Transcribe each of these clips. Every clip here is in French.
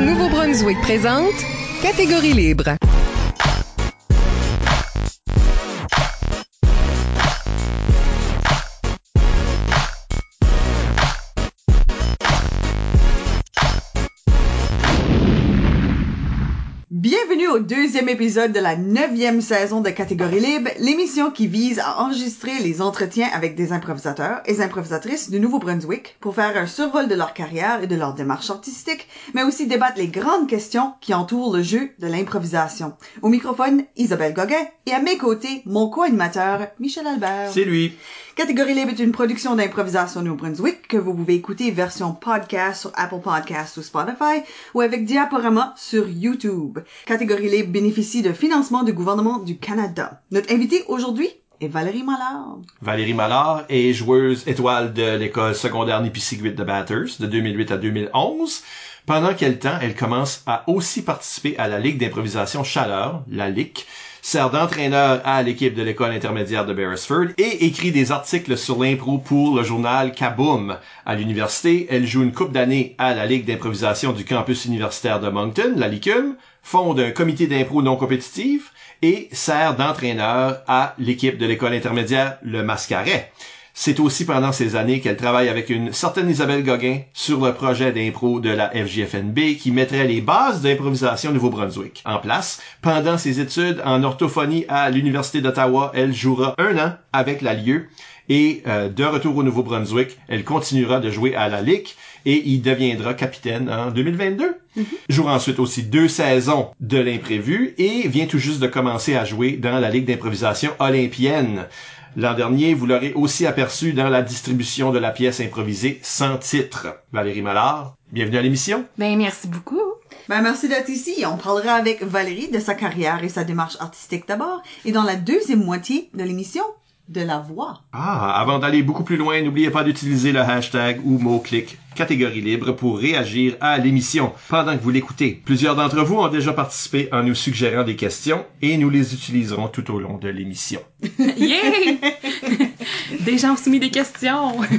Nouveau-Brunswick présente Catégorie libre. Au deuxième épisode de la neuvième saison de Catégorie Libre, l'émission qui vise à enregistrer les entretiens avec des improvisateurs et improvisatrices du Nouveau-Brunswick pour faire un survol de leur carrière et de leur démarche artistique, mais aussi débattre les grandes questions qui entourent le jeu de l'improvisation. Au microphone, Isabelle Gauguin et à mes côtés, mon co-animateur, Michel Albert. C'est lui. Catégorie Libre est une production d'improvisation New Brunswick que vous pouvez écouter version podcast sur Apple Podcasts ou Spotify ou avec diaporama sur YouTube. Catégorie Libre bénéficie de financement du gouvernement du Canada. Notre invité aujourd'hui est Valérie Mallard. Valérie Mallard est joueuse étoile de l'école secondaire Nipissiguit de Batters de 2008 à 2011. Pendant quel temps elle commence à aussi participer à la Ligue d'improvisation Chaleur, la LIC, sert d'entraîneur à l'équipe de l'école intermédiaire de Beresford et écrit des articles sur l'impro pour le journal Kaboom. À l'université, elle joue une coupe d'années à la Ligue d'improvisation du campus universitaire de Moncton, la LICUM, fonde un comité d'impro non compétitif et sert d'entraîneur à l'équipe de l'école intermédiaire Le Mascaret. C'est aussi pendant ces années qu'elle travaille avec une certaine Isabelle Gauguin sur le projet d'impro de la FJFNB qui mettrait les bases d'improvisation Nouveau-Brunswick en place. Pendant ses études en orthophonie à l'Université d'Ottawa, elle jouera un an avec la Lieu et euh, de retour au Nouveau-Brunswick, elle continuera de jouer à la LIC et il deviendra capitaine en 2022. Jouera ensuite aussi deux saisons de l'imprévu et vient tout juste de commencer à jouer dans la Ligue d'improvisation olympienne. L'an dernier, vous l'aurez aussi aperçu dans la distribution de la pièce improvisée sans titre. Valérie Mallard, bienvenue à l'émission. Ben, merci beaucoup. Ben, merci d'être ici. On parlera avec Valérie de sa carrière et sa démarche artistique d'abord et dans la deuxième moitié de l'émission, de la voix. Ah, avant d'aller beaucoup plus loin, n'oubliez pas d'utiliser le hashtag ou mot-clic catégorie libre pour réagir à l'émission pendant que vous l'écoutez. Plusieurs d'entre vous ont déjà participé en nous suggérant des questions et nous les utiliserons tout au long de l'émission. Yay! Des gens ont soumis des questions.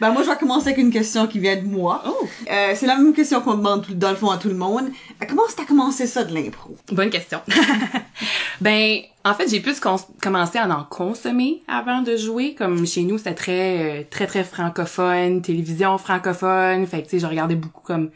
Ben, moi, je vais commencer avec une question qui vient de moi. Oh! Euh, c'est la même question qu'on demande tout- dans le fond à tout le monde. Euh, Comment t'as commencé ça de l'impro? Bonne question. ben, en fait, j'ai plus commencé à en consommer avant de jouer. Comme chez nous, c'était très, euh, très, très francophone, télévision francophone. Fait que, tu sais, je regardais beaucoup comme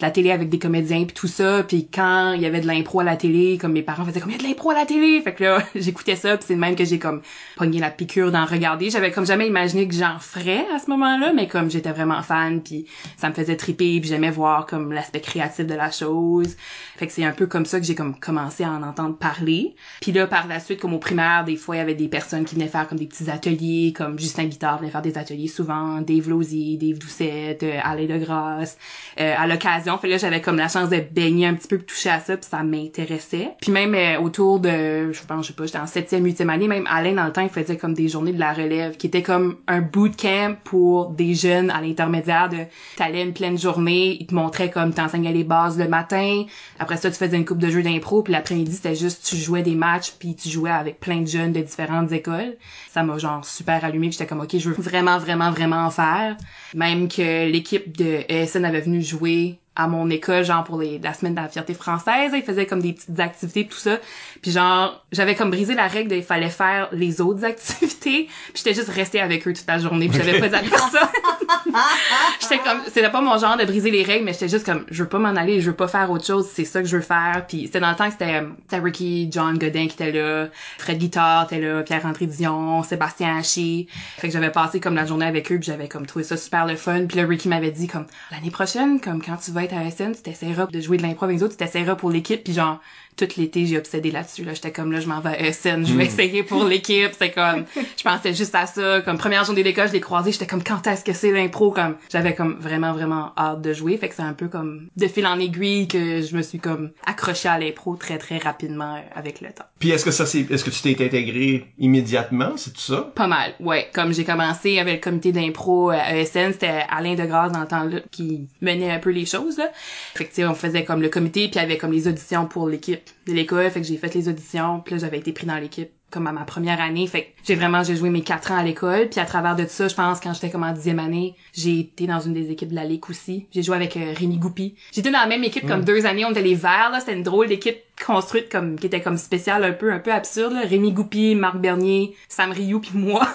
la télé avec des comédiens puis tout ça. Puis quand il y avait de l'impro à la télé, comme mes parents faisaient comme, il y a de l'impro à la télé. Fait que là, j'écoutais ça puis c'est même que j'ai comme pogné la piqûre d'en regarder. J'avais comme jamais imaginé que j'en ferais à ce moment-là, mais comme j'étais vraiment fan puis ça me faisait triper puis j'aimais voir comme l'aspect créatif de la chose. Fait que c'est un peu comme ça que j'ai comme commencé à en entendre parler. Puis là par la suite comme au primaire, des fois il y avait des personnes qui venaient faire comme des petits ateliers comme Justin Guitard venait faire des ateliers souvent, Dave Lozier, Dave Doucette, euh, Alain Degrasse euh, à l'occasion. Fait là j'avais comme la chance de baigner un petit peu toucher à ça puis ça m'intéressait. Puis même euh, autour de je pense je sais pas, j'étais en septième, huitième année, même Alain dans le temps il faisait comme des journées de la relève qui étaient comme un bootcamp pour des jeunes à l'intermédiaire de t'allais une pleine journée, il te montrait comme t'enseignais les bases le matin, après ça tu faisais une coupe de jeux d'impro puis l'après-midi c'était juste tu jouais des matchs puis tu jouais avec plein de jeunes de différentes écoles. Ça m'a genre super allumé, j'étais comme OK, je veux vraiment vraiment vraiment en faire. Même que l'équipe de ESN avait venu jouer à mon école genre pour les la semaine de la fierté française ils faisaient comme des petites activités tout ça. Puis genre j'avais comme brisé la règle il fallait faire les autres activités. Puis j'étais juste restée avec eux toute la journée puis j'avais pas d'aller faire ça j'étais comme c'était pas mon genre de briser les règles mais j'étais juste comme je veux pas m'en aller je veux pas faire autre chose c'est ça que je veux faire. Puis c'était dans le temps que c'était c'était Ricky John Godin qui était là Fred Guitard était là Pierre André Dion Sébastien Haché. Fait que j'avais passé comme la journée avec eux puis j'avais comme trouvé ça super le fun. Puis là Ricky m'avait dit comme l'année prochaine comme quand tu vas être à SN tu t'essaieras de jouer de l'impro avec les autres tu t'essaieras pour l'équipe puis genre tout l'été j'ai obsédé là-dessus là. J'étais comme là je m'en vais à SN je vais essayer pour l'équipe. C'est comme je pensais juste à ça. Comme première journée d'école je l'ai croisé j'étais comme quand est-ce que c'est l'impro? Comme j'avais comme vraiment vraiment hâte de jouer. Fait que c'est un peu comme de fil en aiguille que je me suis comme accrochée à l'impro très très rapidement euh, avec le temps. Puis est-ce que ça c'est est-ce que tu t'es intégré immédiatement, c'est tout ça? Pas mal, ouais. Comme j'ai commencé avec le comité d'impro à ESN, c'était Alain Degrasse dans le temps-là qui menait un peu les choses, là. Fait que, tu sais, on faisait comme le comité, puis il y avait comme les auditions pour l'équipe de l'école. Fait que j'ai fait les auditions, puis là, j'avais été pris dans l'équipe comme à ma première année. Fait que j'ai vraiment, j'ai joué mes quatre ans à l'école. Puis à travers de ça, je pense, quand j'étais comme en dixième année, j'ai été dans une des équipes de la Ligue aussi. J'ai joué avec euh, Rémi Goupy. J'étais dans la même équipe comme deux années. On était les Verts, là. C'était une drôle d'équipe construite comme, qui était comme spéciale, un peu, un peu absurde, là. Rémi Goupy, Marc Bernier, Sam Rioux puis moi.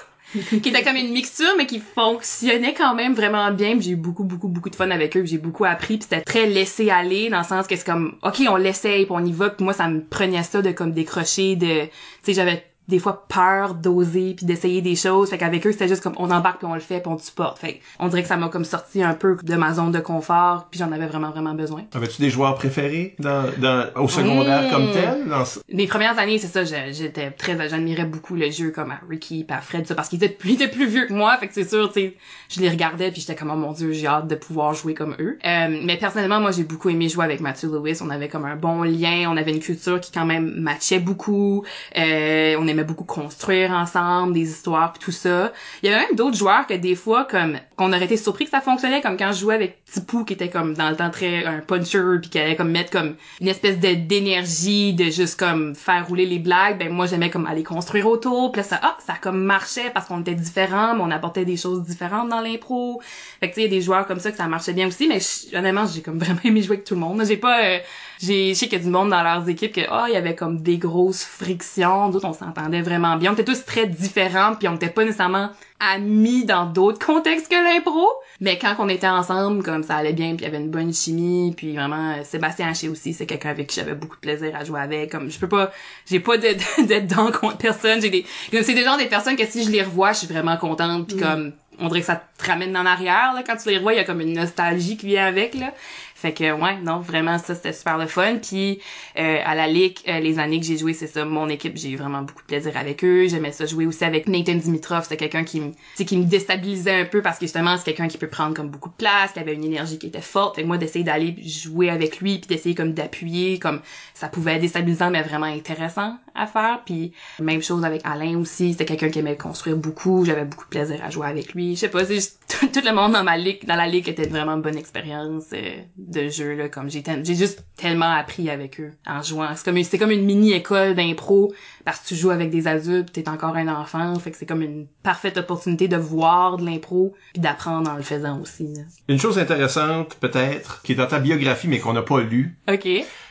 Qui était comme une mixture mais qui fonctionnait quand même vraiment bien. J'ai eu beaucoup beaucoup beaucoup de fun avec eux. J'ai beaucoup appris. Puis c'était très laissé aller dans le sens que c'est comme ok on l'essaye puis on y va. Puis moi ça me prenait ça de comme décrocher de tu sais j'avais des fois peur d'oser puis d'essayer des choses. Fait qu'avec eux c'était juste comme on embarque puis on le fait puis on te supporte fait on dirait que ça m'a comme sorti un peu de ma zone de confort puis j'en avais vraiment vraiment besoin. Avais-tu des joueurs préférés dans, dans, au secondaire Mmh. comme tel? Dans... les premières années c'est ça j'étais très j'admirais beaucoup le jeu comme à Ricky pis à Fred ça parce qu'ils étaient plus, plus vieux que moi. Fait que c'est sûr tu sais je les regardais puis j'étais comme oh mon dieu j'ai hâte de pouvoir jouer comme eux. Euh, mais personnellement moi j'ai beaucoup aimé jouer avec Matthew Lewis. On avait comme un bon lien on avait une culture qui quand même matchait beaucoup. Euh, on aimait beaucoup construire ensemble des histoires pis tout ça. Il y avait même d'autres joueurs que des fois comme qu'on aurait été surpris que ça fonctionnait comme quand je jouais avec Tipou qui était comme dans le temps très un puncher puis qui allait comme mettre comme une espèce de d'énergie de juste comme faire rouler les blagues. Ben moi j'aimais comme aller construire autour puis là ça ah ça comme marchait parce qu'on était différents mais on apportait des choses différentes dans l'impro. Fait que tu sais il y a des joueurs comme ça que ça marchait bien aussi mais honnêtement j'ai comme vraiment aimé jouer avec tout le monde. J'ai pas euh, j'ai je sais qu'il y a du monde dans leurs équipes que ah il y avait comme des grosses frictions. D'autres on s'entendait vraiment bien. On était tous très différents puis on était pas nécessairement amis dans d'autres contextes que l'impro. Mais quand on était ensemble comme ça allait bien puis il y avait une bonne chimie puis vraiment euh, Sébastien Haché aussi c'est quelqu'un avec qui j'avais beaucoup de plaisir à jouer avec. Comme je peux pas j'ai pas d'être dans contre personne. J'ai des comme c'est des gens des personnes que si je les revois je suis vraiment contente. Puis comme on dirait que ça te ramène en arrière là. Quand tu les revois il y a comme une nostalgie qui vient avec là fait que ouais, non, vraiment ça c'était super le fun. Puis euh, à la ligue, euh, les années que j'ai joué, c'est ça, mon équipe, j'ai eu vraiment beaucoup de plaisir avec eux. J'aimais ça jouer aussi avec Nathan Dimitrov, c'était quelqu'un qui me qui me déstabilisait un peu parce que justement c'est quelqu'un qui peut prendre comme beaucoup de place, qui avait une énergie qui était forte. Fait que moi d'essayer d'aller jouer avec lui puis d'essayer comme d'appuyer comme ça pouvait être déstabilisant mais vraiment intéressant à faire. Puis même chose avec Alain aussi, c'était quelqu'un qui aimait construire beaucoup, j'avais beaucoup de plaisir à jouer avec lui. Je sais pas, c'est tout le monde dans ma ligue, dans la ligue était vraiment une bonne expérience euh, de jeu là, comme j'ai j'ai juste tellement appris avec eux en jouant. C'est comme comme une mini école d'impro parce que tu joues avec des adultes, t'es encore un enfant, fait que c'est comme une parfaite opportunité de voir de l'impro puis d'apprendre en le faisant aussi. là. Une chose intéressante, peut-être, qui est dans ta biographie, mais qu'on n'a pas lu, OK.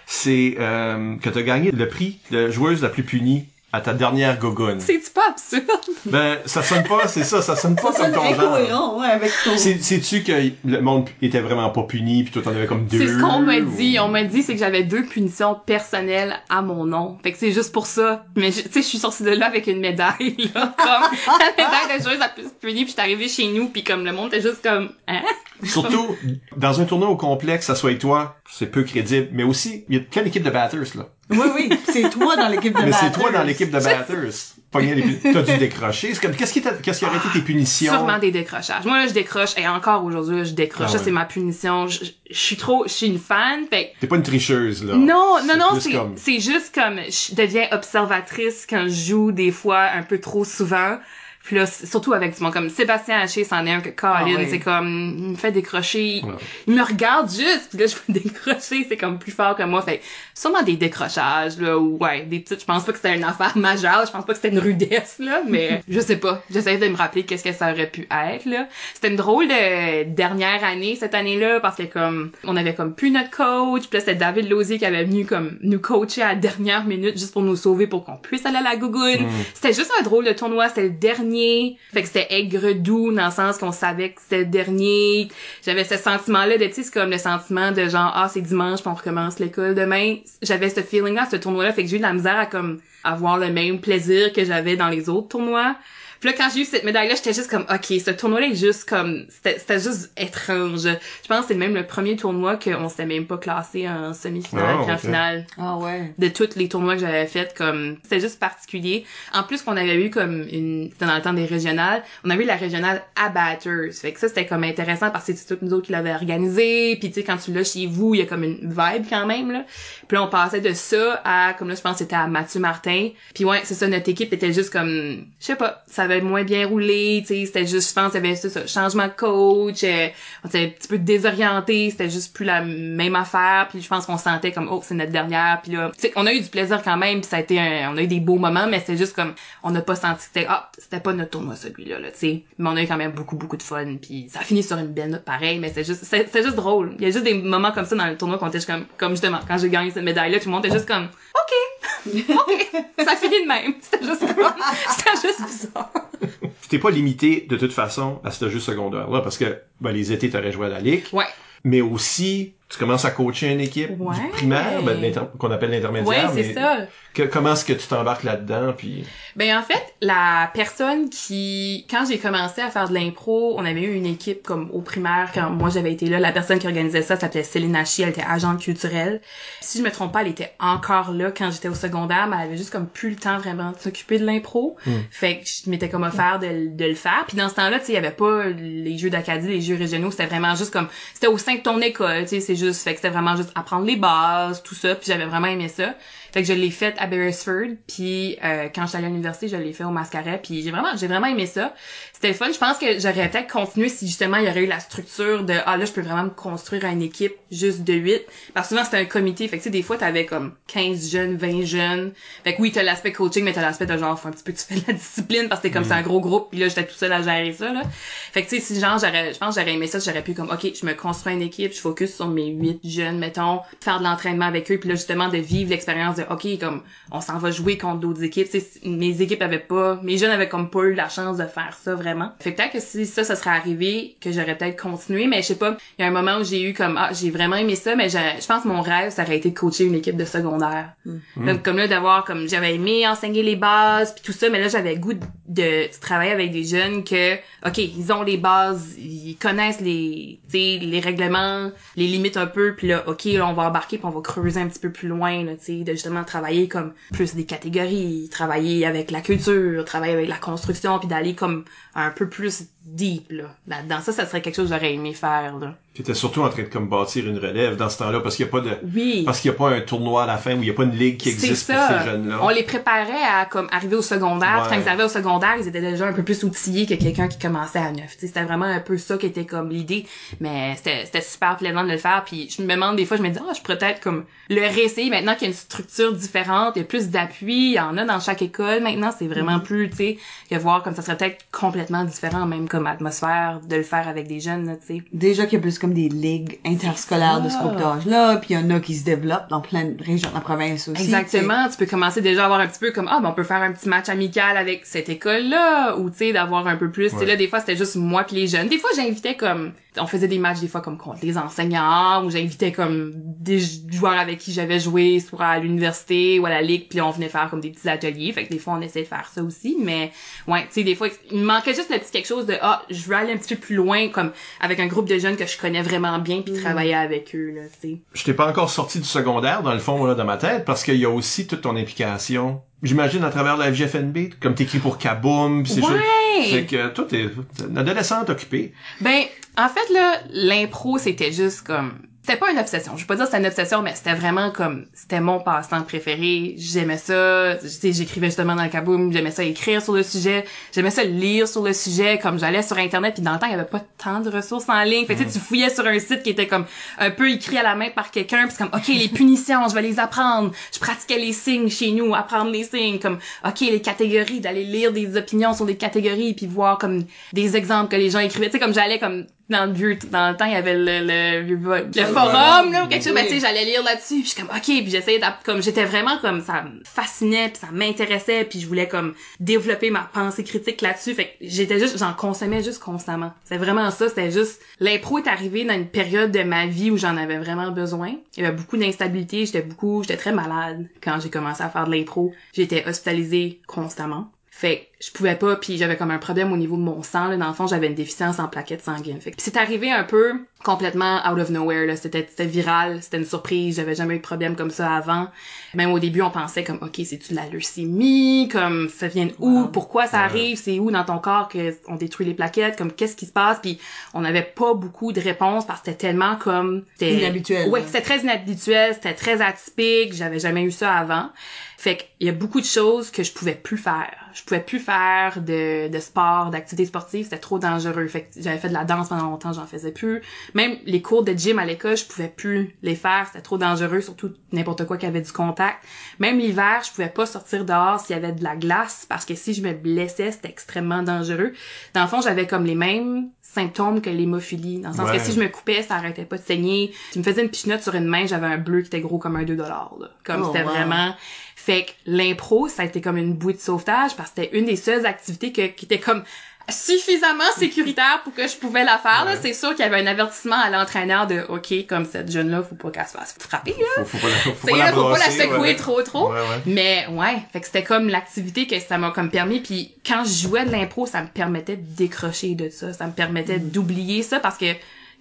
c'est euh, que tu as gagné le prix de joueuse la plus punie à ta dernière gogoune. C'est-tu pas absurde? Ben, ça sonne pas, c'est ça, ça sonne pas Ça comme sonne ton genre. ouais, avec ton... C'est- Sais-tu que le monde était vraiment pas puni, puis toi t'en avais comme deux? C'est ce qu'on m'a ou- dit. On m'a dit c'est que j'avais deux punitions personnelles à mon nom. Fait que c'est juste pour ça. Mais tu sais, je suis sortie de là avec une médaille, là. Comme la médaille de joueuse la plus punie. Puis je suis arrivée chez nous, puis comme le monde était juste comme, hein? Surtout, dans un tournoi au complexe, ça soit avec toi, c'est peu crédible, mais aussi, il y a plein d'équipes de batters, là? Oui, oui, c'est toi dans l'équipe de Mais c'est toi dans l'équipe de pu- T'as dû décrocher. C'est comme, qu'est-ce qui, t'a- qu'est-ce qui aurait été tes punitions? Sûrement des décrochages. Moi, là, je décroche. Et encore aujourd'hui, là, je décroche. Ah ça, ouais. c'est ma punition. Je, suis trop, je suis une fan. Fait T'es pas une tricheuse, là. Non, non, non, c'est comme- c'est juste comme je deviens observatrice quand je joue des fois un peu trop souvent. Puis là, surtout avec du monde comme Sébastien Haché, c'en est un que Colin, Ah ouais. c'est comme il me fait décrocher, Ouais. il me regarde juste, puis là je me décrocher, c'est comme plus fort que moi. Fait sûrement des décrochages là ou ouais, des petites, je pense pas que c'était une affaire majeure, je pense pas que c'était une rudesse là, mais je sais pas. J'essaie de me rappeler qu'est-ce que ça aurait pu être là. C'était une drôle de dernière année cette année-là parce que comme on avait comme plus notre coach, puis là c'était David Lausier qui avait venu comme nous coacher à la dernière minute juste pour nous sauver pour qu'on puisse aller à la gougoune. C'était juste un drôle de tournoi, c'était le dernier. Fait que c'était aigre doux dans le sens qu'on savait que c'était le dernier. J'avais ce sentiment-là de, tu sais, c'est comme le sentiment de genre, ah, c'est dimanche, puis on recommence l'école demain. J'avais ce feeling-là, ce tournoi-là, fait que j'ai eu de la misère à comme avoir le même plaisir que j'avais dans les autres tournois. Puis là, quand j'ai eu cette médaille-là, j'étais juste comme, OK, ce tournoi-là est juste comme, c'était c'était juste étrange. Je pense que c'est même le premier tournoi qu'on s'était même pas classé en semi-finale, puis en finale. Ah ouais. de tous les tournois que j'avais fait comme c'était juste particulier. En plus qu'on avait eu comme une c'était dans le temps des régionales on avait eu la régionale à Batters. Fait que ça c'était comme intéressant parce que c'est toutes nous autres qui l'avaient organisé. Puis tu sais quand tu l'as chez vous il y a comme une vibe quand même là puis là on passait de ça à comme là je pense que c'était à Mathieu Martin. Puis ouais c'est ça notre équipe était juste comme je sais pas ça avait moins bien roulé, tu sais, c'était juste, je pense, il y avait ça, changement de coach, euh, on était un petit peu désorienté, c'était juste plus la même affaire, puis je pense qu'on sentait comme, oh, c'est notre dernière, puis là, tu sais, on a eu du plaisir quand même, puis ça a été un, on a eu des beaux moments, mais c'était juste comme, on n'a pas senti que c'était, ah, c'était pas notre tournoi celui-là, là, tu sais, mais on a eu quand même beaucoup, beaucoup de fun, puis ça a fini sur une belle note pareil, mais c'est juste, c'est juste drôle. Il y a juste des moments comme ça dans le tournoi qu'on était comme, comme justement, quand j'ai gagné cette médaille-là, tout le monde était juste comme, ok, ok, ça finit de même. C'était juste comme, c'était juste bizarre. Tu t'es pas limité de toute façon à ce jeu secondaire-là parce que ben, les étés, t'aurais joué à la ligue, Ouais. mais aussi tu commences à coacher une équipe Ouais. du primaire, ben, qu'on appelle Ouais, l'intermédiaire. c'est mais ça. Que- comment est-ce que tu t'embarques là-dedans puis Ben en fait, la personne qui quand j'ai commencé à faire de l'impro, on avait eu une équipe comme au primaire quand moi j'avais été là, la personne qui organisait ça s'appelait Céline Hachi, elle était agente culturelle. Si je me trompe pas, elle était encore là quand j'étais au secondaire, mais elle avait juste comme plus le temps vraiment de s'occuper de l'impro. Fait que je m'étais comme offert de, de le faire. Puis dans ce temps-là, tu sais, il y avait pas les jeux d'Acadie, les jeux régionaux, c'était vraiment juste comme c'était au sein de ton école, tu sais, c'est juste fait que c'était vraiment juste apprendre les bases, tout ça, puis j'avais vraiment aimé ça. Fait que je l'ai fait à Beresford, puis euh, quand j'étais allée à l'université, je l'ai fait au Mascaret, puis j'ai vraiment j'ai vraiment aimé ça. C'était fun. Je pense que j'aurais peut-être continué si justement il y aurait eu la structure de ah là je peux vraiment me construire une équipe juste de 8 parce que souvent c'était un comité. Fait que tu sais des fois t'avais comme 15 jeunes, 20 jeunes. Fait que oui, t'as l'aspect coaching mais t'as l'aspect de genre faut un petit peu que tu fais de la discipline parce que t'es comme c'est un gros groupe, puis là j'étais tout seul à gérer ça là. Fait que tu sais si genre j'aurais je pense que j'aurais aimé ça, j'aurais pu comme OK, je me construis une équipe, je focus sur mes 8 jeunes mettons, faire de l'entraînement avec eux puis là justement de vivre l'expérience de OK comme on s'en va jouer contre d'autres équipes. Tu sais, mes équipes avaient pas, mes jeunes avaient comme pas eu la chance de faire ça vraiment. Fait que peut-être que si ça, ça serait arrivé, que j'aurais peut-être continué, mais je sais pas, il y a un moment où j'ai eu comme, ah, j'ai vraiment aimé ça, mais je pense que mon rêve, ça aurait été de coacher une équipe de secondaire. Comme, comme là, d'avoir, comme, j'avais aimé enseigner les bases puis tout ça, mais là, j'avais goût de, de travailler avec des jeunes que, ok, ils ont les bases, ils connaissent les, tu sais, les règlements, les limites un peu, puis là, ok, là, on va embarquer puis on va creuser un petit peu plus loin, là, tu sais, de travailler comme plus des catégories, travailler avec la culture, travailler avec la construction, puis d'aller comme un peu plus deep, là, là-dedans. Ça, ça serait quelque chose que j'aurais aimé faire, là. tu étais surtout en train de comme bâtir une relève dans ce temps-là parce qu'il y a pas de Oui. parce qu'il y a pas un tournoi à la fin où il y a pas une ligue qui existe pour ces jeunes-là. On les préparait à comme arriver au secondaire. Ouais. Quand ils arrivaient au secondaire, ils étaient déjà un peu plus outillés que quelqu'un qui commençait à neuf. C'était vraiment un peu ça qui était comme l'idée. Mais c'était c'était super plaisant de le faire. Puis je me demande des fois, je me dis, ah, je pourrais peut-être comme le réessayer maintenant qu'il y a une structure différente, il y a plus d'appui, il y en a dans chaque école. Maintenant, c'est vraiment Mm-hmm. plus, tu sais, que voir comme ça serait peut-être complètement différent, même comme atmosphère, de le faire avec des jeunes, là, tu sais. Déjà qu'il y a plus comme des ligues interscolaires de ce groupe d'âge-là, puis il y en a qui se développent dans plein de régions de la province aussi. Exactement, tu peux commencer déjà à avoir un petit peu comme ah ben on peut faire un petit match amical avec cette école là ou tu sais d'avoir un peu plus, tu sais là des fois c'était juste moi puis les jeunes. Des fois j'invitais comme on faisait des matchs des fois comme contre les enseignants ou j'invitais comme des joueurs avec qui j'avais joué soit à l'université ou à la ligue puis on venait faire comme des petits ateliers. Fait que des fois on essayait de faire ça aussi mais ouais, tu sais des fois il me manquait juste le petit quelque chose de ah, je veux aller un petit peu plus loin comme avec un groupe de jeunes que je connais vraiment bien puis travailler avec eux là, tu sais. Je t'ai pas encore sorti du secondaire dans le fond là dans ma tête parce qu'il y a aussi toute ton implication. J'imagine à travers la FGFNB, comme t'écris pour Kaboom, pis ces Ouais! choses. Fait que toi t'es t'es une adolescente occupée. Ben, en fait, là, l'impro, c'était juste comme... C'était pas une obsession. Je vais pas dire que c'était une obsession, mais c'était vraiment comme... C'était mon passe-temps préféré. J'aimais ça. Tu sais, j'écrivais justement dans le kaboom. J'aimais ça écrire sur le sujet. J'aimais ça lire sur le sujet. Comme j'allais sur Internet, puis dans le temps, il y avait pas tant de ressources en ligne. Fait que tu fouillais sur un site qui était comme un peu écrit à la main par quelqu'un. Puis comme, OK, les punitions, je vais les apprendre. Je pratiquais les signes chez nous, apprendre les signes. Comme, OK, les catégories, d'aller lire des opinions sur des catégories, puis voir comme des exemples que les gens écrivaient. Tu sais, comme j'allais comme dans le vieux dans le temps il y avait le le, le, le forum là ou quelque chose. Ben, tu sais j'allais lire là-dessus puis je suis comme OK puis j'essayais d'app- comme j'étais vraiment comme ça me fascinait puis ça m'intéressait puis je voulais comme développer ma pensée critique là-dessus. Fait que j'étais juste j'en consommais juste constamment. C'est vraiment ça c'était juste l'impro est arrivé dans une période de ma vie où j'en avais vraiment besoin. Il y avait beaucoup d'instabilité j'étais beaucoup j'étais très malade quand j'ai commencé à faire de l'impro. J'étais hospitalisée constamment fait que je pouvais pas, puis j'avais comme un problème au niveau de mon sang. Là. Dans le fond, j'avais une déficience en plaquettes sanguines. Fait c'est arrivé un peu complètement out of nowhere. Là. C'était, c'était viral, c'était une surprise. J'avais jamais eu de problème comme ça avant. Même au début, on pensait comme, OK, c'est-tu de la leucémie? Comme, ça vient de où? Pourquoi ça arrive? C'est où dans ton corps qu'on détruit les plaquettes? Comme, qu'est-ce qui se passe? Puis on n'avait pas beaucoup de réponses parce que c'était tellement comme... c'était- Inhabituel, Ouais, c'était très inhabituel, c'était très atypique. J'avais jamais eu ça avant. Fait qu'il y a beaucoup de choses que je pouvais plus faire. Je pouvais plus faire de, de sport, d'activités sportives, c'était trop dangereux. Fait que j'avais fait de la danse pendant longtemps, j'en faisais plus. Même les cours de gym à l'école, je pouvais plus les faire, c'était trop dangereux, surtout n'importe quoi qui avait du contact. Même l'hiver, je pouvais pas sortir dehors s'il y avait de la glace parce que si je me blessais, c'était extrêmement dangereux. Dans le fond, j'avais comme les mêmes symptômes que l'hémophilie. Dans le sens Ouais. que si je me coupais, ça arrêtait pas de saigner. Tu me faisais une pichenote sur une main, j'avais un bleu qui était gros comme un 2 dollars. Comme Oh, c'était wow. vraiment... Fait que l'impro, ça a été comme une bouée de sauvetage parce que c'était une des seules activités que, qui était comme suffisamment sécuritaire pour que je pouvais la faire. Ouais. C'est sûr qu'il y avait un avertissement à l'entraîneur de OK, comme cette jeune-là, faut pas qu'elle se fasse frapper. Là. Faut, faut pas la, faut T'sais, pas là, la faut pas la brasser, secouer ouais. trop trop. Ouais. Mais ouais, fait que c'était comme l'activité que ça m'a comme permis. Puis quand je jouais de l'impro, ça me permettait de décrocher de ça. Ça me permettait Mm. d'oublier ça parce que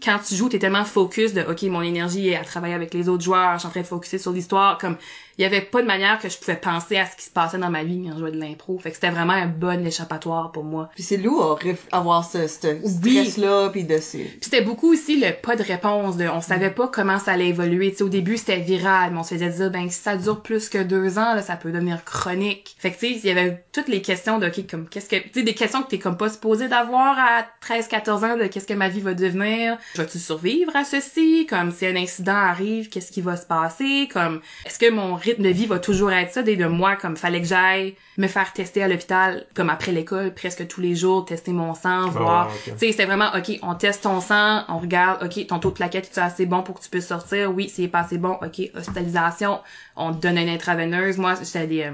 quand tu joues, t'es tellement focus de OK, mon énergie est à travailler avec les autres joueurs, je suis en train de focuser sur l'histoire. Comme il y avait pas de manière que je pouvais penser à ce qui se passait dans ma vie quand je jouais de l'impro. Fait que c'était vraiment un bon échappatoire pour moi. Puis c'est lourd avoir ce, ce Oui. stress-là, puis de ces... Puis c'était beaucoup aussi le pas de réponse. De, on savait pas comment ça allait évoluer. Tu sais, au début, c'était viral, mais on se faisait dire, ben, si ça dure plus que deux ans, là, ça peut devenir chronique. Fait que, tu sais, il y avait toutes les questions de, OK, comme, qu'est-ce que, tu sais, des questions que t'es comme pas supposé d'avoir à 13, 14 ans de qu'est-ce que ma vie va devenir? Vas-tu survivre à ceci? Comme, si un incident arrive, qu'est-ce qui va se passer? Comme, est-ce que mon rythme de vie va toujours être ça? Dès de moi, comme, fallait que j'aille me faire tester à l'hôpital, comme après l'école, presque tous les jours, tester mon sang, voir, ouais, ok. tu sais, c'était vraiment, OK, on teste ton sang, on regarde, OK, ton taux de plaquette, est assez bon pour que tu puisses sortir? Oui, c'est pas assez bon, OK, hospitalisation, on te donne une intraveineuse. Moi, c'était des, euh,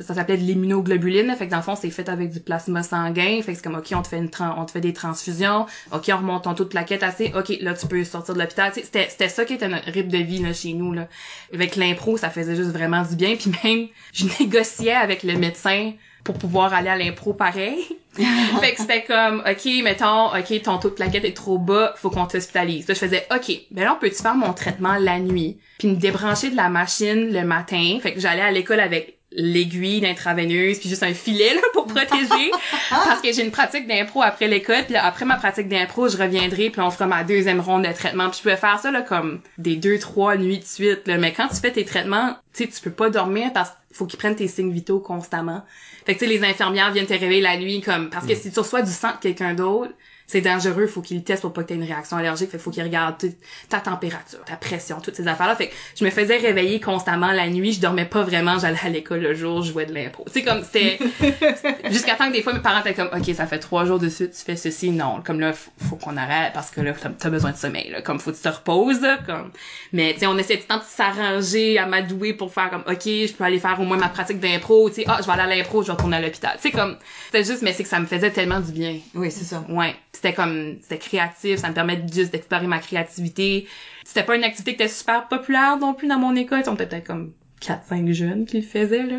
ça s'appelait de l'immunoglobuline, fait que dans le fond, c'est fait avec du plasma sanguin, fait que c'est comme, OK, on te fait une on fait des transfusions, OK, on remonte ton taux de plaquette assez, OK, là, tu peux sortir de l'hôpital, c'était, c'était ça qui était notre rythme de vie, là, chez nous, là. Avec l'impro, ça faisait juste vraiment du bien, puis même, je négociais avec le médecin pour pouvoir aller à l'impro pareil. fait que c'était comme, OK, mettons, OK, ton taux de plaquette est trop bas, faut qu'on t'hospitalise. Là, je faisais, OK, ben là, on peut-tu faire mon traitement la nuit? Puis me débrancher de la machine le matin. Fait que j'allais à l'école avec l'aiguille d'intraveineuse puis juste un filet là pour protéger parce que j'ai une pratique d'impro après l'école puis là, après ma pratique d'impro je reviendrai puis on fera ma deuxième ronde de traitement puis je pouvais faire ça là comme des deux trois nuits de suite là mais quand tu fais tes traitements tu sais tu peux pas dormir parce qu'il faut qu'ils prennent tes signes vitaux constamment fait que tu sais les infirmières viennent te réveiller la nuit comme parce que si tu reçois du sang de quelqu'un d'autre c'est dangereux, faut qu'ils le testent pour pas que t'aies une réaction allergique, fait qu'il faut qu'ils regardent tout- ta température, ta pression, toutes ces affaires-là. Fait que je me faisais réveiller constamment la nuit, je dormais pas vraiment, j'allais à l'école le jour, je jouais de l'impro. C'est comme c'était jusqu'à temps que des fois mes parents étaient comme OK, ça fait trois jours de suite, tu fais ceci, non, comme là faut, faut qu'on arrête parce que là t'as- besoin de sommeil, là, comme faut que tu te reposes, là, comme mais tu sais on essaie tout le temps de s'arranger, à m'adouer pour faire comme OK, je peux aller faire au moins ma pratique d'impro, tu sais ah, je vais aller à l'impro, je vais retourner à l'hôpital. C'est comme c'était juste mais c'est que ça me faisait tellement du bien. Oui, c'est ça. Ouais, c'était comme c'était créatif, ça me permet juste d'explorer ma créativité. C'était pas une activité qui était super populaire non plus dans mon école, on était peut-être comme 4-5 jeunes qui le faisaient là.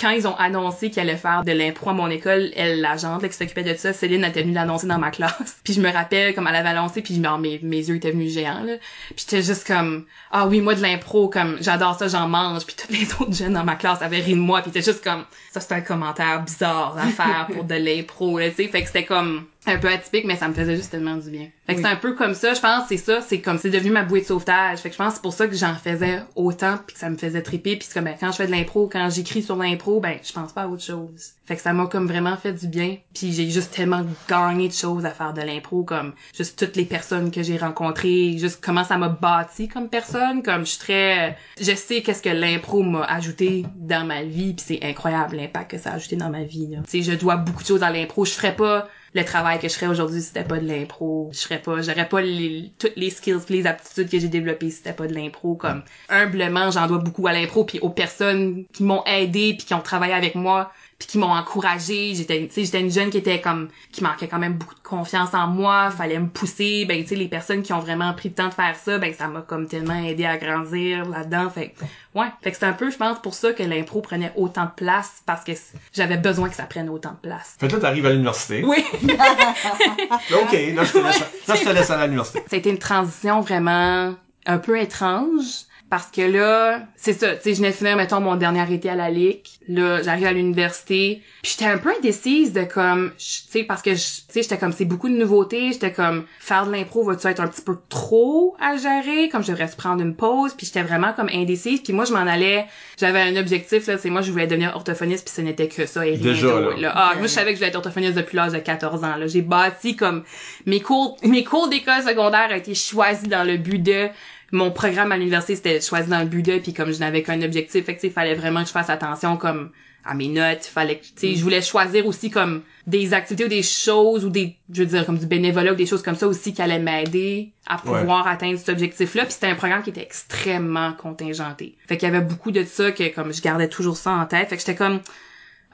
Quand ils ont annoncé qu'ils allaient faire de l'impro à mon école, elle là, qui s'occupait de ça, Céline était venue l'annoncer dans ma classe. Puis je me rappelle comme elle avait annoncé puis genre, mes yeux étaient venus géants là. Puis j'étais juste comme ah oui, moi de l'impro comme j'adore ça, j'en mange. Puis tous les autres jeunes dans ma classe avaient ri de moi, puis c'était juste comme ça c'était un commentaire bizarre à faire pour de l'impro là, tu sais. Fait que c'était comme un peu atypique, mais ça me faisait juste tellement du bien. Fait que Oui. c'est un peu comme ça, je pense, c'est ça, c'est comme c'est devenu ma bouée de sauvetage. Fait que je pense que c'est pour ça que j'en faisais autant puis que ça me faisait triper puis c'est comme ben, quand je fais de l'impro, quand j'écris sur l'impro, ben je pense pas à autre chose. Fait que ça m'a comme vraiment fait du bien. Puis j'ai juste tellement gagné de choses à faire de l'impro comme juste toutes les personnes que j'ai rencontrées, juste comment ça m'a bâti comme personne, comme je suis très je sais qu'est-ce que l'impro m'a ajouté dans ma vie puis c'est incroyable l'impact que ça a ajouté dans ma vie. Tu sais, je dois beaucoup de choses à l'impro, je ferais pas le travail que je ferais aujourd'hui si c'était pas de l'impro. Je ferais pas, j'aurais pas les, toutes les skills, les aptitudes que j'ai développées si c'était pas de l'impro. Comme humblement, j'en dois beaucoup à l'impro puis aux personnes qui m'ont aidé puis qui ont travaillé avec moi puis qui m'ont encouragé. J'étais, tu sais, j'étais une jeune qui était comme, qui manquait quand même beaucoup de confiance en moi. Fallait me pousser. Ben, tu sais, les personnes qui ont vraiment pris le temps de faire ça, ben, ça m'a comme tellement aidé à grandir là-dedans. Fait ouais. Fait que c'est un peu, je pense, pour ça que l'impro prenait autant de place parce que j'avais besoin que ça prenne autant de place. Fait que là, t'arrives à l'université. Oui. OK, là, je te laisse, là, je te laisse à l'université. ça a été une transition vraiment un peu étrange parce que là, c'est ça, tu sais, je venais de finir, mettons, mon dernier été à la LIC. Là, j'arrive à l'université. Puis j'étais un peu indécise de comme, tu sais, parce que, tu sais, j'étais comme, c'est beaucoup de nouveautés. J'étais comme, faire de l'impro va-tu être un petit peu trop à gérer? Comme je devrais se prendre une pause. Puis j'étais vraiment comme indécise. Puis moi, je m'en allais, j'avais un objectif, là, c'est moi, je voulais devenir orthophoniste, puis ce n'était que ça et rien Déjà, d'autre, là. Ah, moi, je savais que je voulais être orthophoniste depuis l'âge de 14 ans, là. J'ai bâti comme, mes cours, mes cours d'école secondaire ont été choisis dans le but de, mon programme à l'université c'était choisi dans le but puis comme je n'avais qu'un objectif fait que il fallait vraiment que je fasse attention comme à mes notes il fallait que tu sais je voulais choisir aussi comme des activités ou des choses ou des je veux dire comme du bénévolat ou des choses comme ça aussi qui allaient m'aider à pouvoir atteindre cet objectif là puis c'était un programme qui était extrêmement contingenté. Fait qu'il y avait beaucoup de ça que comme je gardais toujours ça en tête. Fait que j'étais comme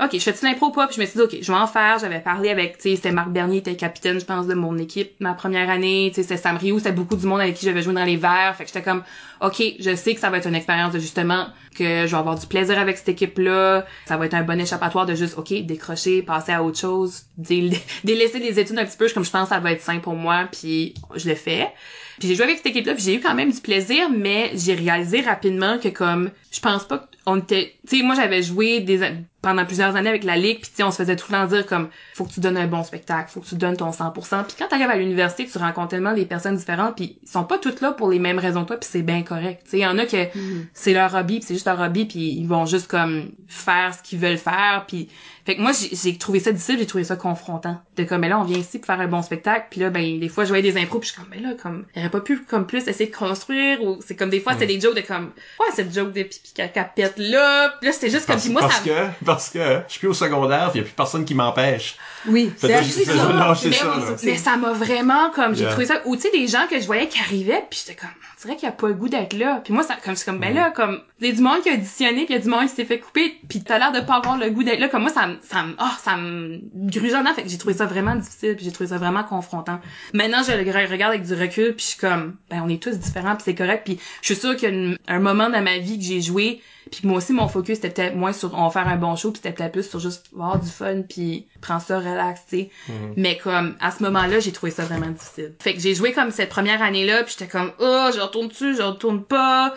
OK, je fais-tu l'impro pas? Puis je me suis dit, OK, je vais en faire. J'avais parlé avec, tu sais, c'était Marc Bernier, était capitaine, je pense, de mon équipe ma première année. Tu sais, c'était Sam Rioux, c'était beaucoup du monde avec qui j'avais joué dans les verts. Fait que j'étais comme, OK, je sais que ça va être une expérience de justement, que je vais avoir du plaisir avec cette équipe-là. Ça va être un bon échappatoire de juste, OK, décrocher, passer à autre chose, dé- délaisser les études un petit peu. Je- Comme je pense que ça va être simple pour moi, puis je le fais. Puis j'ai joué avec cette équipe-là, puis j'ai eu quand même du plaisir, mais j'ai réalisé rapidement que comme je pense pas qu'on était, tu sais, moi j'avais joué des pendant plusieurs années avec la ligue, puis tu sais, on se faisait tout le temps dire comme faut que tu donnes un bon spectacle, faut que tu donnes ton 100%. Puis quand t'arrives à l'université, tu rencontres tellement des personnes différentes, puis ils sont pas toutes là pour les mêmes raisons que toi, puis c'est bien correct. Tu sais, il y en a que c'est leur hobby, puis c'est juste leur hobby, puis ils vont juste comme faire ce qu'ils veulent faire, puis fait que moi j'ai trouvé ça difficile, j'ai trouvé ça confrontant. De comme mais là on vient ici pour faire un bon spectacle, puis là ben des fois je voyais des impros, puis je suis comme mais là comme il aurait pas pu comme plus essayer de construire ou c'est comme des fois c'est des jokes de comme ouais cette joke de pipi caca pète là, puis là c'était juste comme Parce, puis moi parce ça que, parce que je suis plus au secondaire, puis il y a plus personne qui m'empêche. Oui, c'est ça. non, mais, ça, mais ça m'a vraiment comme j'ai Yeah. trouvé ça ou tu sais des gens que je voyais qui arrivaient puis j'étais comme on dirait qu'il y a pas le goût d'être là puis moi ça comme c'est comme ben là comme il y a du monde qui a auditionné puis il y a du monde qui s'est fait couper puis t'as l'air de pas avoir le goût d'être là comme moi ça me ça me oh, ça me gruge en dedans. fait que j'ai trouvé ça vraiment difficile puis j'ai trouvé ça vraiment confrontant maintenant je le re- regarde avec du recul puis je suis comme ben on est tous différents puis c'est correct puis je suis sûre qu'il y a une- un moment dans ma vie que j'ai joué puis moi aussi mon focus c'était peut-être moins sur on va faire un bon show puis c'était peut-être plus sur juste avoir du fun puis prendre ça relax tu sais. Mais comme à ce moment-là j'ai trouvé ça vraiment difficile. Fait que j'ai joué comme cette première année-là puis j'étais comme oh je retourne dessus je retourne pas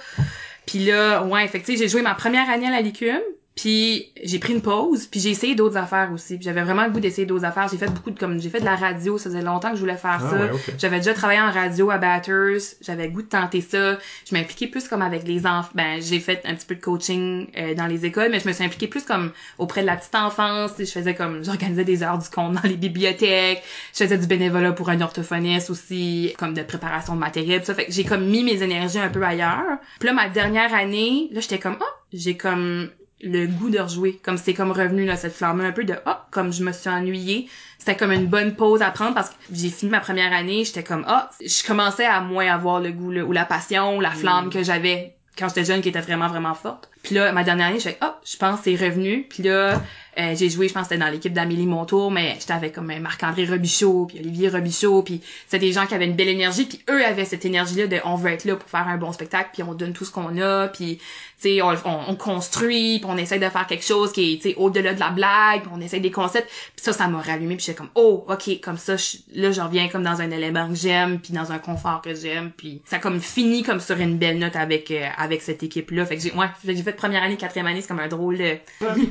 puis là ouais fait que tu sais j'ai joué ma première année à la Licume puis j'ai pris une pause, puis j'ai essayé d'autres affaires aussi. J'avais vraiment le goût d'essayer d'autres affaires. J'ai fait beaucoup de comme j'ai fait de la radio, ça faisait longtemps que je voulais faire Ah ça. ouais. J'avais déjà travaillé en radio à Batters, j'avais le goût de tenter ça. Je m'impliquais plus comme avec les enfants. Ben j'ai fait un petit peu de coaching euh, dans les écoles, mais je me suis impliquée plus comme auprès de la petite enfance. Je faisais comme j'organisais des heures du compte dans les bibliothèques. Je faisais du bénévolat pour un orthophoniste aussi, comme de préparation de matériel. pis Ça fait que j'ai comme mis mes énergies un peu ailleurs. Puis là ma dernière année, là j'étais comme ah j'ai comme le goût de rejouer. Comme c'est comme revenu, là, cette flamme un peu de, ah, comme je me suis ennuyée. C'était comme une bonne pause à prendre parce que j'ai fini ma première année, j'étais comme, ah, je commençais à moins avoir le goût, là, ou la passion, ou la flamme que j'avais quand j'étais jeune qui était vraiment, vraiment forte. Puis là, ma dernière année, je fais, ah, je pense c'est revenu. Puis là, euh, j'ai joué, je pense c'était dans l'équipe d'Amélie Montour, mais j'étais avec comme euh, Marc-André Robichaud, puis Olivier Robichaud, puis c'était des gens qui avaient une belle énergie, puis eux avaient cette énergie-là de on veut être là pour faire un bon spectacle, puis on donne tout ce qu'on a, puis tu sais, on, on, on construit, puis on essaie de faire quelque chose qui est, au-delà de la blague, puis on essaie des concepts, puis ça, ça m'a rallumé, puis j'étais comme, oh, ok, comme ça, là, je reviens comme dans un élément que j'aime, puis dans un confort que j'aime, puis ça comme fini comme sur une belle note avec euh, cette équipe-là, fait que j'ai, ouais, fait première année, quatrième année, c'est comme un drôle de,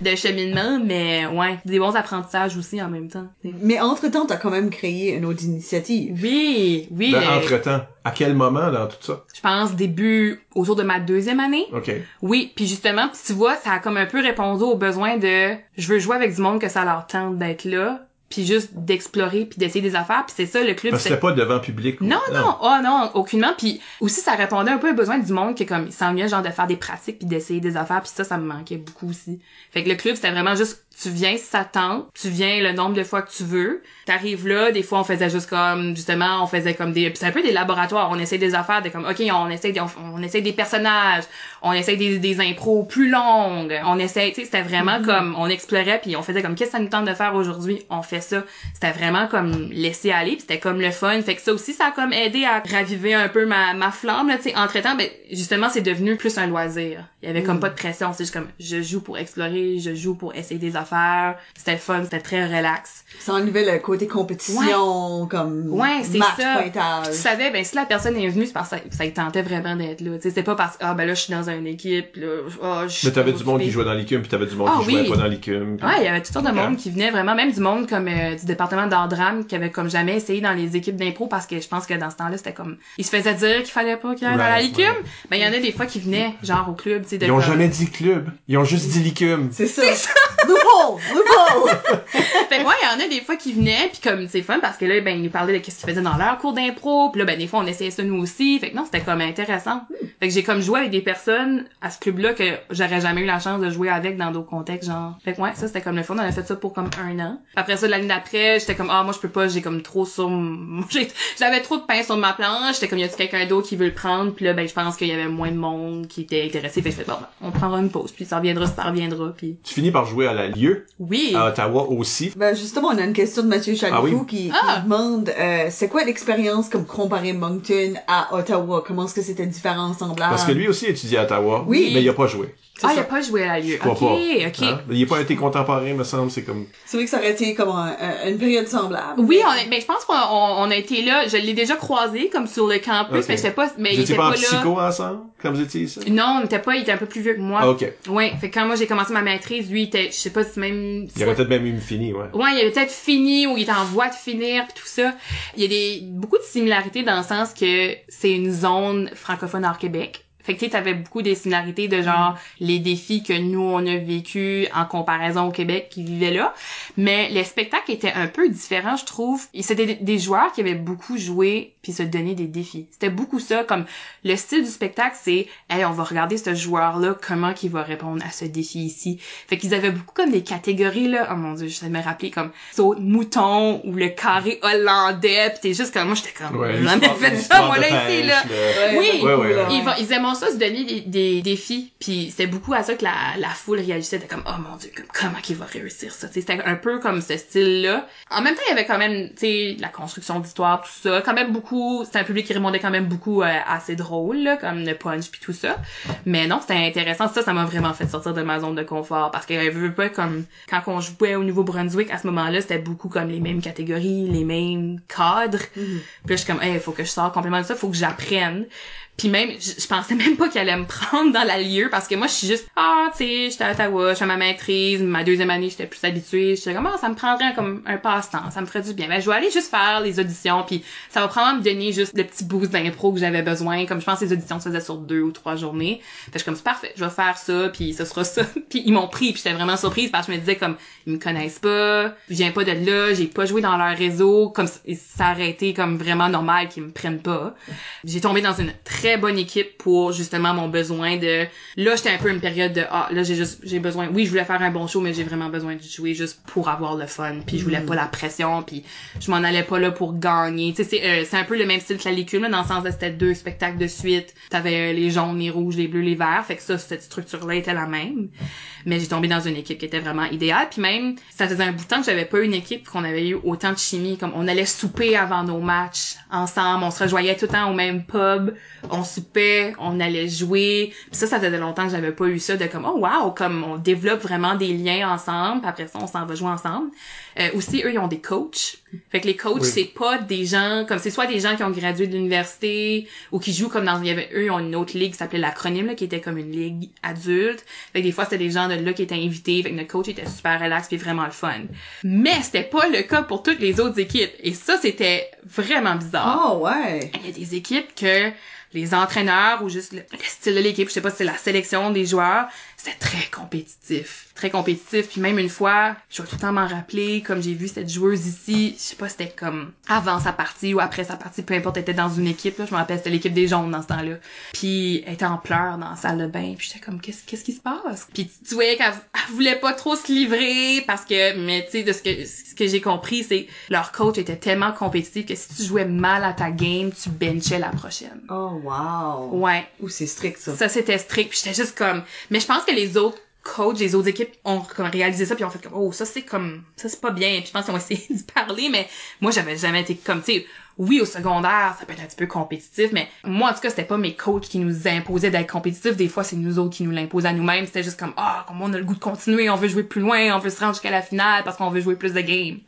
de cheminement, mais ouais, des bons apprentissages aussi en même temps. Mais entre-temps, t'as quand même créé une autre initiative. Oui, oui, Ben, le- entre-temps, à quel moment dans tout ça? je pense début autour de ma deuxième année. OK. Oui, puis justement, puis tu vois, ça a comme un peu répondu aux besoins de je veux jouer avec du monde que ça leur tente d'être là, puis juste d'explorer puis d'essayer des affaires, puis c'est ça le club c'était pas devant public. ou- non, non, oh non, aucunement. Puis aussi, ça répondait un peu aux besoins du monde qui, comme, s'ennuyait, genre, de faire des pratiques puis d'essayer des affaires. Puis ça, ça me manquait beaucoup aussi. Fait que le club, c'était vraiment juste, tu viens si ça tente, tu viens le nombre de fois que tu veux. T'arrives là, des fois, on faisait juste comme, justement, on faisait comme des... c'est un peu des laboratoires. On essaie des affaires de comme, OK, on essaie, des- on, on essaie des personnages, on essaie des, des impros plus longues, on essaie, tu sais, c'était vraiment comme, on explorait puis on faisait comme, qu'est-ce que ça nous tente de faire aujourd'hui? On fait ça. C'était vraiment comme laisser aller, puis c'était comme le fun. Fait que ça aussi, ça a comme aidé à raviver un peu ma, ma flamme, là, tu sais. Entre-temps, ben, justement, c'est devenu plus un loisir. Il y avait comme Mm. pas de pression. C'est juste comme, je joue pour explorer, je joue pour essayer des affaires. C'était le fun, c'était très relax. Ça enlevait le côté compétition, comme Ouais, c'est match ça. pointage. Tu savais, ben si la personne est venue, c'est parce que ça, ça tentait vraiment d'être là. C'est pas parce que ah ben là je suis dans une équipe, là, ah, je suis Mais t'avais du monde qui jouait dans l'écume, puis t'avais du monde Ah, qui jouait pas dans l'écume. puis- Ouais, il y avait toutes sortes de Ok. monde qui venait vraiment, même du monde comme euh, du département d'art drame qui avait comme jamais essayé dans les équipes d'impro parce que je pense que dans ce temps-là c'était comme ils se faisaient dire qu'il fallait pas qu'il y ait dans la licume. right. Ben il y en a des fois qui venaient genre au club, tu sais de Ils ont comme- jamais dit club. Ils ont juste dit l'écume. C'est ça. Loophole! Loophole! Fait que ouais, il y en a des fois qui venaient puis comme c'est fun parce que là ben ils nous parlaient de qu'est-ce qu'ils faisaient dans leur cours d'impro, puis là ben des fois on essayait ça nous aussi. Fait que non, c'était comme intéressant. Fait que j'ai comme joué avec des personnes à ce club-là que j'aurais jamais eu la chance de jouer avec dans d'autres contextes genre. Fait que ouais, ça c'était comme le fun, on a fait ça pour comme un an. Après ça l'année d'après, j'étais comme ah moi je peux pas, j'ai comme trop sur j'avais trop de pain sur ma planche, j'étais comme y a quelqu'un d'autre qui veut le prendre, puis là ben je pense qu'il y avait moins de monde qui était intéressé. Fait que je fais bon, ben, on prendra une pause, puis ça reviendra, ça reviendra, puis Tu finis par jouer à la lieu, oui. à Ottawa aussi. Ben justement, on a une question de Mathieu Chalifou Ah oui? qui, qui Ah! demande euh, c'est quoi l'expérience comme comparer Moncton à Ottawa? Comment est-ce que c'était différent, semblable? Parce que lui aussi étudiait à Ottawa. Oui. Mais il a pas joué. Ah, il ça. a pas joué à la lieu. Je crois Ok, pas. ok. Hein? Il est pas été contemporain, me semble. C'est comme... C'est vrai que ça aurait été comme un- un- une période semblable. Oui, on a, ben, je pense qu'on on, on a été là, je l'ai déjà croisé comme sur le campus, mais j'étais pas, mais il était pas pas, en là. psycho ensemble, quand vous étiez ici? Non, on était pas, il était un peu plus vieux que moi. Ah, ok. Ouais, fait que quand moi j'ai commencé ma maîtrise, lui il était, je sais pas si même. Il aurait peut-être même eu une finie, ouais. Ouais, il avait peut-être fini ou il était en voie de finir pis tout ça. Il y a des beaucoup de similarités dans le sens que c'est une zone francophone hors Québec. Fait que tu sais, t'avais beaucoup des similarités de genre les défis que nous on a vécu en comparaison au Québec qui vivaient là. Mais les spectacles étaient un peu différents, je trouve. Et c'était des, joueurs qui avaient beaucoup joué puis se donner des défis. C'était beaucoup ça, comme le style du spectacle, c'est hey, on va regarder ce joueur-là, comment qu'il va répondre à ce défi ici. Fait qu'ils avaient beaucoup comme des catégories là. Oh mon dieu, je me rappeler comme saut de mouton ou le carré hollandais. Puis t'es juste comme moi, j'étais comme Ouais, jamais fait ça moi là ici là. le- Oui. Ouais, ouais, ouais. Ils, vont, ils aimaient ça se donner des, des défis, puis c'était beaucoup à ça que la, la foule réagissait, c'était comme oh mon dieu, comme, comment qu'il va réussir ça, c'était un peu comme ce style-là. En même temps, il y avait quand même, tu sais, la construction d'histoire, tout ça, quand même beaucoup, c'était un public qui répondait quand même beaucoup euh, assez drôle, là, comme le punch puis tout ça. Mais non, c'était intéressant, ça, ça m'a vraiment fait sortir de ma zone de confort, parce que je veux pas comme quand on jouait au Nouveau-Brunswick à ce moment-là, c'était beaucoup comme les mêmes catégories, les mêmes cadres. Puis là, je suis comme, hey, faut que je sorte complètement de ça, faut que j'apprenne. Puis même, je, pensais même pas qu'elle allait me prendre dans la lieu parce que moi, je suis juste, ah, tu sais, j'étais à Ottawa, je fais ma maîtrise, ma deuxième année, j'étais plus habituée. J'étais comme, ah, ça me prendrait comme un passe-temps, ça me ferait du bien. Ben, je vais aller juste faire les auditions, puis ça va probablement me donner juste le petit boost d'impro que j'avais besoin. Comme je pense les auditions se faisaient sur deux ou trois journées. Fait je suis comme, c'est parfait, je vais faire ça, puis ce sera ça. puis ils m'ont pris, puis j'étais vraiment surprise parce que je me disais comme, ils me connaissent pas, je viens pas de là, j'ai pas joué dans leur réseau, comme ça aurait été comme vraiment normal qu'ils me prennent pas. J'ai tombé dans une très bonne équipe pour justement mon besoin de là j'étais un peu une période de ah là j'ai juste j'ai besoin oui je voulais faire un bon show mais j'ai vraiment besoin de jouer juste pour avoir le fun puis je voulais pas la pression puis je m'en allais pas là pour gagner. Tu sais c'est euh, c'est un peu le même style que la Licume là, dans le sens de c'était deux spectacles de suite. T'avais euh, les jaunes les rouges les bleus les verts. Fait que ça cette structure là était la même mais j'ai tombé dans une équipe qui était vraiment idéale. Puis même ça faisait un bout de temps que j'avais pas une équipe qu'on avait eu autant de chimie. Comme on allait souper avant nos matchs ensemble on se rejoignait tout le temps au même pub on soupait on allait jouer. Puis ça ça faisait longtemps que j'avais pas eu ça de comme oh wow comme on développe vraiment des liens ensemble puis après ça on s'en va jouer ensemble euh, aussi eux ils ont des coachs. Fait que les coachs Oui. c'est pas des gens comme c'est soit des gens qui ont gradué de l'université ou qui jouent comme dans il y avait eux ils ont une autre ligue qui s'appelait l'acronyme là qui était comme une ligue adulte. Fait que des fois c'était des gens de là qui étaient invités. Fait que notre coach était super relax puis vraiment le fun. Mais c'était pas le cas pour toutes les autres équipes. Et ça c'était vraiment bizarre. Oh, ouais. il y a des équipes que les entraîneurs ou juste le, le style de l'équipe, je sais pas si c'est la sélection des joueurs, c'était très compétitif. Très compétitif. Puis même une fois, je vais tout le temps m'en rappeler, comme j'ai vu cette joueuse ici, je sais pas, c'était comme avant sa partie ou après sa partie, peu importe, elle était dans une équipe, là, je me rappelle, c'était l'équipe des jaunes dans ce temps-là. Puis elle était en pleurs dans la salle de bain, puis j'étais comme, qu'est-ce qu'est-ce qui se passe? Puis tu voyais qu'elle elle voulait pas trop se livrer parce que, mais tu sais, de ce que, ce que j'ai compris, c'est leur coach était tellement compétitif que si tu jouais mal à ta game, tu benchais la prochaine. Oh, wow. Ouais. Ou c'est strict, ça. Ça, c'était strict. Puis j'étais juste comme... Mais je pense que les autres coachs des autres équipes ont comme réalisé ça puis ont fait comme oh ça c'est comme ça c'est pas bien puis je pense qu'ils ont essayé d'y parler mais moi j'avais jamais été comme tu sais oui au secondaire ça peut être un petit peu compétitif mais moi en tout cas c'était pas mes coachs qui nous imposaient d'être compétitifs des fois c'est nous autres qui nous l'imposent à nous-mêmes c'était juste comme ah comme on a le goût de continuer on veut jouer plus loin on veut se rendre jusqu'à la finale parce qu'on veut jouer plus de games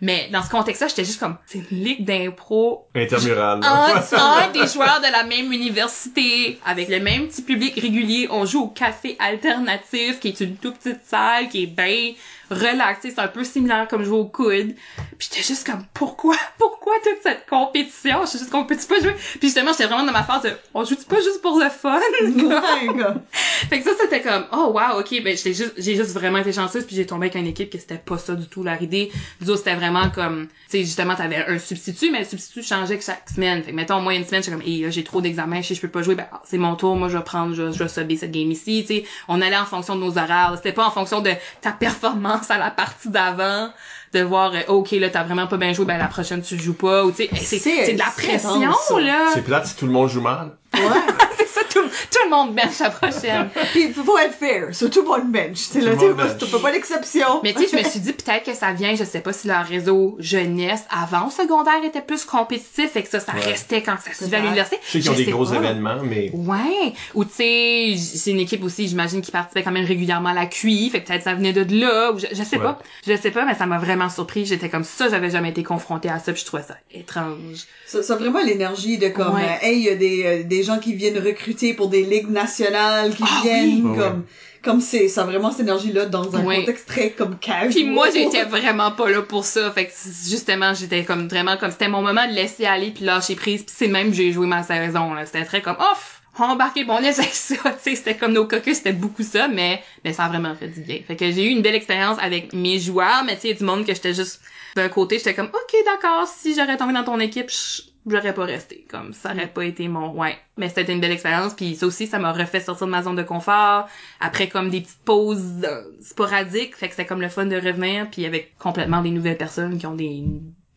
mais dans ce contexte-là, j'étais juste comme, c'est une ligue d'impro. Intermural. Entre, entre des joueurs de la même université, avec le même petit public régulier. On joue au café alternatif, qui est une toute petite salle, qui est bien relaxée. C'est un peu similaire comme jouer au coude. Puis j'étais juste comme, pourquoi, pourquoi toute cette compétition? Je suis juste qu'on peut-tu pas jouer? Puis justement, j'étais vraiment dans ma phase de, on joue pas juste pour le fun? Fait que ça, c'était comme, oh wow, ok, ben j'ai juste, j'ai juste vraiment été chanceuse, puis j'ai tombé avec une équipe que c'était pas ça du tout leur idée. Nous autres, c'était vraiment comme, tu sais, justement, t'avais un substitut, mais le substitut changeait chaque semaine. Fait que mettons, moi, une semaine, j'étais comme, hey, là, j'ai trop d'examens, je sais, je peux pas jouer, ben, ah, c'est mon tour, moi, je vais prendre, je, je vais subir cette game ici, tu sais. On allait en fonction de nos horaires, c'était pas en fonction de ta performance à la partie d'avant de voir euh, ok là t'as vraiment pas bien joué ben la prochaine tu joues pas ou tu sais c'est C'est- c'est de la c'est pression ça. là C'est plate si tout le monde joue mal. Ouais. c'est ça tout, tout le monde bench la prochaine Puis faut être fair, c'est tout le monde bench. C'est là, tu fais pas l'exception. Mais tu sais, je me suis dit peut-être que ça vient, je sais pas si leur réseau jeunesse avant au secondaire était plus compétitif et que ça, ça Ouais. restait quand ça suivait à l'université. Je sais qu'ils ont des gros pas. événements, mais Ouais. Ou tu sais, c'est une équipe aussi, j'imagine, qui participait quand même régulièrement à la QI, fait que peut-être ça venait de là, ou je, je sais Ouais. pas. Je sais pas, mais ça m'a vraiment surpris. J'étais comme ça, j'avais jamais été confrontée à ça, puis je trouvais ça étrange. Ça, ça a vraiment l'énergie de comme, Ouais. euh, hey, il y a des, euh, des gens qui viennent recruter pour des ligues nationales, qui Ah viennent oui. comme, comme c'est, ça a vraiment cette énergie-là dans un Ouais. contexte très comme casual. Puis moi, j'étais vraiment pas là pour ça. Fait que justement, j'étais comme vraiment comme c'était mon moment de laisser aller puis lâcher prise. Puis c'est même que j'ai joué ma saison. là. C'était très comme off. Embarqué, bon, on essaie ça, tu sais, c'était comme nos caucus, c'était beaucoup ça, mais, mais ça a vraiment fait du bien. Fait que j'ai eu une belle expérience avec mes joueurs, mais tu sais, il y a du monde que j'étais juste, d'un côté, j'étais comme, ok, d'accord, si j'aurais tombé dans ton équipe, je- j'aurais pas resté, comme, ça aurait pas été mon, ouais. Mais c'était une belle expérience, puis ça aussi, ça m'a refait sortir de ma zone de confort, après comme des petites pauses euh, sporadiques, fait que c'était comme le fun de revenir, puis avec complètement des nouvelles personnes qui ont des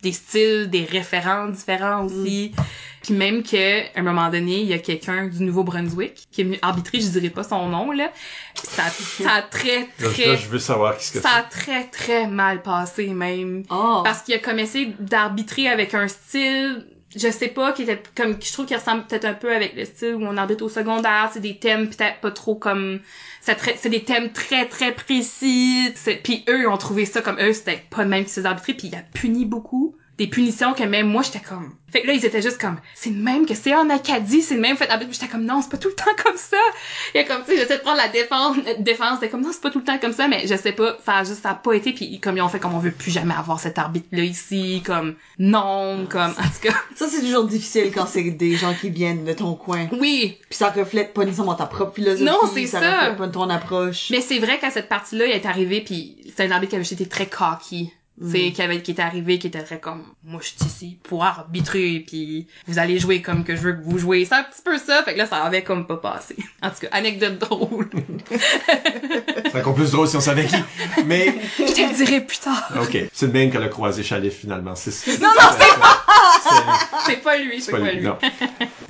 des styles, des référents différents aussi. Puis même que à un moment donné, il y a quelqu'un du Nouveau-Brunswick qui est venu arbitrer, je dirais pas son nom là. Puis ça, ça a très très là, je veux savoir qu'est-ce que ça a très très mal passé même Oh. parce qu'il a comme essayé d'arbitrer avec un style je sais pas qui était comme je trouve qu'il ressemble peut-être un peu avec le style où on arbitre au secondaire c'est des thèmes peut-être pas trop comme c'est des thèmes très très précis puis eux ont trouvé ça comme eux c'était pas le même qui se arbitrer puis il a puni beaucoup des punitions que même moi j'étais comme fait que là ils étaient juste comme c'est le même que c'est en Acadie c'est le même fait j'étais comme non c'est pas tout le temps comme ça il y a comme tu sais j'essaie de prendre la défense euh, défense c'était comme non c'est pas tout le temps comme ça mais je sais pas a juste ça a pas été puis comme ils ont fait comme on veut plus jamais avoir cet arbitre là ici comme non comme en tout cas Ça, c'est toujours difficile quand c'est des gens qui viennent de ton coin. oui Puis ça reflète pas nécessairement ta propre philosophie. Non, c'est ça. ça. reflète pas ton approche. mais c'est vrai qu'à cette partie là il est arrivé puis c'est un arbitre qui avait été très cocky c'est qui avait qui était arrivé qui était très comme moi je suis ici pour arbitrer puis vous allez jouer comme que je veux que vous jouez c'est un petit peu ça fait que là ça avait comme pas passé en tout cas anecdote drôle C'est encore plus drôle si on savait qui. Mais, je te le dirai plus tard ok. C'est le même qu'elle a croisé Chalif, finalement. C'est, non non c'est c'est, c'est pas lui c'est pas, pas lui, lui non.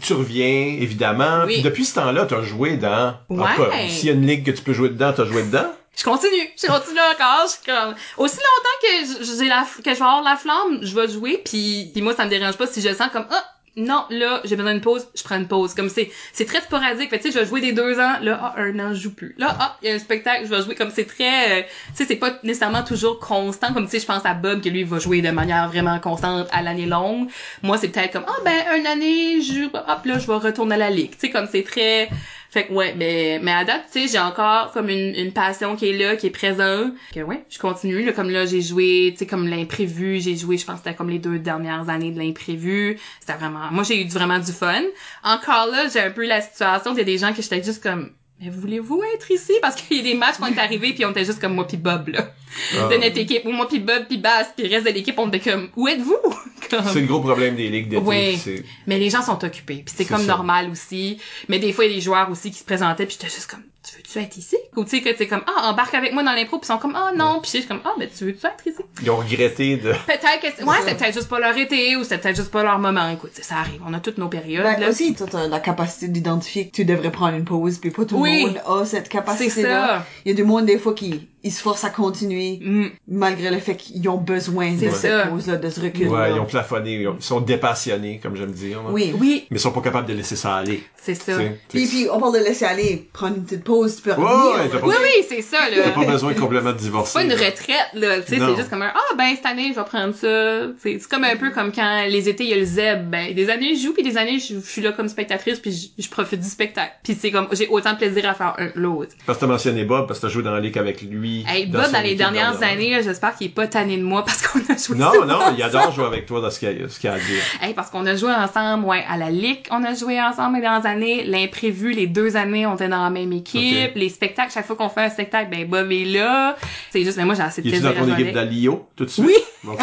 Tu reviens, évidemment. Oui. Puis depuis ce temps-là, t'as joué dans... Ouais. Tout cas, S'il y a une ligue que tu peux jouer dedans, t'as joué dedans? Je continue, je continue encore, je suis comme aussi longtemps que j'ai la que je vais avoir la flamme, je vais jouer puis puis moi ça me dérange pas si je sens comme ah non là j'ai besoin d'une pause, je prends une pause comme c'est c'est très sporadique, fait tu sais je vais jouer des deux ans, là ah un an je joue plus. Là ah il y a un spectacle, je vais jouer comme c'est très euh, tu sais c'est pas nécessairement toujours constant comme tu sais je pense à Bob que lui va jouer de manière vraiment constante à l'année longue. Moi c'est peut-être comme ah ben une année je hop là je vais retourner à la ligue. Tu sais comme c'est très fait que ouais, mais mais à date, tu sais, j'ai encore comme une, une passion qui est là, qui est présente. Que ouais, je continue. Là, comme là, j'ai joué, tu sais, comme l'imprévu, j'ai joué, je pense que c'était comme les deux dernières années de l'imprévu. C'était vraiment. Moi, j'ai eu vraiment du fun. Encore là, j'ai un peu la situation, il y a des gens que j'étais juste comme. Mais voulez-vous être ici? Parce qu'il y a des matchs qui sont arrivés puis on était juste comme moi puis Bob, là. Ah. De notre équipe. Ou moi puis Bob puis Bass puis le reste de l'équipe, on était comme, où êtes-vous? Comme- C'est le gros problème des ligues d'été. C'est... mais les gens sont occupés, puis c'est C'est comme ça. normal aussi. Mais des fois, il y a des joueurs aussi qui se présentaient, puis j'étais juste comme, tu veux-tu être ici? Ou tu sais que t'es comme, ah, embarque avec moi dans l'impro, puis ils sont comme, ah non, puis je suis comme, ah, ben tu veux-tu être ici? Ils ont regretté de... Peut-être que, c'est- ouais, c'est peut-être juste pas leur été, ou c'est peut-être juste pas leur moment. Écoute, ça arrive, on a toutes nos périodes, Ben, là. aussi, toi, t'as la capacité d'identifier que tu devrais prendre une pause, puis pas tout Oui. le monde a cette capacité-là. Il y a du monde, des fois, qui ils se forcent à continuer, Mm. malgré le fait qu'ils ont besoin de C'est cette ça. pause-là, de ce recul Ouais, ils ont plafonné, ils, ont- ils sont dépassionnés, comme j'aime dire. là. Oui. Oui, Mais ils sont pas capables de laisser ça aller. c'est ça. tu sais. Puis, puis, on parle de laisser aller, prendre une petite pause, tu peux Ouais, revenir. ouais, t'as pas- Oui, oui, c'est ça, là. T'as pas besoin de complètement de C'est divorcer. pas une retraite, là. Tu sais, Non. c'est juste comme un, ah, ben, cette année, je vais prendre ça. C'est c'est comme un peu comme quand les étés, il y a le zeb. Ben, des années, je joue, puis des années, je, suis là comme spectatrice, puis je, profite du spectacle. Puis c'est comme, j'ai autant de plaisir à faire un l'autre. Parce que t'as mentionné Bob, parce que t'as joué dans la ligue avec lui. Hey, Bob, dans les dernières années, j'espère qu'il est pas tanné de moi parce qu'on a joué Non, souvent non, il adore jouer avec toi dans ce qu'il a, ce a à dire. Hey, parce qu'on a joué ensemble, ouais, à la Ligue, on a joué ensemble les dernières années. L'imprévu, les deux années, on était dans la même équipe. Les spectacles, chaque fois qu'on fait un spectacle, ben Bob est là. C'est juste, mais moi, j'ai assez de Il est plaisir dans ton équipe d'Alio, tout de suite? Oui.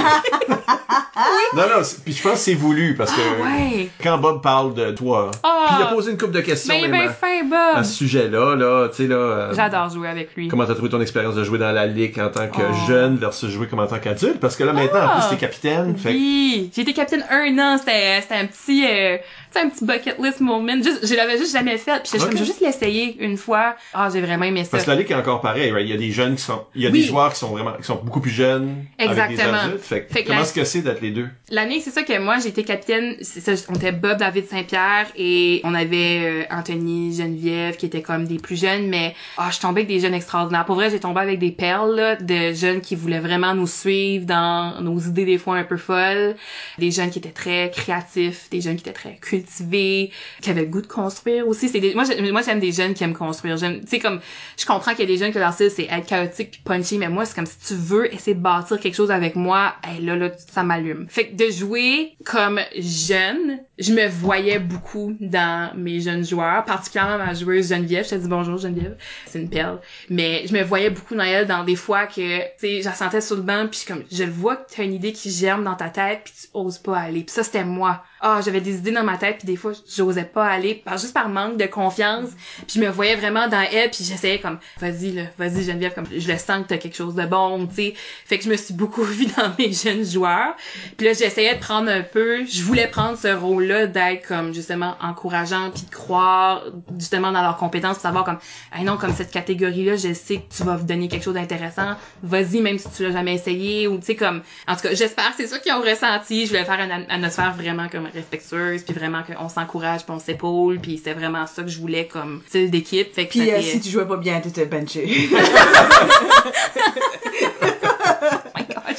Non, non, puis je pense que c'est voulu, parce que Ah, ouais. quand Bob parle de toi, Ah. puis il a posé une couple de questions Ben, ben à, fin, à Bob. ce sujet-là, là, tu sais, là... euh, J'adore jouer avec lui. Comment t'as trouvé ton expérience de jouer dans la ligue en tant que Oh. jeune versus jouer comme en tant qu'adulte? Parce que là, maintenant, en Ah. plus, t'es capitaine. Fait Oui, j'ai été capitaine un an, c'était un petit euh, un petit bucket list moment. Juste, je l'avais juste jamais fait, puis j'étais Ok. comme, je juste l'essayer une fois. Ah, j'ai vraiment aimé ça. Parce que la ligue est encore pareil, right? Il y a des jeunes qui sont, il y a Oui. des joueurs qui sont vraiment, qui sont beaucoup plus jeunes avec des Exactement. adultes. Fait, que Fait que comment est-ce que c'est d'être les deux? L'année, c'est ça que moi, j'ai été capitaine, ça, on était Bob, David, Saint-Pierre, et on avait euh, Anthony, Geneviève, qui étaient comme des plus jeunes, mais ah, je tombais avec des jeunes extraordinaires. Pour vrai, j'ai tombé avec des perles, là, de jeunes qui voulaient vraiment nous suivre dans nos idées des fois un peu folles, des jeunes qui étaient très créatifs, des jeunes qui étaient très cultivés, qui avaient le goût de construire aussi. C'est moi, j'ai- moi, j'aime des jeunes qui aiment construire. J'aime, tu sais, comme, je comprends qu'il y a des jeunes que leur style, c'est être chaotique punchy, mais moi, c'est comme si tu veux essayer de bâtir quelque chose avec moi, hey, là, là, ça m'allume. Fait que de jouer comme jeune, je me voyais beaucoup dans mes jeunes joueurs, particulièrement ma joueuse Geneviève. Je te dis bonjour, Geneviève. C'est une perle. Mais je me voyais beaucoup dans des fois que, tu sais, je la sentais sur le banc puis comme, je le vois que t'as une idée qui germe dans ta tête puis tu oses pas aller. Puis ça, c'était moi. Ah, j'avais des idées dans ma tête puis des fois, j'osais pas aller juste par manque de confiance. Puis je me voyais vraiment dans elle puis j'essayais comme, vas-y, là, vas-y, Geneviève, comme, je le sens que t'as quelque chose de bon, tu sais. Fait que je me suis beaucoup vue dans mes jeunes joueurs. Puis là, j'essayais de prendre un peu, je voulais prendre ce rôle-là d'être comme, justement, encourageant puis de croire, justement, dans leurs compétences, puis savoir comme, ah non, comme cette catégorie-là, je sais que tu vas vous donner quelque chose d'intéressant. Vas-y, même si tu l'as jamais essayé, ou tu sais, comme, en tout cas, j'espère c'est ça qu'ils ont ressenti. Je voulais faire une atmosphère vraiment comme respectueuse, puis vraiment qu'on s'encourage, puis on s'épaule, puis c'est vraiment ça que je voulais comme style d'équipe. Fait que Puis euh, si tu jouais pas bien, t'étais benché.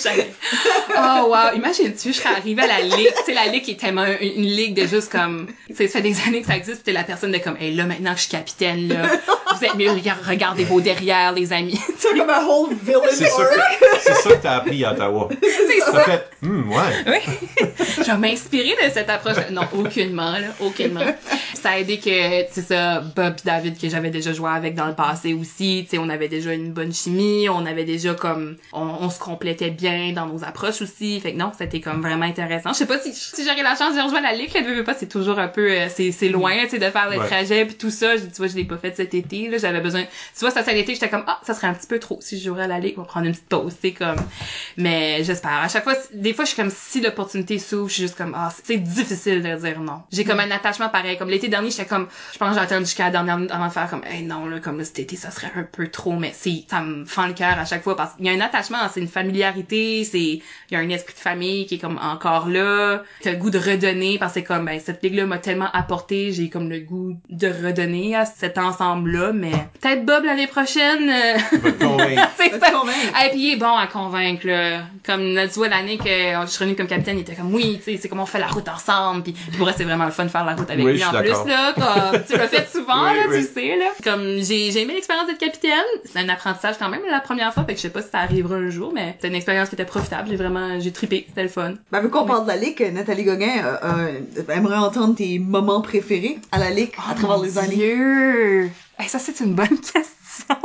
Oh wow, imagine-tu, je serais arrivée à la ligue, tu sais, la ligue est tellement une, une ligue de juste comme, tu sais, ça fait des années que ça existe, pis t'es la personne de comme, hey là, maintenant que je suis capitaine, là, vous êtes mieux, regard- regardez vos derrière, les amis. C'est comme un whole village C'est ça work. que, c'est ça que t'as appris à Ottawa. c'est ça. fait, hum, ouais. Oui. je vais m'inspirer de cette approche. Non, aucunement, là, aucunement. Ça a aidé que, c'est ça, Bob et David, que j'avais déjà joué avec dans le passé aussi, tu sais, on avait déjà une bonne chimie, on avait déjà comme, on, on se complétait bien dans nos approches aussi. Fait que non, c'était comme vraiment intéressant. Je sais pas si, si j'aurais la chance de rejoindre la Ligue, je veux pas, c'est toujours un peu, euh, c'est, c'est loin, tu sais, de faire le Ouais. trajet puis tout ça. Je- Tu vois, je l'ai pas fait cet été, là, j'avais besoin, tu vois, ça, cet été, j'étais comme, ah, ça serait un petit peu trop si je jouerais à la Ligue, on va prendre une petite pause, sais, comme, mais j'espère. À chaque fois, des fois, je suis comme, si l'opportunité s'ouvre, je suis juste comme, ah, c'est c'est difficile de dire non. J'ai comme un attachement pareil. Comme l'été dernier, j'étais comme, je pense attendu jusqu'à la dernière minute avant de faire comme, hey, non, là, comme là, cet été, ça serait un peu trop, mais c'est, ça me fend le cœur à chaque fois parce qu'il y a un attachement, c'est une familiarité, c'est, il y a un esprit de famille qui est comme encore là. T'as le goût de redonner parce que c'est comme, ben, cette ligue-là m'a tellement apporté, j'ai comme le goût de redonner à cet ensemble-là, mais peut-être Bob l'année prochaine, euh, Va te convaincre. c'est Va te ça. convaincre. Et puis il est bon à convaincre là. Comme là, tu vois l'année que je suis revenue comme capitaine, il était comme oui, tu sais, c'est comme on fait la route ensemble. Puis, pour vrai, c'est vraiment le fun de faire la route avec Oui, lui en plus là. Comme, tu l'as fait souvent Oui, là, oui. tu sais là. Comme j'ai j'ai aimé l'expérience d'être capitaine. C'est un apprentissage quand même la première fois, fait que je sais pas si ça arrivera un jour, mais c'est une expérience qui était profitable. J'ai vraiment j'ai trippé, c'était le fun. Ben, vu qu'on parle de la Ligue, Nathalie Gauguin euh, euh, aimerait entendre tes moments préférés à la Ligue à travers les années. Dieu. Hey, ça c'est une bonne question.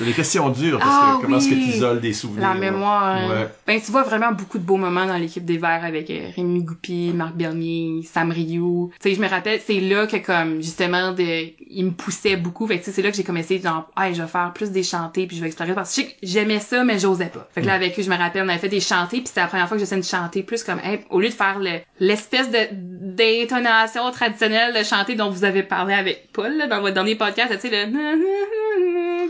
C'est des questions dures parce Ah que comment est-ce que tu isoles des souvenirs? La mémoire. hein. Ouais. Ben, tu vois vraiment beaucoup de beaux moments dans l'équipe des Verts avec euh, Rémi Goupil, Marc Bernier, Sam Rioux. Tu sais, je me rappelle, c'est là que comme, justement, de, il me poussait beaucoup. Fait que, tu sais, c'est là que j'ai commencé, genre, hey, je vais faire plus des chantés puis je vais explorer parce que j'aimais ça, mais j'osais pas. Fait que là, avec eux, je me rappelle, on avait fait des chantés puis c'était la première fois que j'essayais de chanter plus comme, hey, au lieu de faire le, l'espèce de, d'intonation traditionnelle de chanter dont vous avez parlé avec Paul, là, dans votre dernier podcast, tu sais, le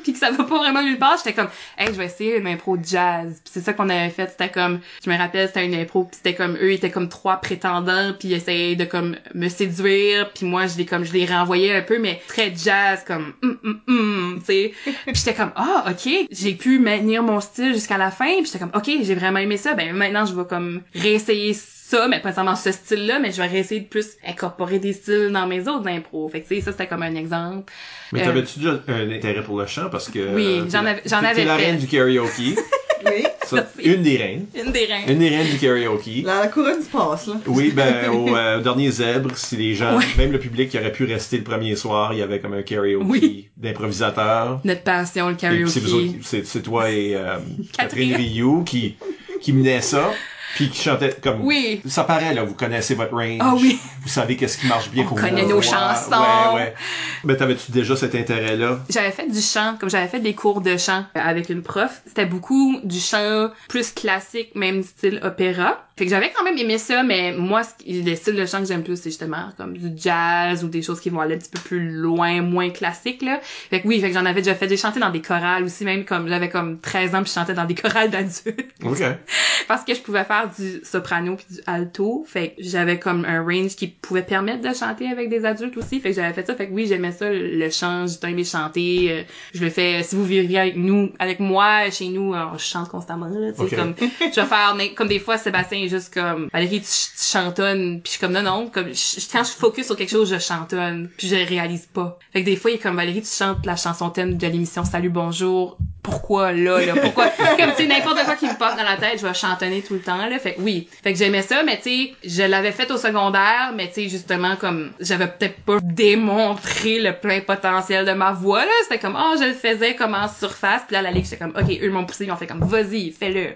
puis que ça va pas vraiment nulle part, j'étais comme hey, je vais essayer une impro de jazz. Puis c'est ça qu'on avait fait, c'était comme je me rappelle, c'était une impro, puis c'était comme eux ils étaient comme trois prétendants, puis ils essayaient de comme me séduire, puis moi je les comme je les renvoyais un peu mais très jazz comme hum hum hum, tu sais. Puis j'étais comme ah, OK, j'ai pu maintenir mon style jusqu'à la fin, puis j'étais comme OK, j'ai vraiment aimé ça. Ben maintenant je vais comme réessayer ça, mais pas nécessairement ce style-là, mais je vais réessayer de plus incorporer des styles dans mes autres impros. Fait que tu sais, ça c'était comme un exemple. Mais Euh, t'avais-tu déjà un intérêt pour le chant? Parce que... Oui, euh, j'en avais- j'en avais la reine du karaoke. Oui. Ça, une des reines. Une des reines. Une des reines du karaoke. La, couronne se passe, là. Oui, ben au, euh, au dernier zèbre, si les gens, Ouais. même le public qui aurait pu rester le premier soir, il y avait comme un karaoke Oui. d'improvisateurs. Notre passion, le karaoke. c'est vous autres- c'est c'est toi et euh, Catherine Catherine. Rioux qui qui menait ça, puis qui chantait comme Oui. ça paraît là, vous connaissez votre range. Ah oui. Vous savez qu'est-ce qui marche bien On pour connaît vous. nos Ouais, chansons. Ouais, ouais. Mais t'avais-tu déjà cet intérêt là J'avais fait du chant, comme j'avais fait des cours de chant avec une prof. C'était beaucoup du chant plus classique, même style opéra. Fait que j'avais quand même aimé ça, mais moi, ce qui- le style de chant que j'aime plus, c'est justement comme du jazz ou des choses qui vont aller un petit peu plus loin, moins classiques, là. Fait que oui, fait que j'en avais déjà fait des chanter dans des chorales aussi, même comme, j'avais comme 13 ans puis je chantais dans des chorales d'adultes. OK. parce que je pouvais faire du soprano puis du alto fait que j'avais comme un range qui pouvait permettre de chanter avec des adultes aussi fait que j'avais fait ça fait que oui j'aimais ça le chant j'ai aimé chanter euh, je le fais si vous vivriez avec nous avec moi chez nous je chante constamment là tu sais Ok. comme je vais faire comme des fois Sébastien juste comme Valérie tu, tu chantonnes puis je suis comme non non comme je- quand je focus sur quelque chose je chantonne puis je réalise pas. Fait que des fois il est comme Valérie tu chantes la chanson thème de l'émission Salut bonjour pourquoi là là? Pourquoi? Comme tu sais n'importe quoi qui me passe dans la tête je vais chantonner tout le temps là. Fait que oui. Fait que j'aimais ça mais tu sais je l'avais fait au secondaire mais tu sais justement comme j'avais peut-être pas démontré le plein potentiel de ma voix là. C'était comme oh je le faisais comme en surface. Puis là la ligue j'étais comme ok eux m'ont poussé ils ont fait comme vas-y fais-le.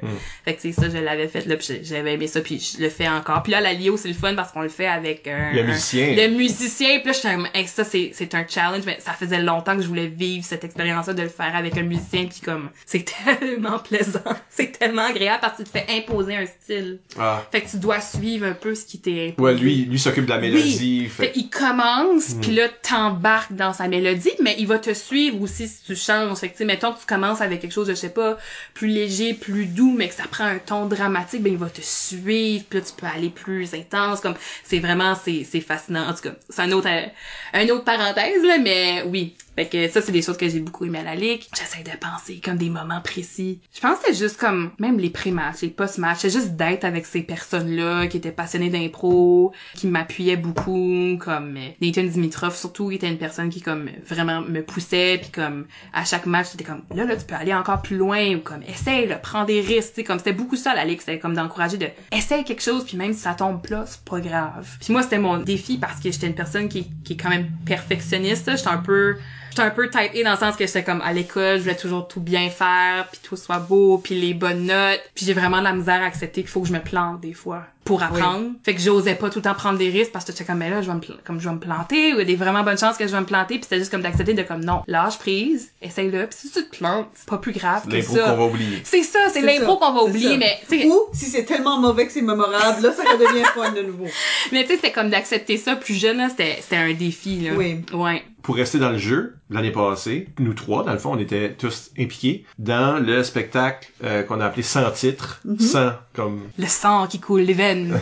Fait que c'est ça je l'avais fait là puis j'avais aimé ça puis je le fais encore. Puis là la Lio c'est le fun parce qu'on le fait avec un Le un- musicien. le musicien. Puis là j'étais comme hey, ça c'est c'est un challenge mais ça faisait longtemps que je voulais vivre cette expérience là de le faire avec un musicien puis comme c'est tellement plaisant c'est tellement agréable parce que tu te fais imposer un style Ah. fait que tu dois suivre un peu ce qui t'est imposé Ouais, lui lui s'occupe de la mélodie, oui. Fait fait qu'il commence, puis là, t'embarques dans sa mélodie, mais il va te suivre aussi si tu changes. Fait que, tu sais, mettons que tu commences avec quelque chose, je sais pas, plus léger, plus doux, mais que ça prend un ton dramatique, ben il va te suivre, puis là, tu peux aller plus intense, comme, c'est vraiment, c'est, c'est fascinant. En tout cas, c'est un autre, euh, un autre parenthèse, là, mais oui. Fait que ça, c'est des choses que j'ai beaucoup aimé à la ligue. J'essaie de penser comme des moments précis. Je pense que c'est juste comme, même les pré-matchs, les post-matchs, c'est juste d'être avec ces personnes-là qui étaient passionnées d'impro, qui m'appuyaient beaucoup, comme euh, Nathan Dimitrov surtout, était une personne qui comme vraiment me poussait, puis comme à chaque match, c'était comme là là tu peux aller encore plus loin ou comme essaye, là, prends des risques, tu sais, comme c'était beaucoup ça la ligue, c'était comme d'encourager de essaye quelque chose, puis même si ça tombe plat, c'est pas grave. Puis moi c'était mon défi parce que j'étais une personne qui, qui est quand même perfectionniste, j'étais un peu J'étais un peu A dans le sens que j'étais comme à l'école, je voulais toujours tout bien faire, puis tout soit beau, puis les bonnes notes. Puis j'ai vraiment de la misère à accepter qu'il faut que je me plante des fois pour apprendre. Fait que j'osais pas tout le temps prendre des risques parce que j'étais comme mais là je vais me comme je vais me planter ou il y a des vraiment bonnes chances que je vais me planter, puis c'était juste comme d'accepter de comme non, lâche prise, essaye-le, puis si tu te plantes, c'est pas plus grave que l'impro ça. qu'on va oublier. C'est ça, c'est l'impro qu'on va oublier, ça. mais tu sais, Ou, si c'est tellement mauvais que c'est mémorable, là, ça redevient fun de nouveau. mais tu sais c'était comme d'accepter ça plus jeune là, c'était c'était un défi là. Oui. Ouais. Pour rester dans le jeu, l'année passée, nous trois, dans le fond, on était tous impliqués dans le spectacle euh, qu'on a appelé Sans titre, sans comme Le sang qui coule les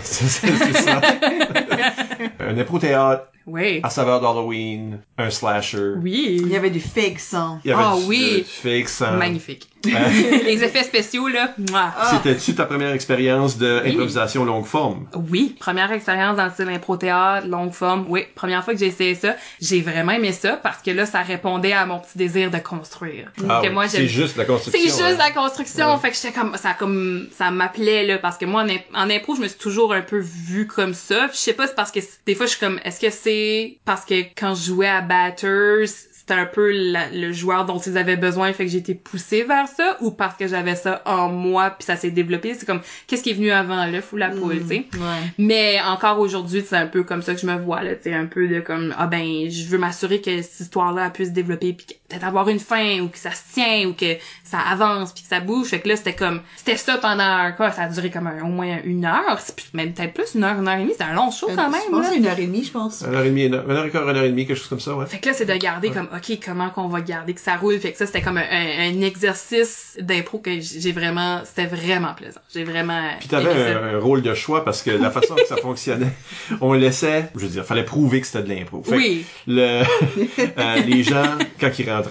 c'est c'est ça. un impro-théâtre Oui. à saveur d'Halloween, un slasher. Oui. Il y avait du fake sang. Il y avait Ah du, oui. du fake sang. Magnifique. Hein? Les effets spéciaux, là. mouah. Ah. C'était-tu ta première expérience de improvisation longue forme? Oui, première expérience dans le style impro-théâtre, longue forme. Oui, première fois que j'ai essayé ça. J'ai vraiment aimé ça parce que là, ça répondait à mon petit désir de construire. Ah que oui, moi, c'est juste la C'est construction. juste hein. la construction, Ouais. fait que j'étais comme ça comme ça m'appelait là parce que moi en, imp- en impro, je me suis toujours un peu vue comme ça. Je sais pas c'est parce que des fois je suis comme est-ce que c'est c'est parce que quand je jouais à Batters, c'était un peu la- le joueur dont ils avaient besoin, fait que j'ai été poussée vers ça, ou parce que j'avais ça en moi, puis ça s'est développé. C'est comme, qu'est-ce qui est venu avant l'œuf ou la poule, tu sais? Ouais. Mais encore aujourd'hui, c'est un peu comme ça que je me vois, là, tu sais, un peu de comme, ah ben, je veux m'assurer que cette histoire-là puisse se développer, puis peut-être avoir une fin, ou que ça se tient, ou que ça avance, puis que ça bouge. Fait que là, c'était comme, c'était ça pendant, quoi, ça a duré comme un- au moins une heure, c'est même peut-être plus, une heure, une heure et demie, c'était un long show quand Je même, pense là. que c'est une heure et demie, je pense. Une heure et demie, une heure, une heure et quart, une heure et demie, quelque chose comme ça, ouais. Fait que là, c'est de garder comme, OK, comment qu'on va garder que ça roule. Fait que ça, c'était comme un, un- un exercice d'impro que j'ai vraiment, c'était vraiment plaisant. J'ai vraiment Puis t'avais un, un rôle de choix parce que la façon que ça fonctionnait, on laissait, je veux dire, fallait prouver que c'était de l'impro. Fait que Oui, le, euh, les gens, quand ils rentraient,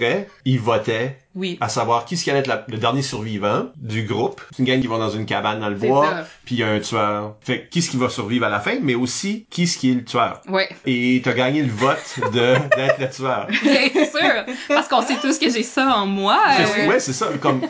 ils votaient oui. à savoir qui ce qui allait être la- le dernier survivant du groupe. C'est une gang qui va dans une cabane dans le C'est bois, puis il y a un tueur. Fait que qui ce qui va survivre à la fin, mais aussi qui ce qui est le tueur. Ouais. Et t'as gagné le vote de d'être le tueur. Bien sûr. Parce qu'on sait tous que j'ai ça en moi. C'est- euh, Ouais, c'est ça. Comme,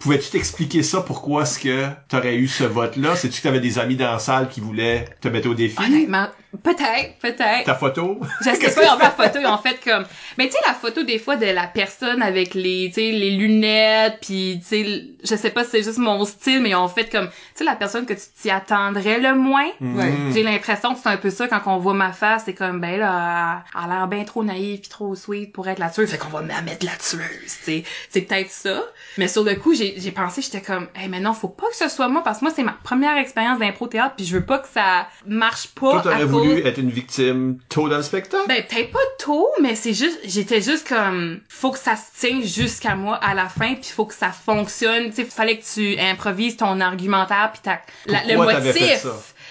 pouvais-tu t'expliquer ça? Pourquoi est-ce que t'aurais eu ce vote-là? C'est-tu que t'avais des amis dans la salle qui voulaient te mettre au défi? Honnêtement, peut-être, peut-être. Ta photo? Je sais pas, la photo, en fait, comme... Mais tu sais, la photo, des fois, de la personne avec les, tu sais, les lunettes, puis tu sais, je sais pas si c'est juste mon style, mais en fait, comme, tu sais, la personne que tu t'y attendrais le moins. Ouais. Mm. J'ai l'impression que c'est un peu ça quand on voit ma face, c'est comme ben là, elle a l'air bien trop naïve puis trop sweet pour être la tueuse, fait qu'on va la mettre la tueuse, tu sais. C'est peut-être ça. Mais sur le coup, j'ai j'ai pensé j'étais comme hey mais non, faut pas que ce soit moi parce que moi c'est ma première expérience d'impro théâtre puis je veux pas que ça marche pas Toi, t'aurais cause voulu être une victime tôt dans le spectacle? ben peut-être pas tôt, mais c'est juste j'étais juste comme faut que ça se tienne jusqu'à moi à la fin puis faut que ça fonctionne, tu sais fallait que tu improvises ton argumentaire puis ta la- le motif.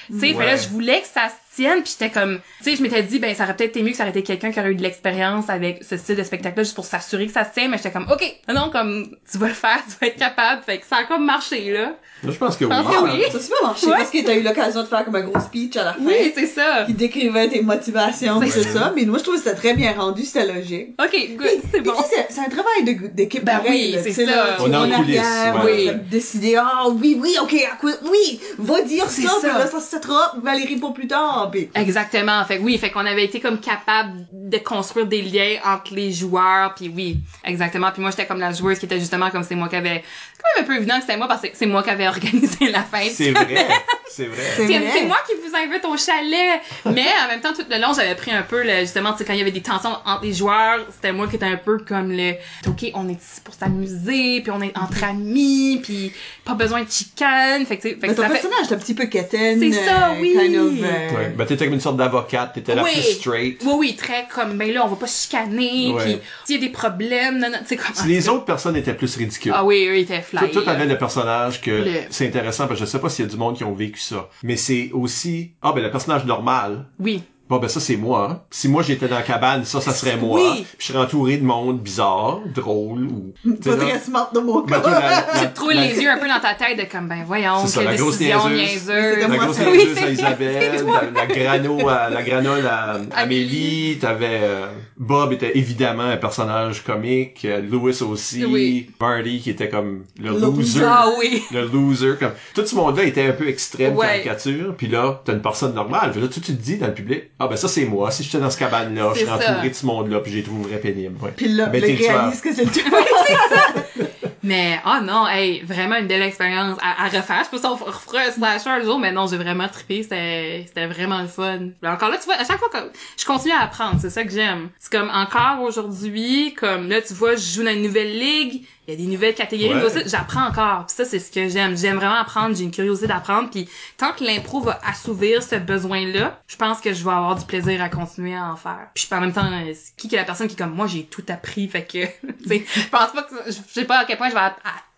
Tu sais, Ouais. là je voulais que ça se tienne puis j'étais comme tu sais je m'étais dit ben ça aurait peut-être été mieux que ça aurait été quelqu'un qui aurait eu de l'expérience avec ce style de spectacle là juste pour s'assurer que ça se tient mais j'étais comme OK, non comme tu vas le faire, tu vas être capable. Fait que ça a comme marché là. Moi, je pense que oui. pense que oui. Ça a super marché Ouais. parce que t'as eu l'occasion de faire comme un gros speech à la fin. Oui, c'est ça. Qui décrivait tes motivations, tout ça. ça. Mais moi, je trouve que c'était très bien rendu, c'était logique. OK, good, c'est bon. c'est un travail d'équipe Ben pareil, oui, c'est tu sais, ça. là, tu On est en coulisses, arrière, ouais. on va décider, ah oui, oui, ok, à quoi, oui, va dire ça, ça. puis là, ça se Valérie pour plus tard, Exactement. Fait que oui, fait qu'on avait été comme capable de construire des liens entre les joueurs, puis oui, exactement. Puis moi j'étais comme la joueuse qui était justement comme c'est moi qui avait c'est quand même un peu évident que c'était moi parce que c'est moi qui avais organisé la fête. C'est vrai. C'est vrai. C'est moi qui vous invite au chalet. Mais en même temps, tout le long, j'avais pris un peu, le, justement, quand il y avait des tensions entre les joueurs, c'était moi qui étais un peu comme le, OK, on est ici pour s'amuser, puis on est entre amis, puis pas besoin de chicane. Fait que, fait Mais que ton fait... personnage est un petit peu quétaine. C'est ça, euh, oui. Kind of, euh, Ouais. Ben, t'étais comme une sorte d'avocate, t'étais la Oui. plus straight. Oui, oui, très comme, ben là, on va pas chicaner, Ouais. puis s'il y a des problèmes, non, non, tu sais, comme... Si les autres personnes étaient plus ridicules. Ah oui, eux, ils étaient fly. toi, t'avais le personnage que Le- c'est intéressant parce que je sais pas s'il y a du monde qui ont vécu Mais c'est aussi, ah ben le personnage normal. Oui. Bon ben ça c'est moi. hein. Si moi j'étais dans la cabane, ça ça serait moi. Oui. Puis je serais entouré de monde bizarre, drôle ou. Pas là- très smart de mon Ben, cas. Tu trouves la- les yeux un peu dans ta tête de comme, ben voyons, C'est ça, quelle la grosse décision niaiseuse. La moi, grosse niaiseuse à Isabelle, la, la grano à, la granole à Amélie, t'avais, euh, Bob était évidemment un personnage comique, euh, Louis aussi, Oui. Marty qui était comme le Le loser. Ah oui. Le loser, comme, tout ce monde-là était un peu extrême, Ouais. caricature, puis là, t'as une personne normale, là, tu tu te dis dans le public, ah ben ça c'est moi, si j'étais dans ce cabane-là, je C'est serais ça. entouré de ce monde-là, puis je les trouverais pénibles, ouais. Puis là, Ben, réalise que c'est le tueur. Mais, oh non, hey, vraiment une belle expérience à, à refaire. Je sais pas si on refera un slasher un jour, mais non, j'ai vraiment trippé. C'était, c'était vraiment le fun. Mais encore là, tu vois, à chaque fois que je continue à apprendre, c'est ça que j'aime. C'est comme encore aujourd'hui, comme là, tu vois, je joue dans une nouvelle ligue, il y a des nouvelles catégories, Ouais. aussi, j'apprends encore. Puis ça, c'est ce que j'aime. J'aime vraiment apprendre, j'ai une curiosité d'apprendre. Puis tant que l'impro va assouvir ce besoin-là, je pense que je vais avoir du plaisir à continuer à en faire. Puis en même temps, euh, c'est qui qui est la personne qui est comme moi, j'ai tout appris, fait que, je pense pas que, je sais pas à quel point je vais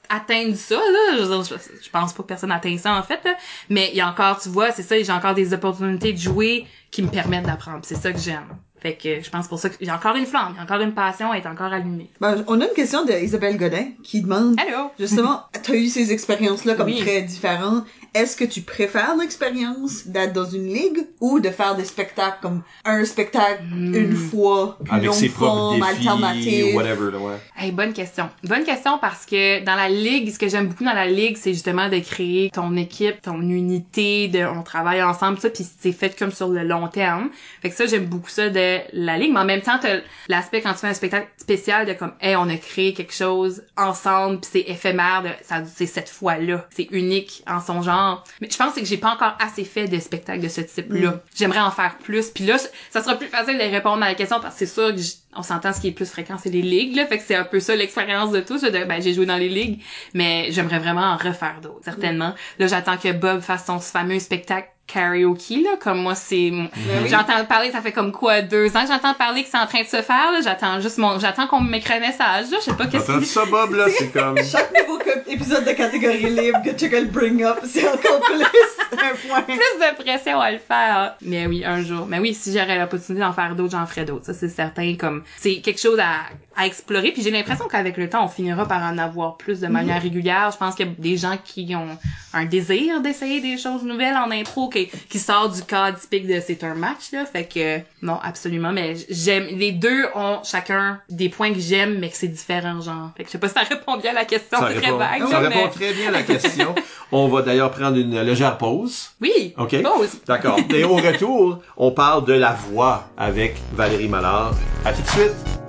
atteindre ça, là. Je, je- je pense pas que personne atteint ça, en fait, là. Mais il y a encore, tu vois, c'est ça, j'ai encore des opportunités de jouer qui me permettent d'apprendre. C'est ça que j'aime. Fait que je pense pour ça y a encore une flamme, il y a encore une passion, elle est encore allumée. Ben, on a une question d'Isabelle Godin qui demande Allô? justement, t'as eu ces expériences-là comme Oui. très différentes. Est-ce que tu préfères l'expérience d'être dans une ligue ou de faire des spectacles comme un spectacle Hmm. une fois, une Avec longue ses propres forme, alternative? whatever, ouais. Hey, bonne question. Bonne question parce que dans la ligue, ce que j'aime beaucoup dans la ligue, c'est justement de créer ton équipe, ton unité, de on travaille ensemble, ça, puis c'est fait comme sur le long terme. Fait que ça, j'aime beaucoup ça de la ligue. Mais en même temps, t'as l'aspect quand tu fais un spectacle spécial de comme, hey, on a créé quelque chose ensemble, puis c'est éphémère, de, ça, c'est cette fois-là, c'est unique en son genre. Mais je pense que j'ai pas encore assez fait de spectacles de ce type-là. J'aimerais en faire plus. Puis là, ça sera plus facile de répondre à la question parce que c'est sûr que on s'entend ce qui est le plus fréquent, c'est les ligues, là. Fait que c'est un peu ça l'expérience de tous. de, ben, j'ai joué dans les ligues, mais j'aimerais vraiment en refaire d'autres, certainement. Là, j'attends que Bob fasse son fameux spectacle karaoke, là. Comme moi, c'est, oui. j'entends parler, ça fait comme quoi, deux ans que j'entends parler que c'est en train de se faire, là. J'attends juste mon, j'attends qu'on m'écrit un message, là. Je sais pas qu'est-ce qu'il ça, Bob, là? C'est comme... Chaque nouveau épisode de catégorie libre que Chuck le bring up, c'est encore plus un point. plus de pression à le faire. Mais oui, un jour. Mais oui, si j'aurais l'opportunité d'en faire d'autres, j'en ferais d'autres. Ça, c'est certain. Comme, c'est quelque chose à, à explorer. Puis j'ai l'impression qu'avec le temps, on finira par en avoir plus de manière régulière. Je pense qu'il y a des gens qui ont un désir d'essayer des choses nouvelles en impro qui, qui sort du cadre typique de c'est un match, là. Fait que, non, absolument. Mais j'aime, les deux ont chacun des points que j'aime, mais que c'est différent, genre. Fait que je sais pas si ça répond bien à la question. Ça C'est très répond, vague, ça répond très bien à la question. On va d'ailleurs prendre une légère pause. Oui. OK? Pause. D'accord. Et au retour, on parle de la voix avec Valérie Mallard. À tout de suite.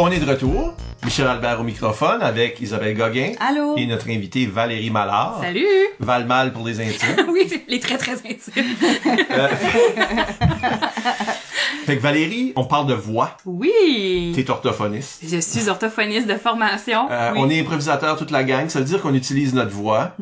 On est de retour. Michel Albert au microphone avec Isabelle Gauguin Allô? et notre invitée Valérie Mallard. Salut. Valmal pour les intimes. oui, les très très intimes. Fait que Valérie, on parle de voix. Oui. T'es orthophoniste. Je suis orthophoniste de formation. Euh, oui, On est improvisateur toute la gang. Ça veut dire qu'on utilise notre voix.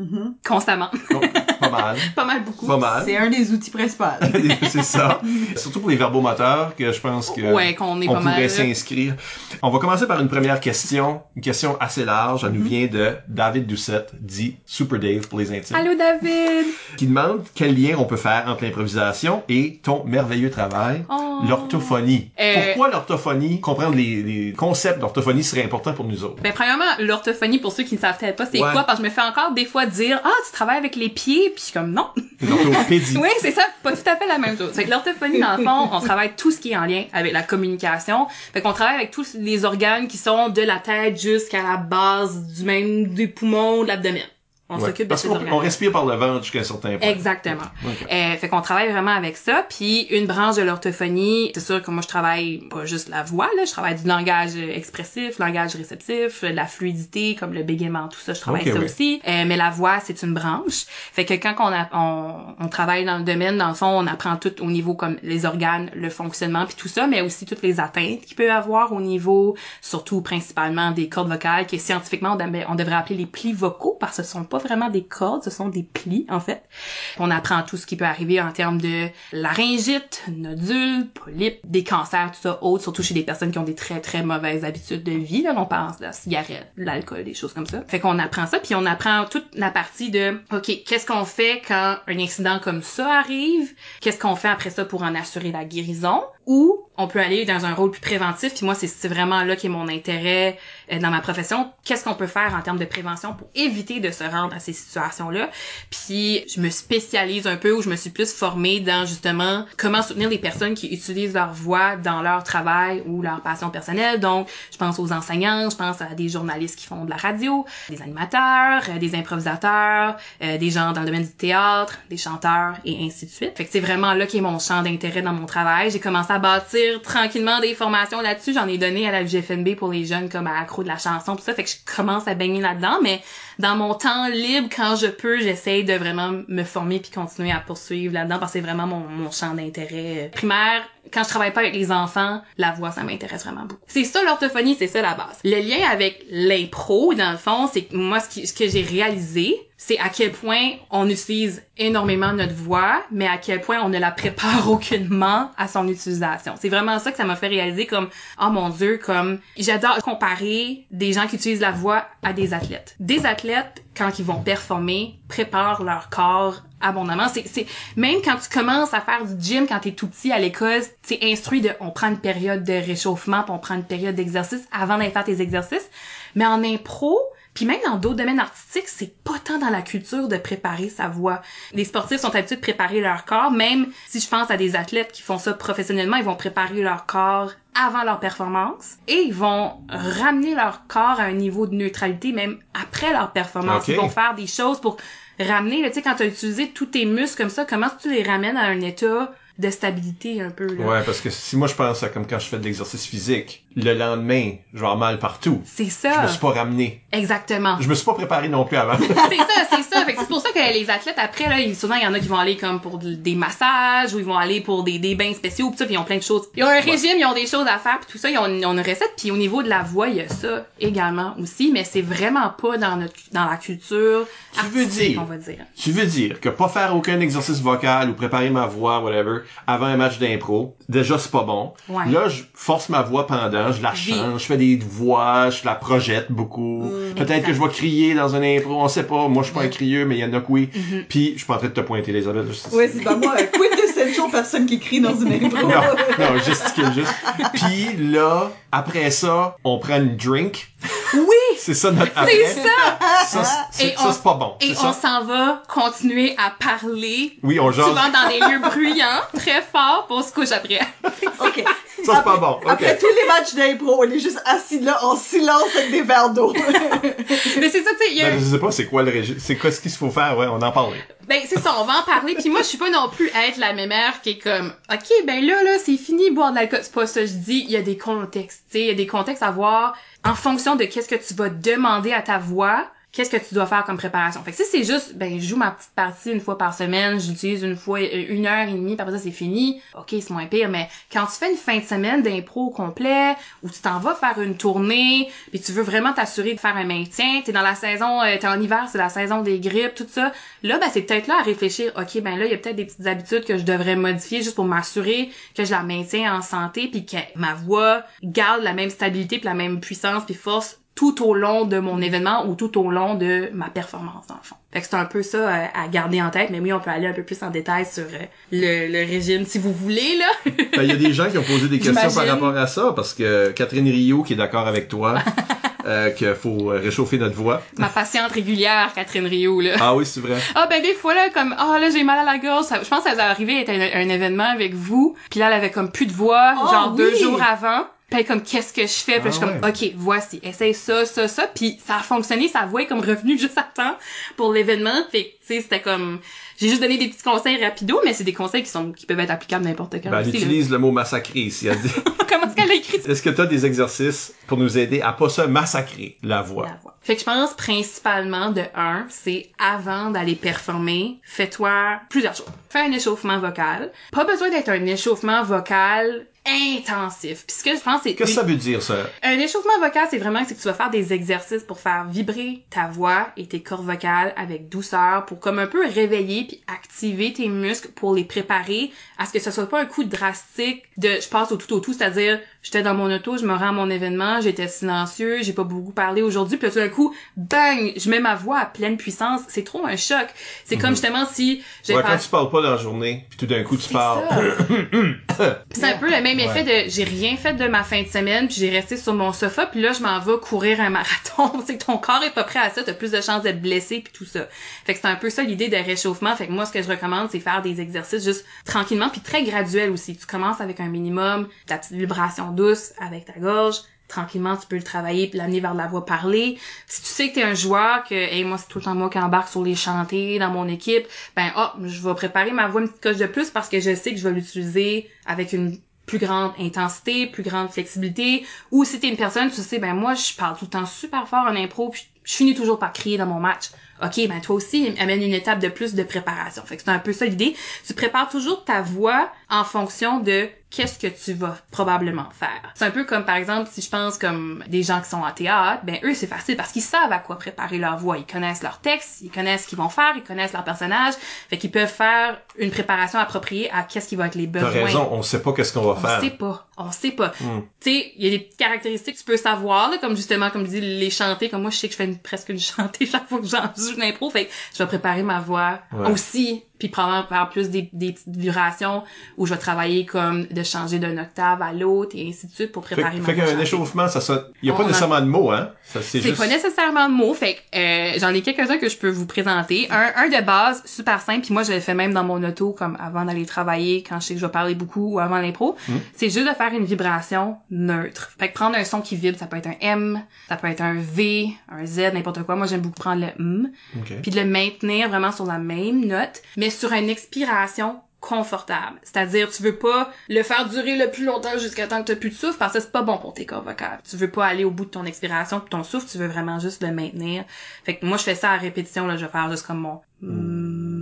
constamment. Bon, pas mal. Pas mal beaucoup. Pas mal. C'est un des outils principaux. C'est ça. Surtout pour les verbomoteurs que je pense que Ouais, qu'on est on pas mal, pourrait s'inscrire. On va commencer par une première question, une question assez large. Elle nous Mm-hmm. vient de David Doucette, dit Super Dave pour les intimes, Allô David. qui demande quel lien on peut faire entre l'improvisation et ton merveilleux travail, Oh. L'orthophonie. Euh, Pourquoi l'orthophonie, comprendre les, les concepts d'orthophonie serait important pour nous autres? Ben premièrement, l'orthophonie pour ceux qui ne savent peut-être pas c'est Ouais. quoi? Parce que je me fais encore des fois dire "Ah, tu travailles avec les pieds." Puis je suis comme non. L'orthopédie. Oui, c'est ça, pas tout à fait la même chose. Fait que l'orthophonie, dans le fond, on travaille tout ce qui est en lien avec la communication. Fait qu'on travaille avec tous les organes qui sont de la tête jusqu'à la base du même, des poumons, de l'abdomen. On Ouais. s'occupe de Parce qu'on respire par le ventre jusqu'à un certain point. Exactement. Euh, fait qu'on travaille vraiment avec ça. Puis une branche de l'orthophonie, c'est sûr que moi je travaille pas juste la voix, là, je travaille du langage expressif, langage réceptif, la fluidité, comme le bégaiement, tout ça, je travaille ça oui. aussi. Euh, mais la voix, c'est une branche. Fait que quand on, a, on, on travaille dans le domaine, dans le fond, on apprend tout au niveau comme les organes, le fonctionnement, puis tout ça, mais aussi toutes les atteintes qu'il peut avoir au niveau, surtout principalement des cordes vocales, que scientifiquement on, devrait- on devrait appeler les plis vocaux, parce que ce sont pas vraiment des cordes, ce sont des plis en fait. On apprend tout ce qui peut arriver en termes de laryngite, nodules, polypes, des cancers, tout ça, autres, surtout chez des personnes qui ont des très très mauvaises habitudes de vie. Là, on pense la cigarette, l'alcool, des choses comme ça. Fait qu'on apprend ça, puis on apprend toute la partie de, ok, qu'est-ce qu'on fait quand un incident comme ça arrive? Qu'est-ce qu'on fait après ça pour en assurer la guérison? Ou on peut aller dans un rôle plus préventif. Puis moi, c'est vraiment là qui est mon intérêt dans ma profession. Qu'est-ce qu'on peut faire en termes de prévention pour éviter de se rendre à ces situations-là? Puis je me spécialise un peu ou je me suis plus formée dans justement comment soutenir les personnes qui utilisent leur voix dans leur travail ou leur passion personnelle. Donc, je pense aux enseignants, je pense à des journalistes qui font de la radio, des animateurs, euh, des improvisateurs, euh, des gens dans le domaine du théâtre, des chanteurs et ainsi de suite. Fait que c'est vraiment là qui est mon champ d'intérêt dans mon travail. J'ai commencé à bâtir tranquillement des formations là-dessus. J'en ai donné à la UGFNB pour les jeunes comme à accro de la chanson, tout ça. Fait que je commence à baigner là-dedans, mais dans mon temps libre, quand je peux, j'essaye de vraiment me former puis continuer à poursuivre là-dedans parce que c'est vraiment mon, mon champ d'intérêt euh, primaire. Quand je travaille pas avec les enfants, la voix, ça m'intéresse vraiment beaucoup. C'est ça l'orthophonie, c'est ça la base. Le lien avec l'impro, dans le fond, c'est moi, ce, qui- ce que j'ai réalisé, c'est à quel point on utilise énormément notre voix, mais à quel point on ne la prépare aucunement à son utilisation. C'est vraiment ça que ça m'a fait réaliser comme, oh mon dieu, comme, j'adore comparer des gens qui utilisent la voix à des athlètes. Des athlètes, quand ils vont performer, préparent leur corps abondamment. C'est, c'est, même quand tu commences à faire du gym quand t'es tout petit à l'école, c'est instruit de, on prend une période de réchauffement, puis on prend une période d'exercice avant d'aller faire tes exercices. Mais en impro, puis même dans d'autres domaines artistiques, c'est pas tant dans la culture de préparer sa voix. Les sportifs sont habitués de préparer leur corps, même si je pense à des athlètes qui font ça professionnellement, ils vont préparer leur corps avant leur performance et ils vont ramener leur corps à un niveau de neutralité même après leur performance. Ils vont faire des choses pour ramener, tu sais, quand tu as utilisé tous tes muscles comme ça, comment tu les ramènes à un état de stabilité un peu, là? Ouais, parce que si moi je pense à comme quand je fais de l'exercice physique, le lendemain, je vais avoir mal partout. C'est Je ça. me suis pas ramené. Exactement. Je me suis pas préparé non plus avant. c'est ça, c'est ça. C'est pour ça que les athlètes après là, souvent il y en a qui vont aller comme pour de- des massages ou ils vont aller pour des, des bains spéciaux pis ça, puis ils ont plein de choses. Ils ont un régime, ils ont des choses à faire puis tout ça, ils ont, ils ont une recette puis au niveau de la voix, il y a ça également aussi, mais c'est vraiment pas dans notre dans la culture Tu veux dire- on va dire. Tu veux dire que pas faire aucun exercice vocal ou préparer ma voix, whatever, avant un match d'impro, déjà c'est pas bon. Ouais. Là, je force ma voix pendant, je la Oui. change, je fais des voix, je la projette beaucoup. Peut-être Exact. que je vais crier dans un impro, on sait pas. Moi, je suis pas un crieux, mais il y en a que oui. Mm-hmm. Puis, je suis pas en train de te pointer, Elisabeth. Ouais, c'est pas moi. Quid essential personne qui crie dans une intro. Non, non, gesticule juste. Puis là, après ça, on prend une drink. Oui, C'est ça notre après. c'est ça. Ça, c'est Et ça, on- c'est pas bon. Et C'est on ça. s'en va continuer à parler Oui, on jase. souvent dans des lieux bruyants, très fort, pour se couche après. OK. Ça, c'est pas bon. Après tous les matchs d'impro, on est juste assis là en silence avec des verres d'eau. Mais c'est ça, tu sais, il y a Ben, je sais pas c'est quoi le régime, c'est quoi ce qu'il faut faire, ouais, on en parle. Ben c'est ça, on va en parler. Puis moi, je suis pas non plus à être la mémère qui est comme, ok, ben là là, c'est fini boire de l'alcool. C'est pas ça, je dis. Il y a des contextes, tu sais, il y a des contextes à voir en fonction de qu'est-ce que tu vas demander à ta voix. Qu'est-ce que tu dois faire comme préparation? Fait que si c'est juste, ben, je joue ma petite partie une fois par semaine, j'utilise une fois, euh, une heure et demie, après ça, c'est fini. Ok, c'est moins pire, mais quand tu fais une fin de semaine d'impro complet, où tu t'en vas faire une tournée, puis tu veux vraiment t'assurer de faire un maintien, t'es dans la saison, euh, t'es en hiver, c'est la saison des grippes, tout ça. Là, ben, c'est peut-être là à réfléchir, ok, ben là, il y a peut-être des petites habitudes que je devrais modifier juste pour m'assurer que je la maintiens en santé, puis que ma voix garde la même stabilité, puis la même puissance, puis force tout au long de mon événement ou tout au long de ma performance, dans le fond. Fait que c'est un peu ça euh, à garder en tête, mais oui, on peut aller un peu plus en détail sur euh, le, le régime, si vous voulez, là. Ben, il y a des gens qui ont posé des questions par rapport à ça, parce que Catherine Rio, qui est d'accord avec toi, euh, qu'il faut euh, réchauffer notre voix. ma patiente régulière, Catherine Rio, là. Ah oui, c'est vrai. Ah ben des fois là comme ah là j'ai mal à la gorge, Ça- je pense qu'elle est arrivée à un, un événement avec vous, puis là elle avait comme plus de voix, Oh, genre deux jours avant. Puis comme qu'est-ce que je fais, puis je suis Ah comme ok voici, essaye ça ça ça, puis ça a fonctionné, sa voix est comme revenue juste à temps pour l'événement, fait que tu sais c'était comme j'ai juste donné des petits conseils rapidos, mais c'est des conseils qui sont qui peuvent être applicables n'importe quand Ben, elle là. utilise le mot massacrer ici. Elle dit, Comment est-ce qu'elle a écrit est-ce que tu as des exercices pour nous aider à pas se massacrer la voix? La voix. Fait que je pense principalement de un, c'est avant d'aller performer, fais-toi plusieurs choses. Fais un échauffement vocal. Pas besoin d'être un échauffement vocal intensif. Puis ce que je pense c'est Qu'est-ce que ça veut dire, ça? un échauffement vocal, c'est vraiment que tu vas faire des exercices pour faire vibrer ta voix et tes cordes vocales avec douceur pour comme un peu réveiller puis activer tes muscles pour les préparer à ce que ce soit pas un coup drastique de je passe au tout au tout, c'est-à-dire j'étais dans mon auto, je me rends à mon événement, j'étais silencieux, j'ai pas beaucoup parlé aujourd'hui, puis tout d'un coup, bang, je mets ma voix à pleine puissance, c'est trop un choc. C'est comme justement si j'ai Ouais, pas quand tu parles pas dans la journée, puis tout d'un coup tu parles. c'est un peu le même effet de j'ai rien fait de ma fin de semaine puis j'ai resté sur mon sofa puis là je m'en vais courir un marathon. c'est que ton corps est pas prêt à ça, t'as plus de chances d'être blessé puis tout ça. Fait que c'est un peu ça l'idée de réchauffement. Fait que moi ce que je recommande c'est faire des exercices juste tranquillement puis très graduel aussi. Tu commences avec un minimum, ta petite vibration douce avec ta gorge. Tranquillement, tu peux le travailler puis l'amener vers la voix parlée. Si tu sais que t'es un joueur, que hey, moi c'est tout le temps moi qui embarque sur les chantiers dans mon équipe, ben oh, je vais préparer ma voix une petite coche de plus parce que je sais que je vais l'utiliser avec une plus grande intensité, plus grande flexibilité. Ou si t'es une personne, tu sais, ben moi, je parle tout le temps super fort en impro, puis je finis toujours par crier dans mon match. Ok, ben toi aussi, amène une étape de plus de préparation. Fait que c'est un peu ça l'idée. Tu prépares toujours ta voix en fonction de qu'est-ce que tu vas probablement faire. C'est un peu comme, par exemple, si je pense comme des gens qui sont en théâtre, ben eux, c'est facile parce qu'ils savent à quoi préparer leur voix. Ils connaissent leur texte, ils connaissent ce qu'ils vont faire, ils connaissent leur personnage, fait qu'ils peuvent faire une préparation appropriée à qu'est-ce qui va être les T'as besoins. raison, on sait pas qu'est-ce qu'on va On faire. sait pas. On sait pas. Hmm. Tu sais, il y a des petites caractéristiques que tu peux savoir, là, comme justement, comme je dis, les chanter. Comme moi, je sais que je fais une- presque une chantée chaque fois que j'en joue une impro. Fait que je vais préparer ma voix Ouais. aussi. Puis probablement faire plus des, des petites vibrations où je vais travailler comme de changer d'un octave à l'autre et ainsi de suite pour Fait, préparer ma fait qu'un échauffement, ça sonne... Il y a On pas nécessairement de mots, hein? C'est juste... pas nécessairement de mots, fait que euh, j'en ai quelques-uns que je peux vous présenter. Un, un de base, super simple, puis moi je le fais même dans mon auto, comme avant d'aller travailler, quand je sais que je vais parler beaucoup ou avant l'impro. Mm. C'est juste de faire une vibration neutre. Fait que prendre un son qui vibre, ça peut être un M, ça peut être un V, un Z, n'importe quoi. Moi j'aime beaucoup prendre le M, Ok. puis de le maintenir vraiment sur la même note, mais sur une expiration confortable. C'est-à-dire, tu veux pas le faire durer le plus longtemps jusqu'à temps que t'as plus de souffle parce que c'est pas bon pour tes cordes vocales. Tu veux pas aller au bout de ton expiration puis ton souffle, tu veux vraiment juste le maintenir. Fait que moi, je fais ça à répétition, là, je vais faire juste comme mon... Mm.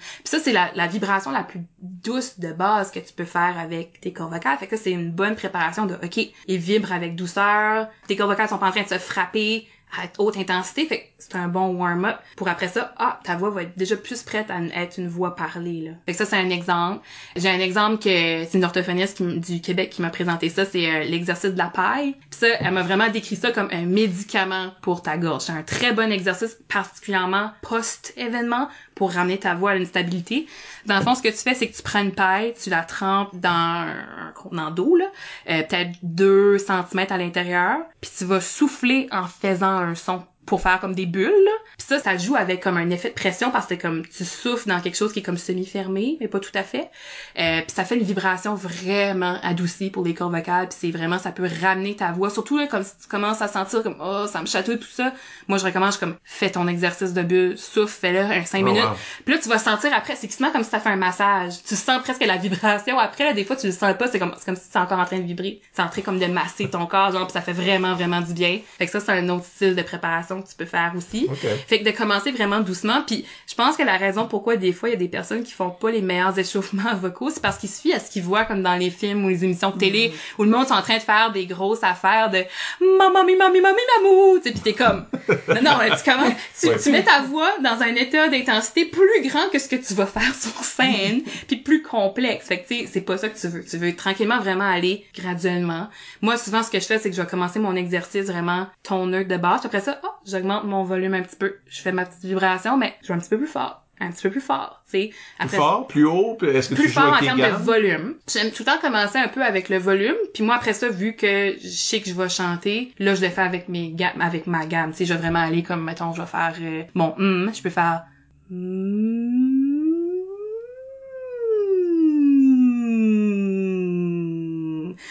Puis ça, c'est la, vibration la plus douce de base que tu peux faire avec tes cordes vocales. Fait que ça, c'est une bonne préparation de, OK, ils vibrent avec douceur, tes cordes vocales sont pas en train de se frapper à haute intensité, fait que c'est un bon warm-up pour après ça, ah, ta voix va être déjà plus prête à être une voix parlée, là. Fait que ça, c'est un exemple. J'ai un exemple que c'est une orthophoniste du Québec qui m'a présenté ça, c'est euh, l'exercice de la paille. Puis ça, elle m'a vraiment décrit ça comme un médicament pour ta gorge. C'est un très bon exercice, particulièrement post-événement, pour ramener ta voix à une stabilité. Dans le fond, ce que tu fais, c'est que tu prends une paille, tu la trempes dans contenant d'eau, là, euh, peut-être 2 cm à l'intérieur, puis tu vas souffler en faisant un son pour faire comme des bulles. Puis ça, ça joue avec comme un effet de pression parce que comme tu souffles dans quelque chose qui est comme semi-fermé, mais pas tout à fait. Euh, puis ça fait une vibration vraiment adoucie pour les cordes vocales. Puis c'est vraiment, ça peut ramener ta voix. Surtout là, comme si tu commences à sentir comme oh ça me chatouille tout ça. Moi je recommande je comme fais ton exercice de bulle, souffle, fais-le un 5 Oh, minutes. wow. Puis là tu vas sentir après, c'est quasiment comme si ça fait un massage. Tu sens presque la vibration. Après là, des fois tu le sens pas, c'est comme c'est comme si c'est encore en train de vibrer. C'est en train comme de masser ton corps, genre puis ça fait vraiment vraiment du bien. Fait que ça c'est un autre style de préparation que tu peux faire aussi. OK. Fait que de commencer vraiment doucement, puis je pense que la raison pourquoi des fois il y a des personnes qui font pas les meilleurs échauffements vocaux, c'est parce qu'ils se fient à ce qu'ils voient comme dans les films ou les émissions de télé où le monde est en train de faire des grosses affaires de maman mi mami mami mamou, tu sais puis t'es comme non non tu commences tu, Ouais. tu mets ta voix dans un état d'intensité plus grand que ce que tu vas faire sur scène, puis plus complexe. Fait que tu sais c'est pas ça que tu veux. Tu veux tranquillement vraiment aller graduellement. Moi souvent ce que je fais c'est que je vais commencer mon exercice vraiment ton de base, après ça, oh, j'augmente mon volume un petit peu. Je fais ma petite vibration, mais je vais un petit peu plus fort. Un petit peu plus fort, tu sais. Plus fort, plus haut, est-ce que plus tu joues fort en avec termes de volume. J'aime tout le temps commencer un peu avec le volume, puis moi après ça, vu que je sais que je vais chanter, là je le fais avec mes gammes, avec ma gamme. Tu sais, je vais vraiment aller comme mettons, je vais faire euh, mon hum, je peux faire.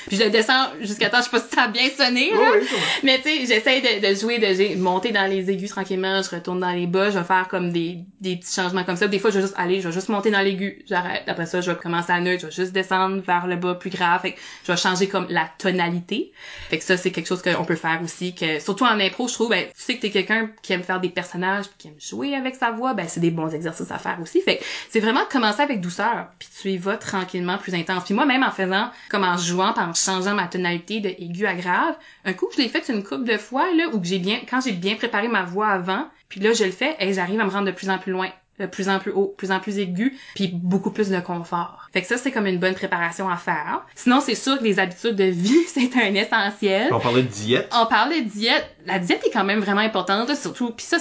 Puis je descends jusqu'à temps, je sais pas si ça a bien sonné, là. Oui. Mais tu sais, j'essaie de, de jouer, de monter dans les aigus tranquillement, je retourne dans les bas, je vais faire comme des, des petits changements comme ça. Des fois, je vais juste aller, je vais juste monter dans l'aigu, j'arrête. Après ça, je vais commencer à neutre, je vais juste descendre vers le bas plus grave. Fait que je vais changer comme la tonalité. Fait que ça, c'est quelque chose qu'on peut faire aussi, que surtout en impro, je trouve, ben, tu sais que t'es quelqu'un qui aime faire des personnages, puis qui aime jouer avec sa voix, ben, c'est des bons exercices à faire aussi. Fait que c'est vraiment de commencer avec douceur, puis tu y vas tranquillement plus intense. Puis moi, même en faisant, comme en jouant, en changeant ma tonalité de aigu à grave, un coup je l'ai fait une couple de fois, là, ou que j'ai bien, quand j'ai bien préparé ma voix avant, puis là, je le fais, et j'arrive à me rendre de plus en plus loin de plus en plus haut, plus en plus aigu, puis beaucoup plus de confort. Fait que ça, c'est comme une bonne préparation à faire. Sinon, c'est sûr que les habitudes de vie, c'est un essentiel. On parlait de diète. On parle de diète. La diète est quand même vraiment importante, surtout. Puis ça,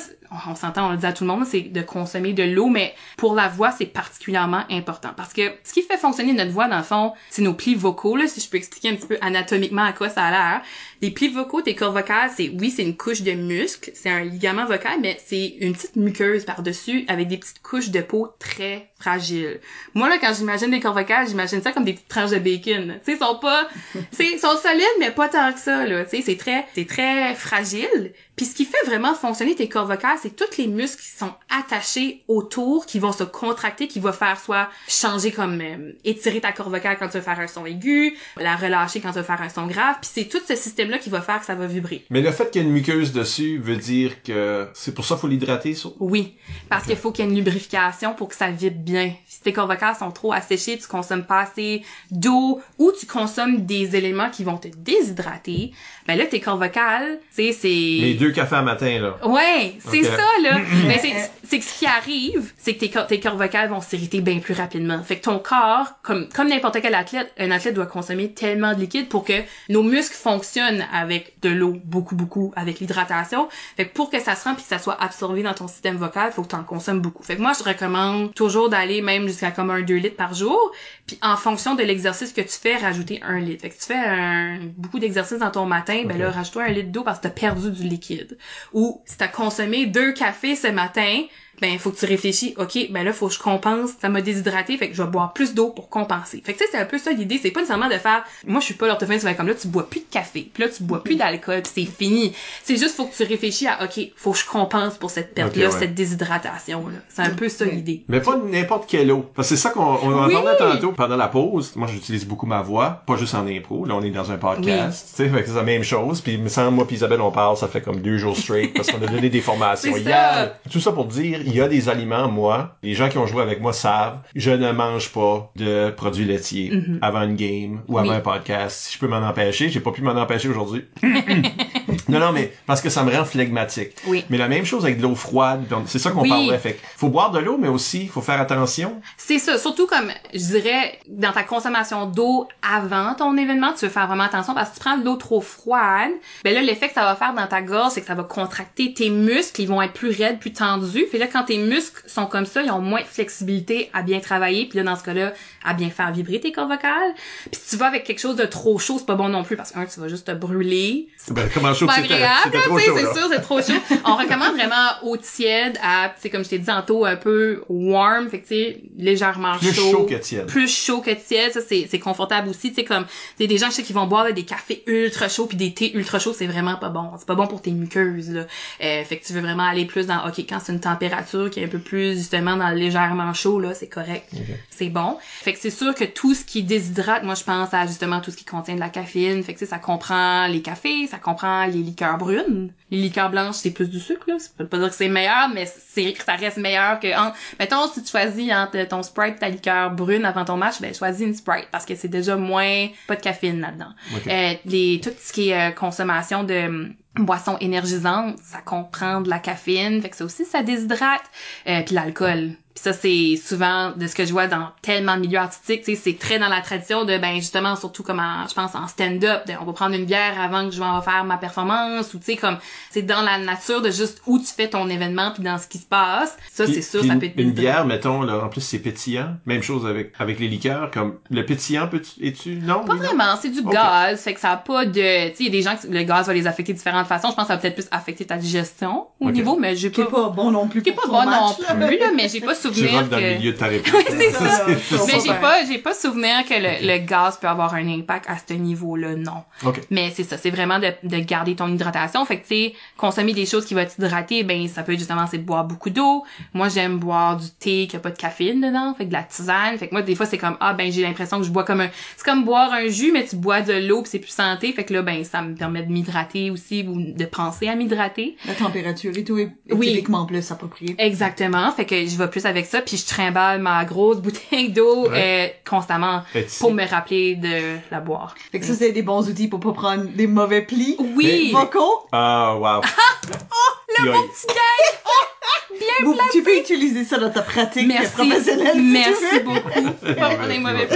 on, s'entend, on le dit à tout le monde, c'est de consommer de l'eau, mais pour la voix, c'est particulièrement important parce que ce qui fait fonctionner notre voix, dans le fond, c'est nos plis vocaux. Là, si je peux expliquer un petit peu anatomiquement à quoi ça a l'air. Les plis vocaux, tes cordes vocales, c'est oui, c'est une couche de muscle, c'est un ligament vocal, mais c'est une petite muqueuse par-dessus avec des petites couches de peau très fragiles. Moi là, quand j'imagine des cordes vocales, j'imagine ça comme des petites tranches de bacon. Tu sais, sont pas, c'est, sont solides, mais pas tant que ça là. Tu sais, c'est très, c'est très fragile. Fragile. Puis ce qui fait vraiment fonctionner tes cordes vocales, c'est tous les muscles qui sont attachés autour, qui vont se contracter, qui vont faire soit changer comme euh, étirer ta corde vocale quand tu veux faire un son aigu, la relâcher quand tu veux faire un son grave. Puis c'est tout ce système-là qui va faire que ça va vibrer. Mais le fait qu'il y ait une muqueuse dessus veut dire que c'est pour ça qu'il faut l'hydrater, ça? Oui, parce qu'il faut qu'il y ait une lubrification pour que ça vibre bien. Si tes cordes vocales sont trop asséchées, tu consommes pas assez d'eau ou tu consommes des éléments qui vont te déshydrater, ben là tes cordes vocales, tu sais c'est Les deux cafés à matin, là. Ouais, c'est ça là. Mais c'est c'est que ce qui arrive, c'est que tes cor- tes cordes vocales vont s'irriter bien plus rapidement. Fait que ton corps, comme comme n'importe quel athlète, un athlète doit consommer tellement de liquide pour que nos muscles fonctionnent avec de l'eau beaucoup beaucoup avec l'hydratation. Fait que pour que ça se rende puis que ça soit absorbé dans ton système vocal, faut que tu en consommes beaucoup. Fait que moi je recommande toujours d'aller même jusqu'à comme un 2 litres par jour, puis en fonction de l'exercice que tu fais, rajouter un litre. Fait que tu fais un, beaucoup d'exercices dans ton matin, ben là rajoute-toi un litre d'eau parce que t'as perdu du liquide. Ou si t'as consommé deux cafés ce matin, ben faut que tu réfléchis, ok, ben là faut que je compense, ça m'a déshydraté, fait que je vais boire plus d'eau pour compenser. Fait que tu sais c'est un peu ça l'idée, c'est pas nécessairement de faire, moi je suis pas l'orthophoniste, comme là tu bois plus de café, puis là tu bois plus d'alcool, puis c'est fini. C'est juste faut que tu réfléchis à, ok, faut que je compense pour cette perte là, ouais. cette déshydratation là. C'est un peu ça l'idée. Mais pas n'importe quelle eau. Parce que c'est ça qu'on on en Oui. parlait tantôt pendant la pause. Moi, j'utilise beaucoup ma voix, pas juste en impro. Là, on est dans un podcast. Tu sais, fait que c'est la même chose. Puis, me semble, moi puis Isabelle, on parle, ça fait comme deux jours straight parce qu'on a donné des formations hier. Tout ça pour dire, il y a des aliments, moi, les gens qui ont joué avec moi savent, je ne mange pas de produits laitiers avant une game ou avant Mhm. Oui. un podcast. Si je peux m'en empêcher, j'ai pas pu m'en empêcher aujourd'hui. non, non, mais parce que ça me rend flegmatique. Oui. Mais la même chose avec de l'eau froide. C'est ça qu'on Oui. parlait. Fait faut boire de l'eau, mais aussi, faut faire attention. C'est ça, surtout comme je dirais dans ta consommation d'eau avant ton événement, tu veux faire vraiment attention parce que si tu prends de l'eau trop froide, ben là l'effet que ça va faire dans ta gorge, c'est que ça va contracter tes muscles, ils vont être plus raides, plus tendus. Puis là quand tes muscles sont comme ça, ils ont moins de flexibilité à bien travailler, puis là dans ce cas-là, à bien faire vibrer tes cordes vocales. Puis si tu vas avec quelque chose de trop chaud, c'est pas bon non plus parce que un tu vas juste te brûler, Ben, comment chaud? Agréable, tu c'est là. sûr, c'est trop chaud. On recommande vraiment eau tiède à, c'est comme je t'ai dit tantôt, un peu warm, fait que tu sais, légèrement Plus chaud. chaud que tiède. Plus chaud que tiède, ça c'est, c'est confortable aussi, tu sais, comme, tu des gens, je sais qui vont boire là, des cafés ultra chauds puis des thés ultra chauds, c'est vraiment pas bon. C'est pas bon pour tes muqueuses, là. Euh, fait que tu veux vraiment aller plus dans, ok, quand c'est une température qui est un peu plus, justement, dans le légèrement chaud, là, c'est correct. C'est bon. Fait que c'est sûr que tout ce qui déshydrate, moi je pense à justement tout ce qui contient de la caféine. Fait que tu ça comprend les cafés, ça comprend les liqueurs brunes. Les liqueurs blanches, c'est plus du sucre, là. Ça veut pas dire que c'est meilleur, mais c'est ça reste meilleur que en, mettons si tu choisis entre ton Sprite et ta liqueur brune avant ton match, ben choisis une Sprite parce que c'est déjà moins pas de caféine là-dedans. Euh, les tout ce qui est euh, consommation de hum, boissons énergisantes, ça comprend de la caféine, fait que ça aussi ça déshydrate, euh, puis l'alcool. Puis ça c'est souvent de ce que je vois dans tellement de milieux artistiques, tu sais, c'est très dans la tradition de ben justement surtout comme en, je pense en stand-up, on va prendre une bière avant que je vais faire ma performance ou tu sais comme c'est dans la nature de juste où tu fais ton événement puis dans ce qui se passe. Ça c'est sûr ça une, peut être une bière, mettons, là, en plus c'est pétillant. Même chose avec avec les liqueurs, comme le pétillant, peux es-tu non? Pas vraiment, c'est du Ok. gaz, fait que ça a pas de, tu sais, il y a des gens que le gaz va les affecter de différentes façons. Je pense que ça va peut-être plus affecter ta digestion au niveau, mais j'ai Qui pas, est pas bon non plus qui est pas bon non match, plus là, mais j'ai pas Tu souvenir dans le que. milieu de ta réplique. c'est ça. Ça, Mais j'ai pas, j'ai pas souvenir que le, le gaz peut avoir un impact à ce niveau-là, non. Ok. Mais c'est ça, c'est vraiment de, de garder ton hydratation. Fait que tu sais, consommer des choses qui vont t'hydrater, ben ça peut être justement c'est de boire beaucoup d'eau. Moi j'aime boire du thé qui a pas de caféine dedans, fait que de la tisane. Fait que moi des fois c'est comme ah ben j'ai l'impression que je bois comme un c'est comme boire un jus mais tu bois de l'eau puis c'est plus santé. Fait que là ben ça me permet de m'hydrater aussi ou de penser à m'hydrater. La température et tout est, est Oui. typiquement plus appropriée. Exactement, fait que je vais plus avec ça puis je trimballe ma grosse bouteille d'eau euh, constamment pour me rappeler de la boire. Fait que ça, c'est des bons outils pour pas prendre des mauvais plis. Oui. Vocaux. Ah, wow. Oh, le Vous- tu peux utiliser ça dans ta pratique Merci. professionnelle. si tu Merci veux. beaucoup. Prendre des mauvais.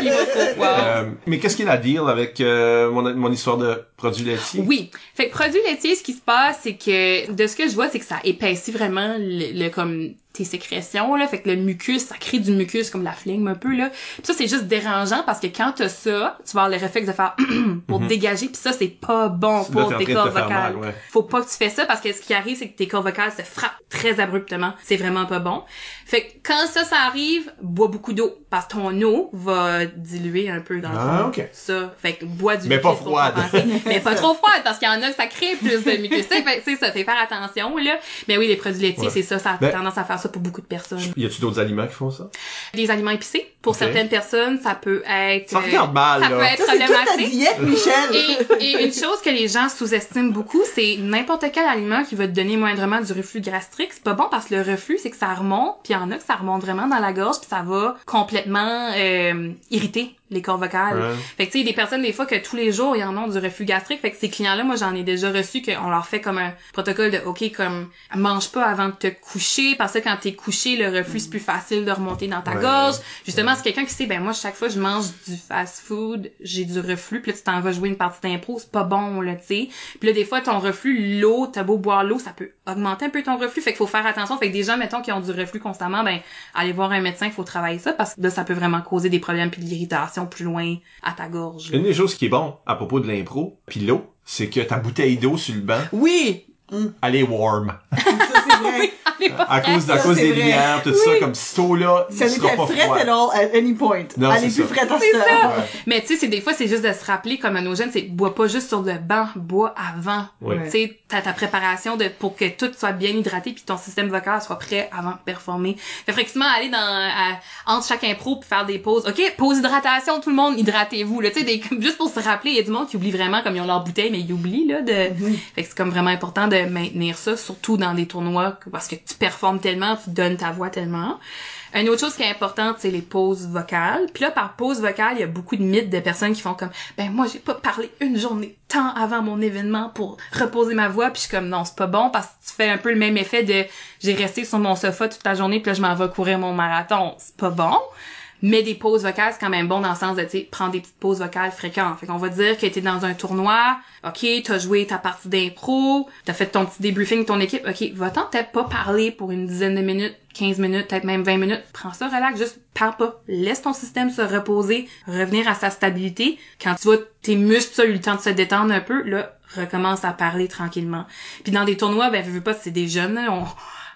Wow. Euh, mais qu'est-ce qu'il y a à dire avec euh, mon, mon histoire de produits laitiers? Oui. Fait que produit laitier, ce qui se passe, c'est que de ce que je vois, c'est que ça épaissit vraiment le, le- comme tes sécrétions là, fait que le mucus, ça crée du mucus comme la flegme un peu là. Puis ça c'est juste dérangeant parce que quand t'as ça, tu vas avoir le réflexe de faire pour te dégager, puis ça c'est pas bon pour t'es cordes vocales. ouais. Faut pas que tu fais ça parce que ce qui arrive c'est que tes cordes vocales se frappent très abruptement. C'est vraiment pas bon. Fait que quand ça ça arrive, bois beaucoup d'eau parce que ton eau va diluer un peu dans le Ah, fond. ok. Ça, fait que bois du Mais pas froide. mais pas trop froide parce qu'il y en a que ça crée plus de mucosité. fait que, tu sais, ça fait faire attention, là. Mais oui, les produits laitiers, Ouais. c'est ça, ça a Ben- tendance à faire ça pour beaucoup de personnes. Y a-tu d'autres aliments qui font ça? Les aliments épicés, pour certaines personnes, ça peut être... Ça euh, regarde mal, ça là. peut être Ça, c'est toute ta problématique. diète, Michel. Et, et une chose que les gens sous-estiment beaucoup, c'est n'importe quel aliment qui va te donner moindrement du reflux gastrique, c'est pas bon parce que le reflux, c'est que ça remonte, puis y en a que ça remonte vraiment dans la gorge, puis ça va complètement euh, irriter les cordes vocales. Ouais. Fait que tu sais, des personnes des fois que tous les jours ils en ont du reflux gastrique, fait que ces clients-là, moi j'en ai déjà reçu qu'on leur fait comme un protocole de OK comme mange pas avant de te coucher parce que quand t'es couché, le reflux c'est plus facile de remonter dans ta Ouais. gorge. Justement, c'est quelqu'un qui sait ben moi chaque fois je mange du fast food, j'ai du reflux, puis là tu t'en vas jouer une partie d'impro, c'est pas bon là, tu sais. Puis là des fois ton reflux, l'eau, t'as beau boire l'eau, ça peut augmenter un peu ton reflus, fait qu'il faut faire attention. Fait que des gens mettons qui ont du reflux constamment, ben aller voir un médecin, il faut travailler ça parce que là ça peut vraiment causer des problèmes puis de l'irritation plus loin à ta gorge. là. Une des choses qui est bon à propos de l'impro, puis l'eau, c'est que ta bouteille d'eau sur le banc, Oui! elle est warm. Ça, c'est vrai. À cause, à Ça, cause c'est des vrai. lumières, tout ça, comme cette eau-là, Ça ne sera n'était pas frette froid. at all at any point. Non, Elle est c'est plus ça. frette à heure. Ouais. Mais tu sais, c'est des fois, c'est juste de se rappeler comme un gènes, c'est bois pas juste sur le banc, bois avant. Oui. Ouais. Tu sais, t'as ta préparation de pour que tout soit bien hydraté puis ton système vocal soit prêt avant de performer. Fait effectivement aller dans à- entre chaque impro puis faire des pauses. OK, pause hydratation, tout le monde hydratez-vous là, tu sais juste pour se rappeler, il y a du monde qui oublie vraiment comme ils ont leur bouteille mais ils oublient là de fait que c'est comme vraiment important de maintenir ça surtout dans des tournois parce que tu performes tellement, tu donnes ta voix tellement. Une autre chose qui est importante, c'est les pauses vocales. Puis là, par pause vocale, il y a beaucoup de mythes de personnes qui font comme, ben moi, j'ai pas parlé une journée tant avant mon événement pour reposer ma voix. Puis je suis comme, non, c'est pas bon parce que tu fais un peu le même effet de, j'ai resté sur mon sofa toute la journée puis là, je m'en vais courir mon marathon. C'est pas bon. Mais des pauses vocales, c'est quand même bon dans le sens de, tu sais, prendre des petites pauses vocales fréquentes. Fait qu'on va dire que t'es dans un tournoi, ok, t'as joué ta partie d'impro, t'as fait ton petit débriefing de ton équipe, ok, va-t'en peut-être pas parler pour une dizaine de minutes, 15 minutes, peut-être même 20 minutes. Prends ça, relax, juste parle pas. Laisse ton système se reposer, revenir à sa stabilité. Quand tu vois tes muscles, ça, eu le temps de se détendre un peu, là, recommence à parler tranquillement. Puis dans des tournois, ben, veux pas, c'est des jeunes, on...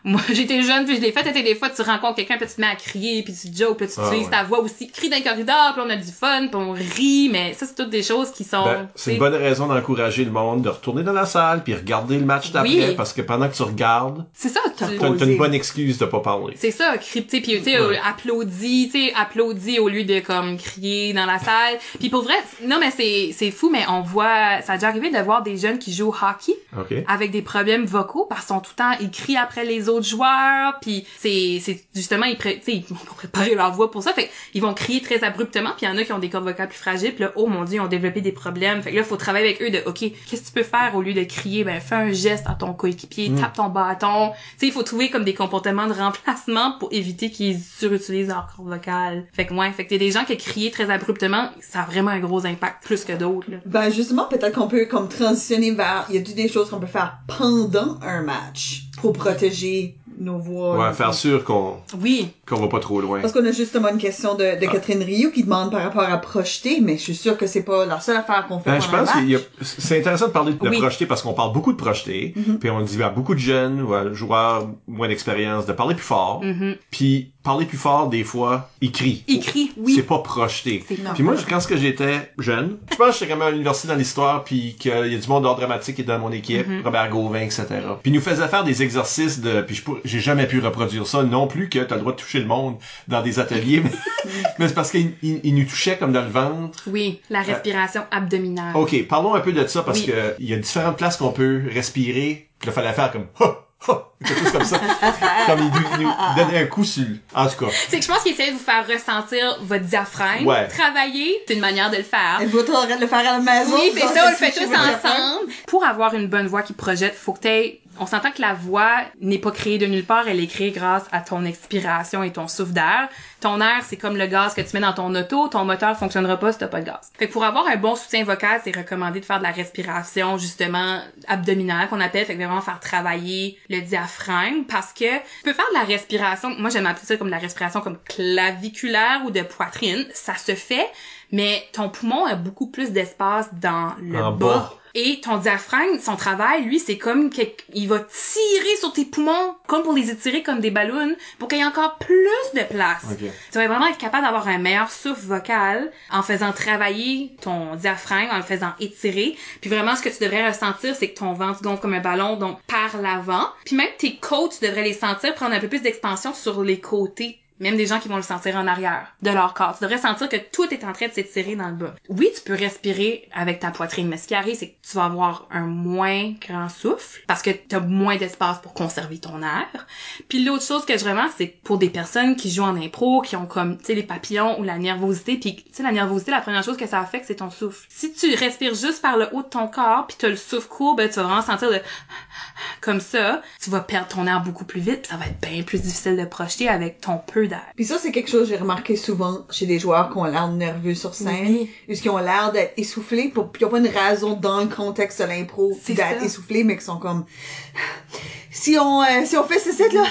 Moi, j'étais jeune, puis je l'ai fait, et des fois, tu rencontres quelqu'un, puis tu te mets à crier, puis tu jokes, puis tu Ah, utilises ouais. ta voix aussi. Crie dans le corridor, puis on a du fun, puis on rit, mais ça, c'est toutes des choses qui sont... Ben, c'est une bonne raison d'encourager le monde de retourner dans la salle puis regarder le match d'après Oui. parce que pendant que tu regardes, C'est ça, tu... T'as une bonne excuse de pas parler. C'est ça, crypté puis tu sais Ouais. applaudis, tu sais applaudis au lieu de comme crier dans la salle. Puis pour vrai, non mais c'est c'est fou mais on voit ça a déjà arrivé de voir des jeunes qui jouent au hockey avec des problèmes vocaux parce qu'ils sont tout le temps ils crient après les autres joueurs puis c'est c'est justement ils pré- tu sais ils vont préparer leur voix pour ça. Fait ils vont crier très abruptement puis il y en a qui ont des cordes vocales plus fragiles puis là oh mon dieu ils ont développé des problèmes. Fait que là faut travailler avec eux de OK qu'est-ce que tu peux faire au lieu de crier? Ben fais un geste à ton coéquipier Mm. tape ton bâton. Tu sais il faut trouver comme des comportements de remplacement pour éviter qu'ils surutilisent leur cordes vocales. Fait que ouais fait que des gens qui crient très abruptement ça a vraiment un gros impact plus que d'autres là. Ben justement, peut-être qu'on peut comme transitionner vers... Il y a des choses qu'on peut faire pendant un match pour protéger nos voix. Ouais, faire sûr qu'on oui qu'on va pas trop loin. Parce qu'on a justement une question de, Ah. Catherine Rio qui demande par rapport à projeter, mais je suis sûre que c'est pas la seule affaire qu'on fait Ben, je pense un qu'il y a, match. c'est intéressant de parler de Oui. projeter parce qu'on parle beaucoup de projeter, Mhm. puis on dit à beaucoup de jeunes ou à joueurs moins d'expérience de parler plus fort, Mhm. puis parler plus fort des fois, ils crient. ils crient oui C'est pas Non. Puis moi, je- quand ce que j'étais jeune, je pense que j'étais quand même à l'université dans l'histoire, puis qu'il y a du monde d'art dramatique qui est dans mon équipe, Mhm. Robert Gauvin, etc. Puis il nous faisait faire des exercices de, puis j'ai jamais pu reproduire ça non plus que t'as le droit de toucher le monde dans des ateliers, mais, mais c'est parce qu'il il- il nous touchait comme dans le ventre. Oui, la respiration abdominale. Ok, parlons un peu de ça parce Oui. que il y a différentes places qu'on peut respirer. Puis il fallait faire comme quelque chose comme ça. comme il il nous donnait un coup sur. En tout cas, C'est que je pense qu'il essaie de vous faire ressentir votre diaphragme. Ouais. Travailler, c'est une manière de le faire. Elle voudrait le faire à la maison. Oui, c'est ça, on le fait tous ensemble. Pour avoir une bonne voix qui projette, faut que t'aies... On s'entend que la voix n'est pas créée de nulle part, elle est créée grâce à ton expiration et ton souffle d'air. Ton air, c'est comme le gaz que tu mets dans ton auto, ton moteur fonctionnera pas si t'as pas de gaz. Fait que pour avoir un bon soutien vocal, c'est recommandé de faire de la respiration, justement, abdominale, qu'on appelle, fait que vraiment faire travailler le diaphragme, parce que tu peux faire de la respiration, moi j'aime appeler ça comme la respiration comme claviculaire ou de poitrine, ça se fait, mais ton poumon a beaucoup plus d'espace dans le En bas. Et ton diaphragme, son travail, lui, c'est comme qu'il il va tirer sur tes poumons, comme pour les étirer comme des ballons, pour qu'il y ait encore plus de place. Ok. Tu vas vraiment être capable d'avoir un meilleur souffle vocal en faisant travailler ton diaphragme, en le faisant étirer. Puis vraiment, ce que tu devrais ressentir, c'est que ton ventre gonfle comme un ballon, donc par l'avant. Puis même tes côtes, tu devrais les sentir prendre un peu plus d'expansion sur les côtés. Même des gens qui vont le sentir en arrière de leur corps. Tu devrais sentir que tout est en train de s'étirer dans le bas. Oui, tu peux respirer avec ta poitrine, mais ce qui arrive, c'est que tu vas avoir un moins grand souffle parce que tu as moins d'espace pour conserver ton air. Puis l'autre chose que je remarque, c'est pour des personnes qui jouent en impro, qui ont comme, tu sais, les papillons ou la nervosité, puis tu sais, la nervosité, la première chose que ça affecte, c'est ton souffle. Si tu respires juste par le haut de ton corps, puis tu le souffle court, ben tu vas vraiment sentir le comme ça, tu vas perdre ton air beaucoup plus vite, ça va être bien plus difficile de projeter avec ton peu d'air. Puis ça, c'est quelque chose que j'ai remarqué souvent chez des joueurs qui ont l'air nerveux sur scène, Oui. ou qui ont l'air d'être essoufflés, pour, puis qui ont pas une raison dans le contexte de l'impro d'être essoufflés, mais qui sont comme... Si on, euh, si on fait ce set là,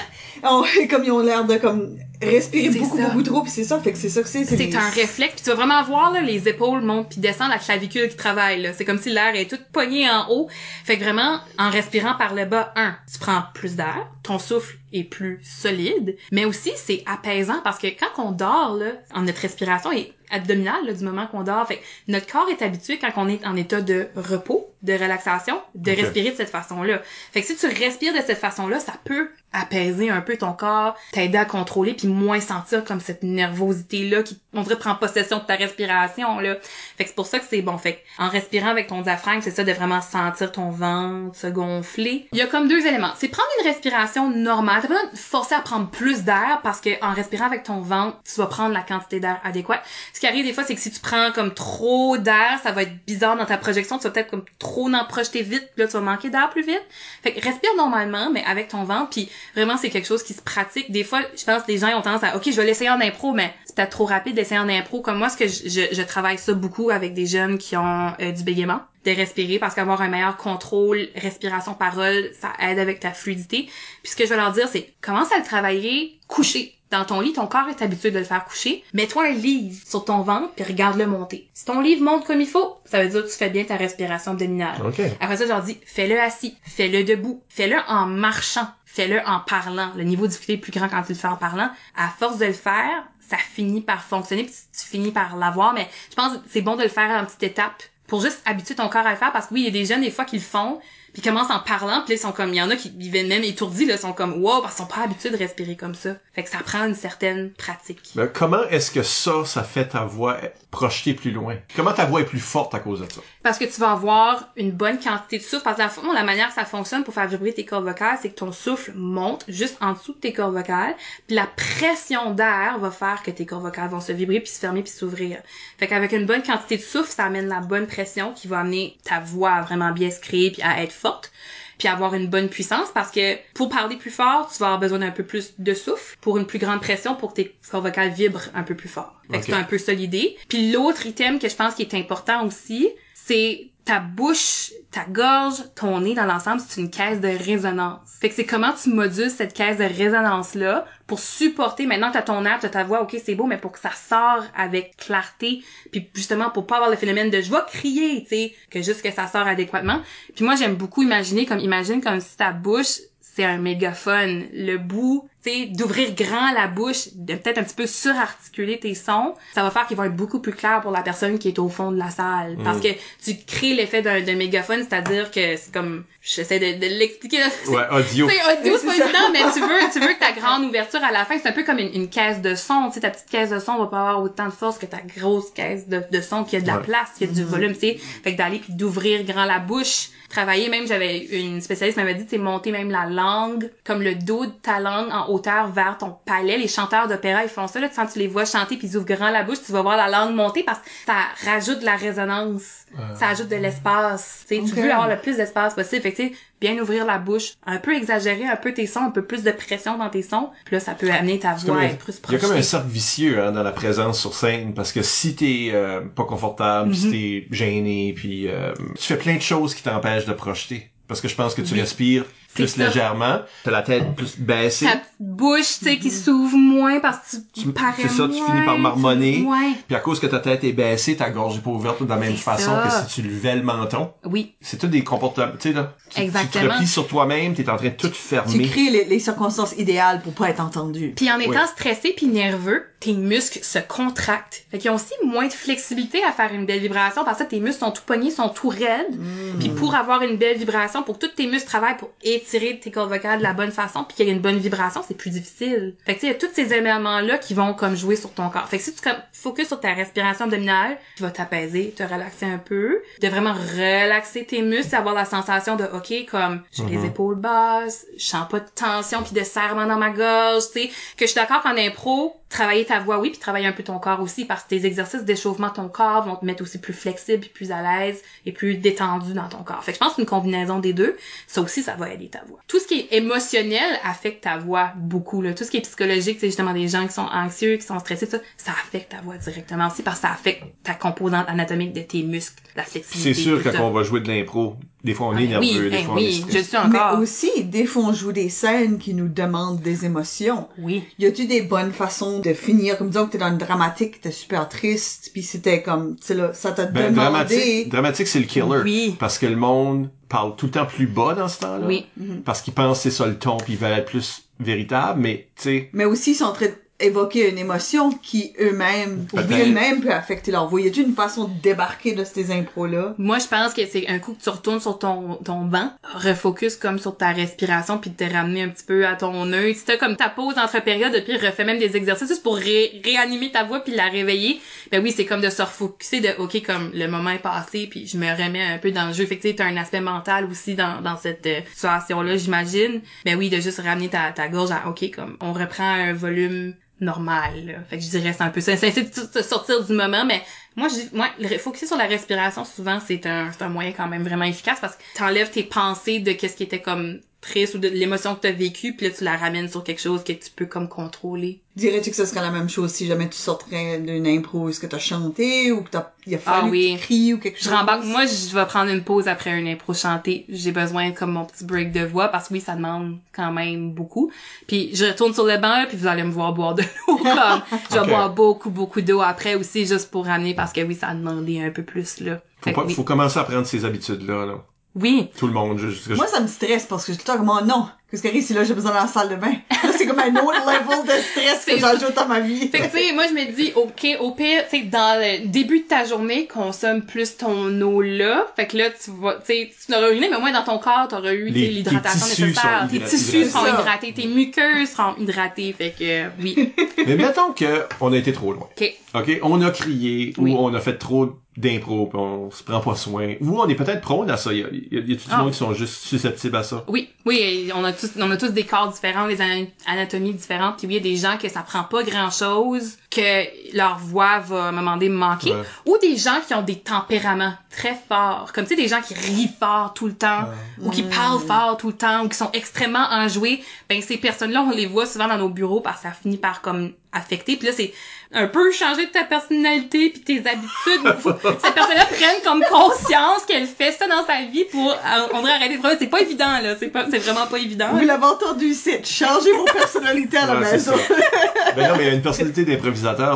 on, comme ils ont l'air de comme respirer beaucoup, ça. beaucoup trop, puis c'est ça, fait que c'est ça que c'est. C'est un réflexe, puis tu vas vraiment voir là, les épaules montent puis descendent, la clavicule qui travaille. C'est comme si l'air est tout pogné en haut. Fait que vraiment, en respirant par le bas, un, tu prends plus d'air, ton souffle est plus solide, mais aussi c'est apaisant parce que quand on dort, là, en notre respiration est abdominale là, du moment qu'on dort, fait que notre corps est habitué quand on est en état de repos, de relaxation, de respirer de cette façon-là. Fait que si tu respires de cette façon-là, ça peut apaiser un peu ton corps, t'aider à contrôler puis moins sentir comme cette nervosité là qui on dirait prend possession de ta respiration là. Fait que c'est pour ça que c'est bon. Fait que en respirant avec ton diaphragme, c'est ça de vraiment sentir ton ventre se gonfler. Il y a comme deux éléments. C'est prendre une respiration normale. T'as besoin de forcer à prendre plus d'air parce que en respirant avec ton ventre, tu vas prendre la quantité d'air adéquate. Ce qui arrive des fois, c'est que si tu prends comme trop d'air, ça va être bizarre dans ta projection. Tu vas peut-être comme trop en projeter vite, puis là tu vas manquer d'air plus vite. Fait que respire normalement, mais avec ton ventre, puis vraiment c'est quelque chose qui se pratique. Des fois, je pense que les gens ont tendance à, ok, je vais l'essayer en impro, mais peut-être trop rapide d'essayer en impro. Comme moi, ce que je, je, je travaille ça beaucoup avec des jeunes qui ont euh, du bégaiement de respirer parce qu'avoir un meilleur contrôle respiration parole ça aide avec ta fluidité puis ce que je vais leur dire c'est commence à le travailler couché dans ton lit, ton corps est habitué de le faire coucher. Mets-toi un livre sur ton ventre puis regarde-le monter. Si ton livre monte comme il faut, ça veut dire que tu fais bien ta respiration abdominale. OK. Après ça, je leur dis, fais-le assis, fais-le debout, fais-le en marchant, fais-le en parlant. Le niveau de difficulté est plus grand quand tu le fais en parlant. À force de le faire, ça finit par fonctionner puis tu, finis par l'avoir. Mais je pense que c'est bon de le faire en petites étapes pour juste habituer ton corps à le faire parce que oui, il y a des jeunes des fois qui le font puis ils commencent en parlant puis là, ils sont comme il y en a qui viennent même étourdis là, ils sont comme wow parce qu'ils sont pas habitués de respirer comme ça. Fait que ça prend une certaine pratique. Mais comment est-ce que ça, ça fait ta voix projetée plus loin? Comment ta voix est plus forte à cause de ça? Parce que tu vas avoir une bonne quantité de souffle. Parce que la, fond, la manière que ça fonctionne pour faire vibrer tes cordes vocales, c'est que ton souffle monte juste en dessous de tes cordes vocales. Puis la pression d'air va faire que tes cordes vocales vont se vibrer, puis se fermer, puis s'ouvrir. Fait qu'avec une bonne quantité de souffle, ça amène la bonne pression qui va amener ta voix à vraiment bien se créer, puis à être forte puis avoir une bonne puissance parce que pour parler plus fort, tu vas avoir besoin d'un peu plus de souffle pour une plus grande pression pour que tes cordes vocales vibrent un peu plus fort. Fait que Ok. c'est un peu ça l'idée. Puis l'autre item que je pense qui est important aussi, c'est ta bouche, ta gorge, ton nez dans l'ensemble, c'est une caisse de résonance. Fait que c'est comment tu modules cette caisse de résonance-là pour supporter, maintenant t'as ton air, t'as ta voix, ok, c'est beau, mais pour que ça sort avec clarté, puis justement pour pas avoir le phénomène de je vais crier, tu sais, que juste que ça sort adéquatement. Puis moi, j'aime beaucoup imaginer comme, imagine comme si ta bouche, c'est un mégaphone. Le bout, d'ouvrir grand la bouche, de peut-être un petit peu surarticuler tes sons, ça va faire qu'ils vont être beaucoup plus clairs pour la personne qui est au fond de la salle. Parce que tu crées l'effet d'un mégaphone, c'est-à-dire que c'est comme, j'essaie de, de l'expliquer. Ouais, audio. C'est audio, c'est pas ça. évident, mais tu veux, tu veux que ta grande ouverture à la fin, c'est un peu comme une, une caisse de son. Tu sais, ta petite caisse de son va pas avoir autant de force que ta grosse caisse de, de son qui a de la Ouais. place, qui a du volume, tu sais. Fait que d'aller puis d'ouvrir grand la bouche, travailler même, j'avais une spécialiste m'avait dit, tu sais, monter même la langue, comme le dos de ta langue en hauteur vers ton palais. Les chanteurs d'opéra, ils font ça, là, quand tu les vois chanter puis ils ouvrent grand la bouche, tu vas voir la langue monter parce que ça rajoute de la résonance. Ça ajoute de l'espace. Tu sais, Ok. tu veux avoir le plus d'espace possible. Fait que, tu sais, bien ouvrir la bouche, un peu exagérer un peu tes sons, un peu plus de pression dans tes sons. Puis là, ça peut amener ta voix à être plus Il y a comme un projetée. cercle vicieux hein, dans la présence sur scène parce que si t'es euh, pas confortable, Mhm. si t'es gêné, puis euh, tu fais plein de choses qui t'empêchent de projeter. Parce que je pense que tu Oui. respires plus légèrement, t'as la tête plus baissée. Ta petite bouche, tu sais, qui s'ouvre moins parce que tu, Tu- parais c'est ça, tu finis par marmonner. Ouais. Puis à cause que ta tête est baissée, ta gorge est pas ouverte de la même façon ça. que si tu levais le menton. Oui. C'est tout des comportements, tu sais là. Tu, tu te Exactement. replies sur toi-même, t'es en train de tout Tu fermer. crées les, les circonstances idéales pour pas être entendu. Puis en étant Oui. stressé puis nerveux, tes muscles se contractent. Fait qu'ils ont aussi moins de flexibilité à faire une belle vibration parce que tes muscles sont tout pognés, sont tout raides. Mm. Puis pour avoir une belle vibration, pour que tous tes muscles travaillent pour étirer tes cordes vocales de la bonne façon puis qu'il y ait une bonne vibration, c'est plus difficile. Fait que tu sais, il y a tous ces éléments-là qui vont comme jouer sur ton corps. Fait que si tu comme, focuses sur ta respiration abdominale, tu vas t'apaiser, te relaxer un peu, de vraiment relaxer tes muscles, avoir la sensation de OK, comme j'ai Mhm. les épaules basses, je sens pas de tension puis de serrement dans ma gorge, tu sais, que je suis d'accord qu'en impro, travailler ta voix oui, puis travailler un peu ton corps aussi parce que tes exercices d'échauffement de ton corps vont te mettre aussi plus flexible puis plus à l'aise et plus détendu dans ton corps. Fait que je pense qu'une combinaison des deux, ça aussi ça va aider ta voix. Tout ce qui est émotionnel affecte ta voix beaucoup là, tout ce qui est psychologique, c'est justement des gens qui sont anxieux, qui sont stressés, tout ça, ça affecte ta voix directement aussi parce que ça affecte ta composante anatomique de tes muscles, la flexibilité. C'est sûr tout quand on va jouer de l'impro, des fois on Ah, est ben nerveux, oui, des ben fois on est je stressé. suis encore. Mais aussi, des fois, on joue des scènes qui nous demandent des émotions. Oui. Y a-tu des bonnes façons de finir, comme disons que t'es dans une dramatique, t'es super triste, puis c'était comme, tu sais là, ça t'a Ben, demandé... dramatique, dramatique c'est le killer. Oui. Parce que le monde parle tout le temps plus bas dans ce temps-là. Oui. Parce qu'ils pensent que c'est ça le ton, puis ils veulent être plus véritable, mais tu sais, Mais aussi, ils sont en train d'évoquer une émotion qui eux-mêmes, ou eux-mêmes peut affecter leur voix. Y a-tu une façon de débarquer de ces impros-là? Moi, je pense que c'est un coup que tu retournes sur ton, ton banc, refocus comme sur ta respiration, puis de te ramener un petit peu à ton œil. Si t'as comme ta pause entre périodes, puis refais même des exercices juste pour ré- réanimer ta voix puis la réveiller. Ben oui, c'est comme de se refocuser de, OK, comme le moment est passé, puis je me remets un peu dans le jeu. Fait que t'as un aspect mental aussi dans, dans cette euh, situation-là, j'imagine. Ben oui, de juste ramener ta, ta gorge à, OK, comme on reprend un volume normal. Là. Fait que je dirais c'est un peu ça. C'est de sortir du moment, mais moi, je dis, moi, focuser sur la respiration, souvent, c'est un, c'est un moyen quand même vraiment efficace parce que t'enlèves tes pensées de qu'est-ce qui était comme triste ou de l'émotion que t'as vécue, puis là, tu la ramènes sur quelque chose que tu peux comme contrôler. Dirais-tu que ce serait la même chose si jamais tu sortirais d'une impro, est-ce que t'as chanté, ou que t'as, il a fallu Ah oui. cries, ou quelque Je chose? rembarque, moi, je vais prendre une pause après un impro chanté. J'ai besoin comme mon petit break de voix parce que oui, ça demande quand même beaucoup. Puis je retourne sur le banc, puis vous allez me voir boire de l'eau. Je vais boire beaucoup, beaucoup d'eau après aussi, juste pour ramener parce que oui, ça a demandé un peu plus, là. faut, que oui. faut commencer à prendre ces habitudes-là. Là. Oui. Tout le monde. Je, je- Moi, ça me stresse parce que je suis tout le temps comme, oh non, qu'est-ce qui arrive si là j'ai besoin dans la salle de bain? C'est comme un autre level de stress que j'ajoute à ma vie. Fait que, tu sais, moi, je me dis, OK, au pire, tu sais, dans le début de ta journée, consomme plus ton eau là. Fait que là, tu vas, tu sais, tu n'auras eu, mais au moins dans ton corps, t'auras eu, l'hydratation tes tissus nécessaire. sont Tes tissus hydratés. seront hydratés, tes muqueuses seront hydratées. Fait que, euh, oui. Mais mettons que on a été trop loin. OK. OK? On a crié, Oui. ou on a fait trop d'impro, puis on se prend pas soin. Ou on est peut-être prône à ça. Il y a, y a, il y a tout le Ah. monde qui sont juste susceptibles à ça? Oui, oui, on a on a tous des corps différents, des ana- anatomies différentes. Puis oui, il y a des gens que ça prend pas grand chose, que leur voix va à un moment donné manquer. Ouais. Ou des gens qui ont des tempéraments très forts. Comme, tu sais, des gens qui rient fort tout le temps, ou qui parlent fort tout le temps, ou qui sont extrêmement enjoués. Ben, ces personnes-là, on les voit souvent dans nos bureaux parce que ça finit par, comme, affecter. Puis là, c'est un peu changer de ta personnalité puis tes habitudes. Faut- Cette personne-là prenne comme conscience qu'elle fait ça dans sa vie pour, euh, on devrait arrêter de faire. C'est pas évident, là. C'est pas, c'est vraiment pas évident. Vous l'avez entendu ici, changez vos personnalités à la Ouais, c'est maison. ben non, mais une personnalité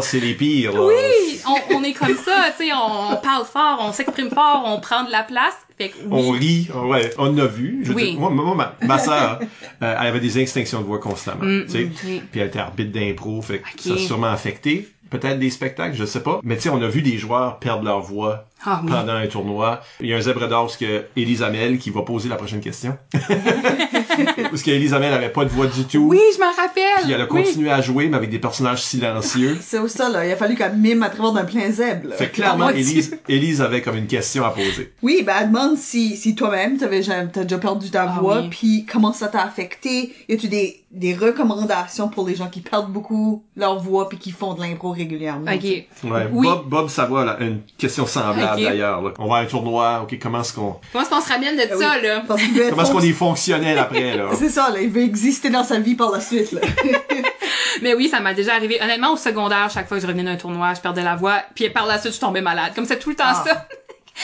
c'est les pires. là. Oui, on, on est comme ça, tu sais, on, parle fort, on s'exprime fort, on prend de la place. Fait que oui. On rit, ouais, on a vu. Je Oui. moi, moi, ma, ma sœur, euh, elle avait des extinctions de voix constamment, Mm, tu sais. mm. Puis elle était arbitre d'impro, fait que ça a sûrement affecté. Peut-être des spectacles, je sais pas. Mais tu sais, on a vu des joueurs perdre leur voix Ah oui. pendant un tournoi. Il y a un zèbre d'or que Élise Amel qui va poser la prochaine question. Parce qu'Élise Amel avait pas de voix du tout. Oui, je m'en rappelle. Puis elle a Oui. continué à jouer, mais avec des personnages silencieux. C'est ça, là. Il a fallu qu'elle mime à travers d'un plein zèbre, là. Fait que clairement, moi, Élise, Élise avait comme une question à poser. Oui, ben, elle demande si, si toi-même, t'avais, t'as déjà perdu ta Ah voix, oui. puis comment ça t'a affecté? Y a-tu des, des recommandations pour les gens qui perdent beaucoup leur voix puis qui font de l'impro régulièrement? Ok. Ouais, Oui. Bob, Bob Savoie, là, une question semblable D'ailleurs. là. On va à un tournoi, ok, comment est-ce qu'on, Comment est-ce qu'on se ramène de Ah oui. ça, là? Comment est-ce qu'on est fonctionnel après, là? C'est ça, là. Il veut exister dans sa vie par la suite, là. Mais oui, ça m'a déjà arrivé. Honnêtement, au secondaire, chaque fois que je revenais d'un tournoi, je perdais la voix, puis par la suite, je tombais malade. Comme c'est tout le temps Ah. ça.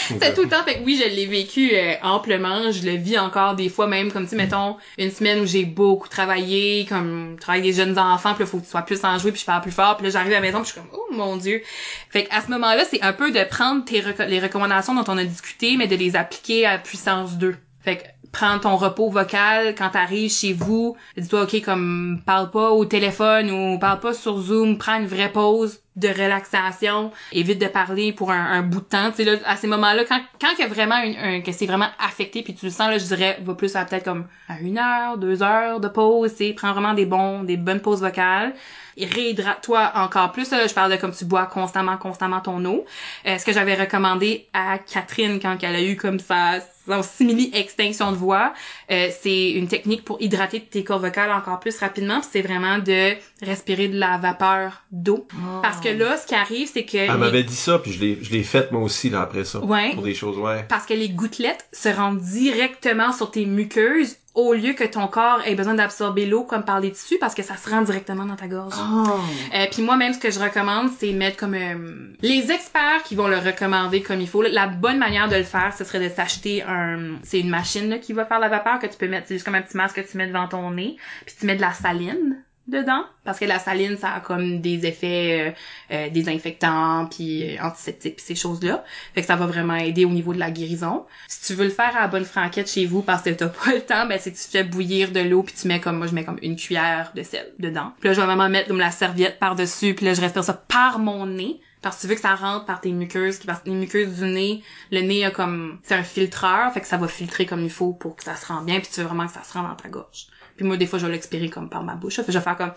C'était tout le temps, fait que oui, je l'ai vécu euh, amplement, je le vis encore des fois même, comme tu mettons, une semaine où j'ai beaucoup travaillé, comme, travailler avec des jeunes enfants, puis là, faut que tu sois plus enjoué, puis je parle plus fort, puis là, j'arrive à la maison, je suis comme, oh mon dieu. Fait qu'à ce moment-là, c'est un peu de prendre tes les recommandations dont on a discuté, mais de les appliquer à puissance 2. Fait que, prends ton repos vocal quand t'arrives chez vous. Dis-toi, OK, comme, parle pas au téléphone ou parle pas sur Zoom. Prends une vraie pause de relaxation. Évite de parler pour un, un bout de temps. Tu sais, là, à ces moments-là, quand, quand il y a vraiment une, un- que c'est vraiment affecté puis tu le sens, là, je dirais, va plus à peut-être comme à une heure, deux heures de pause, tu sais. Prends vraiment des bons, des bonnes pauses vocales. Et réhydrate-toi encore plus. Là, je parle de comme tu bois constamment, constamment ton eau. Euh, ce que j'avais recommandé à Catherine quand elle a eu comme sa, son simili-extinction de voix, euh, c'est une technique pour hydrater tes cordes vocales encore plus rapidement. C'est vraiment de respirer de la vapeur d'eau. Parce que là, ce qui arrive, c'est que... Elle les- m'avait dit ça, puis je l'ai, je l'ai fait moi aussi, là, après ça. Ouais. Pour des choses, ouais. parce que les gouttelettes se rendent directement sur tes muqueuses au lieu que ton corps ait besoin d'absorber l'eau comme par les tissus parce que ça se rend directement dans ta gorge. Oh. Euh, puis moi même ce que je recommande c'est mettre comme euh, les experts qui vont le recommander comme il faut. La bonne manière de le faire ce serait de s'acheter un c'est une machine là, qui va faire la vapeur que tu peux mettre c'est juste comme un petit masque que tu mets devant ton nez puis tu mets de la saline dedans? Parce que la saline ça a comme des effets euh, euh, désinfectants puis euh, antiseptiques puis ces choses là fait que ça va vraiment aider au niveau de la guérison. Si tu veux le faire à bonne franquette chez vous parce que t'as pas le temps ben c'est tu fais bouillir de l'eau puis tu mets comme moi je mets comme une cuillère de sel dedans. Puis là je vais vraiment mettre comme la serviette par dessus puis là je respire ça par mon nez. Parce que tu veux que ça rentre par tes muqueuses parce que les muqueuses du nez le nez a comme c'est un filtreur fait que ça va filtrer comme il faut pour que ça se rende bien puis tu veux vraiment que ça se rende dans ta gorge puis moi des fois je vais l'expirer comme par ma bouche fait je vais faire comme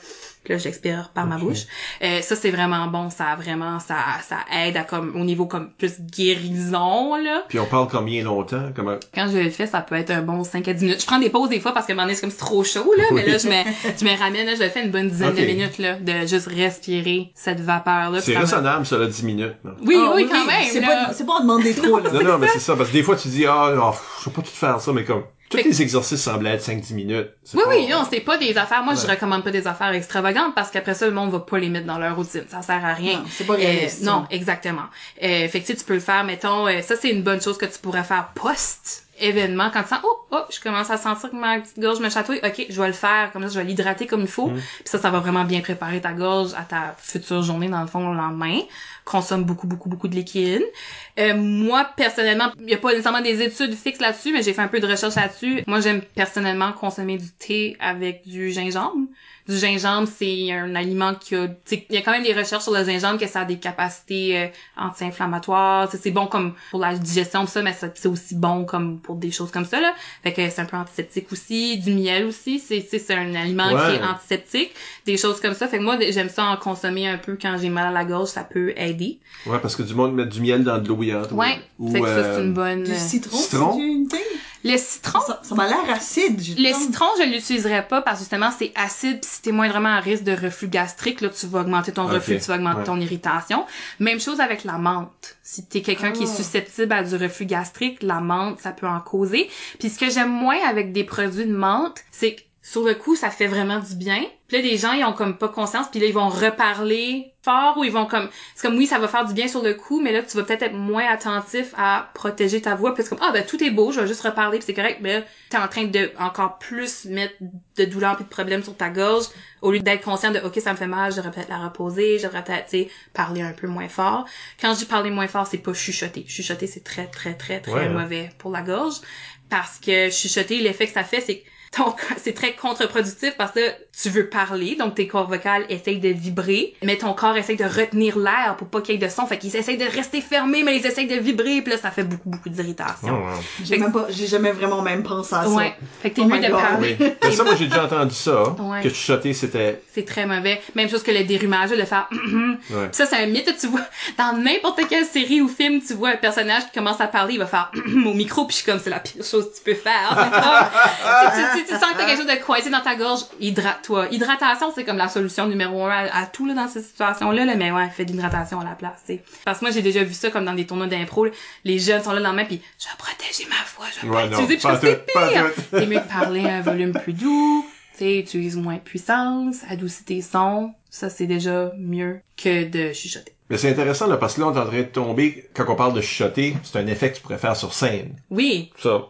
là j'expire par ma bouche euh, ça c'est vraiment bon ça a vraiment ça ça aide à comme au niveau comme plus guérison là Puis on parle combien longtemps? Comment... quand je le fais, ça peut être un bon 5 à 10 minutes. Je prends des pauses des fois parce que à un moment donné, c'est comme c'est trop chaud, là. Mais là, je me, je me ramène, là, je le fais une bonne dizaine de minutes, là, de juste respirer cette vapeur-là. C'est raisonnable, ça, là, 10 minutes. non? Oui, Ah oui, quand même, C'est pas, c'est pas en demander trop, là. Non, non, mais c'est ça, parce que des fois, tu dis, ah, oh, je sais pas tout faire ça, mais comme, tous les exercices semblaient être 5-10 minutes. Oui, pas- oui, non, c'est pas des affaires. Moi, je recommande pas des affaires extravagantes parce qu'après ça, le monde va pas les mettre dans leur routine. Ça sert à rien. Non, c'est pas Euh, réaliste. non, exactement. Euh, fait que tu sais, tu peux le faire, mettons, euh, ça c'est une bonne chose que tu pourrais faire post événement quand tu sens oh oh je commence à sentir que ma petite gorge me chatouille ok je vais le faire comme ça je vais l'hydrater comme il faut Mm. puis ça ça va vraiment bien préparer ta gorge à ta future journée dans le fond le lendemain consomme beaucoup beaucoup beaucoup de liquide euh, moi personnellement il y a pas nécessairement des études fixes là-dessus mais j'ai fait un peu de recherche là-dessus moi j'aime personnellement consommer du thé avec du gingembre du gingembre, c'est un aliment qui a, il y a quand même des recherches sur le gingembre que ça a des capacités euh, anti-inflammatoires, c'est bon comme pour la digestion ça, mais c'est aussi bon comme pour des choses comme ça là. Fait que c'est un peu antiseptique aussi, du miel aussi, c'est un aliment Ouais. qui est antiseptique, des choses comme ça. Fait que moi j'aime ça en consommer un peu quand j'ai mal à la gorge, ça peut aider. Ouais, parce que du monde met du miel dans de l'eau Ouais, Ou, fait que ça c'est euh, une bonne Du citron, Citron? c'est une thing? Le citron Ça, ça m'a l'air acide. j'ai Le citron, je l'utiliserais pas parce que justement c'est acide pis si t'es moindrement à risque de reflux gastrique, là tu vas augmenter ton reflux, tu vas augmenter ouais. ton irritation. Même chose avec la menthe. Si t'es quelqu'un qui est Ah. susceptible à du reflux gastrique, la menthe, ça peut en causer. Puis ce que j'aime moins avec des produits de menthe, c'est que sur le coup, ça fait vraiment du bien. Puis là, les gens, ils ont comme pas conscience, puis là, ils vont reparler fort ou ils vont comme... C'est comme, oui, ça va faire du bien sur le coup, mais là, tu vas peut-être être moins attentif à protéger ta voix. Puis c'est comme, ah, ben, tout est beau, je vais juste reparler, puis c'est correct. Mais là, t'es en train de encore plus mettre de douleur puis de problèmes sur ta gorge au lieu d'être conscient de, OK, ça me fait mal, je devrais peut-être la reposer, je devrais peut-être, tu sais, parler un peu moins fort. Quand je dis parler moins fort, c'est pas chuchoter. Chuchoter, c'est très, très, très, très Ouais, hein. mauvais pour la gorge. Parce que chuchoter, l'effet que ça fait, c'est que ton- c'est très contre-productif parce que tu veux parler, donc tes cordes vocales essayent de vibrer, mais ton corps essaye de retenir l'air pour pas qu'il y ait de son, fait qu'ils essayent de rester fermés, mais ils essayent de vibrer, puis là, ça fait beaucoup, beaucoup Oh, d'irritation. wow. J'ai même pas, j'ai jamais vraiment même pensé à ça. Ouais. Fait que t'es Oh mieux de God. parler. Oui. Mais ça, moi, j'ai déjà entendu ça, Ouais. que chuchoter, c'était... C'est très mauvais. Même chose que le dérumage, de faire Ouais. Ça, c'est un mythe. Tu vois, dans n'importe quelle série ou film, tu vois un personnage qui commence à parler, il va faire au micro, puis je suis comme, c'est la pire chose que tu peux faire. tu, tu, sens que t'as quelque chose de coincé dans ta gorge, hydrate-toi. Hydratation, c'est comme la solution numéro un à, à tout, là, dans cette situation-là, là. Mais ouais, fais de l'hydratation à la place, tu sais. Parce que moi, j'ai déjà vu ça comme dans des tournois d'impro. Les jeunes sont là dans le main, puis je vais protéger ma voix, je vais Ouais, pas utiliser, fais, c'est pire. C'est mieux de parler à un volume plus doux. Tu utilise moins de puissance, adoucis tes sons. Ça, c'est déjà mieux que de chuchoter. Mais c'est intéressant, là, parce que là, on est en train de tomber, quand on parle de chuchoter, c'est un effet que tu pourrais faire sur scène. Oui, Ça.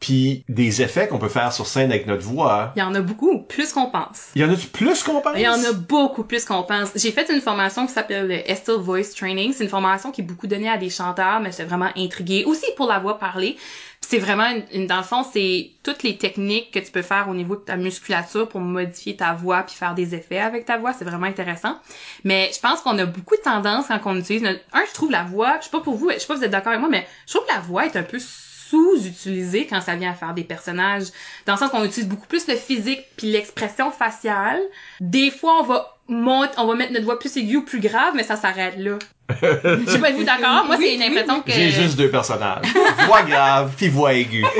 Puis, des effets qu'on peut faire sur scène avec notre voix. il y en a beaucoup, plus qu'on pense. Il y en a plus qu'on pense? Il y en a beaucoup plus qu'on pense. J'ai fait une formation qui s'appelle le Estel Voice Training. C'est une formation qui est beaucoup donnée à des chanteurs, mais j'étais vraiment intriguée. Aussi pour la voix parlée. C'est vraiment, une, une- dans le fond, c'est toutes les techniques que tu peux faire au niveau de ta musculature pour modifier ta voix puis faire des effets avec ta voix. C'est vraiment intéressant. Mais je pense qu'on a beaucoup de tendance quand on utilise notre... Un, je trouve la voix, je sais pas pour vous, je sais pas si vous êtes d'accord avec moi, mais je trouve que la voix est un peu sous-utilisée quand ça vient à faire des personnages. Dans le sens qu'on utilise beaucoup plus le physique puis l'expression faciale. Des fois, on va monter, on va mettre notre voix plus aiguë ou plus grave, mais ça s'arrête là. Je sais pas, êtes-vous d'accord? Moi, c'est une impression que... J'ai juste deux personnages. voix grave, puis voix aiguë.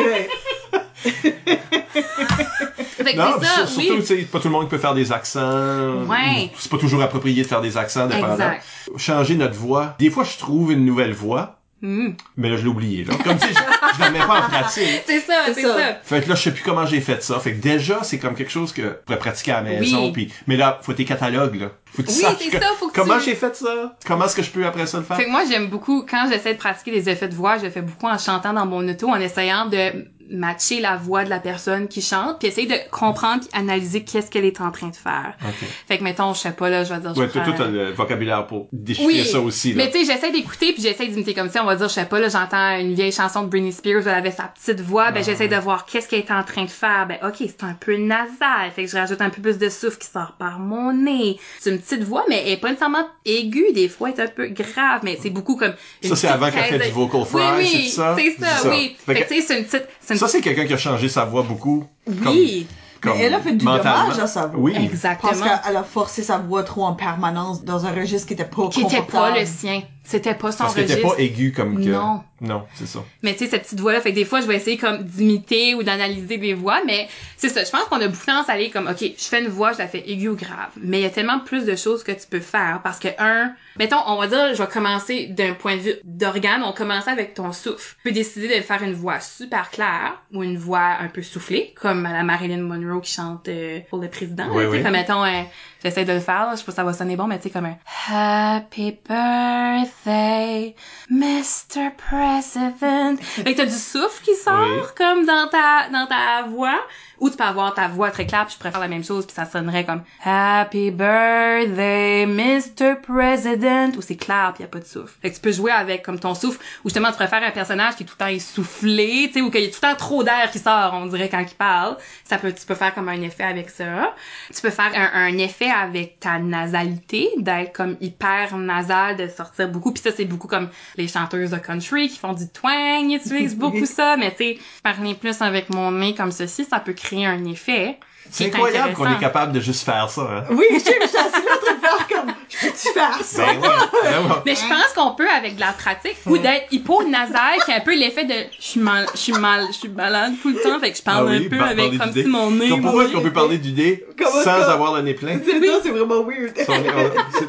Fait que Non, c'est ça, sur- surtout, oui. tu sais, pas tout le monde qui peut faire des accents. Ouais. C'est pas toujours approprié de faire des accents, dépendant. Exact. Changer notre voix. Des fois, je trouve une nouvelle voix, Hmm. mais là, je l'ai oublié, là. Comme, tu sais, je, je la mets pas en pratique. C'est ça, C'est ça. ça. Fait que là, je sais plus comment j'ai fait ça. Fait que déjà, c'est comme quelque chose que je pourrais pratiquer à la maison. Oui. Puis, mais là, faut tes catalogues, là. Faut que tu Oui, saches c'est que- ça, faut que comment tu- j'ai fait ça? Comment est-ce que je peux après ça le faire? Fait que moi, j'aime beaucoup, quand j'essaie de pratiquer des effets de voix, je le fais beaucoup en chantant dans mon auto, en essayant de matcher la voix de la personne qui chante, puis essayer de comprendre puis analyser qu'est-ce qu'elle est en train de faire. Ok. Fait que, mettons, je sais pas, là, je vais dire... Ouais, toi, t'as le vocabulaire pour déchiffrer Oui, ça aussi, là. mais tu sais, j'essaie d'écouter puis j'essaie d'imiter comme ça. On va dire, je sais pas, là, j'entends une vieille chanson de Britney Spears, elle avait sa petite voix, ben Ah. j'essaie de voir qu'est-ce qu'elle est en train de faire. Ben ok, c'est un peu nasal, fait que je rajoute un peu plus de souffle qui sort par mon nez. C'est une petite voix, mais elle est pas nécessairement aiguë, des fois, elle est un peu grave, mais c'est beaucoup comme... une Ça, c'est avant qu'elle fait du vocal fry, oui, oui, c'est ça? C'est ça, oui. Fait Fait que- que tu sais, c'est une petite... une- Ça, c'est quelqu'un qui a changé sa voix beaucoup. Oui, Comme, comme Mais elle a fait du dommage à sa voix. Oui. exactement. Parce qu'elle a forcé sa voix trop en permanence dans un registre qui était pas Qui était pas le sien. C'était pas son Parce registre. pas aiguë comme que... Non. Non, c'est ça. Mais tu sais, cette petite voix-là, fait que des fois, je vais essayer comme d'imiter ou d'analyser des voix, mais c'est ça. Je pense qu'on a beaucoup tendance à aller comme, OK, je fais une voix, je la fais aiguë ou grave. Mais il y a tellement plus de choses que tu peux faire parce que, un, mettons, on va dire, je vais commencer d'un point de vue d'organe, on commence avec ton souffle. Tu peux décider de faire une voix super claire ou une voix un peu soufflée, comme à la Marilyn Monroe qui chante euh, pour le président. Oui, oui. Comme, mettons, euh, j'essaie de le faire, là, je sais pas si ça va sonner bon, mais tu sais, comme un Happy birthday, Mr. President. Fait que t'as du souffle qui sort Oui. comme dans ta, dans ta voix. Ou tu peux avoir ta voix très claire, puis je préfère la même chose, puis ça sonnerait comme Happy birthday, Mr. President. Ou c'est clair, puis y a pas de souffle. Fait que tu peux jouer avec comme ton souffle, ou justement tu préfères un personnage qui est tout le temps essoufflé, tu sais, ou qu'il y a tout le temps trop d'air qui sort, on dirait quand il parle. Ça peut, tu peux faire comme un effet avec ça. Tu peux faire un, un effet avec ta nasalité, d'être comme hyper nasal, de sortir beaucoup. Puis ça, c'est beaucoup comme les chanteuses de country qui font du twang, ils utilisent beaucoup ça. Mais tu sais, parler plus avec mon nez comme ceci, ça peut créer un effet. C'est est incroyable qu'on est capable de juste faire ça, hein. Oui, je sais, mais je suis assis là en train de faire comme, je peux-tu faire ça? Ben. Ben. Mais je pense qu'on peut avec de la pratique ou d'être hypo-nasal qui a un peu l'effet de je suis mal je suis mal je suis malade tout le temps fait que je parle Ah oui, un peu par- avec comme si mon nez Donc, pourquoi est-ce qu'on peut parler du nez Comment sans ça? avoir le nez plein? C'est vraiment weird. Est-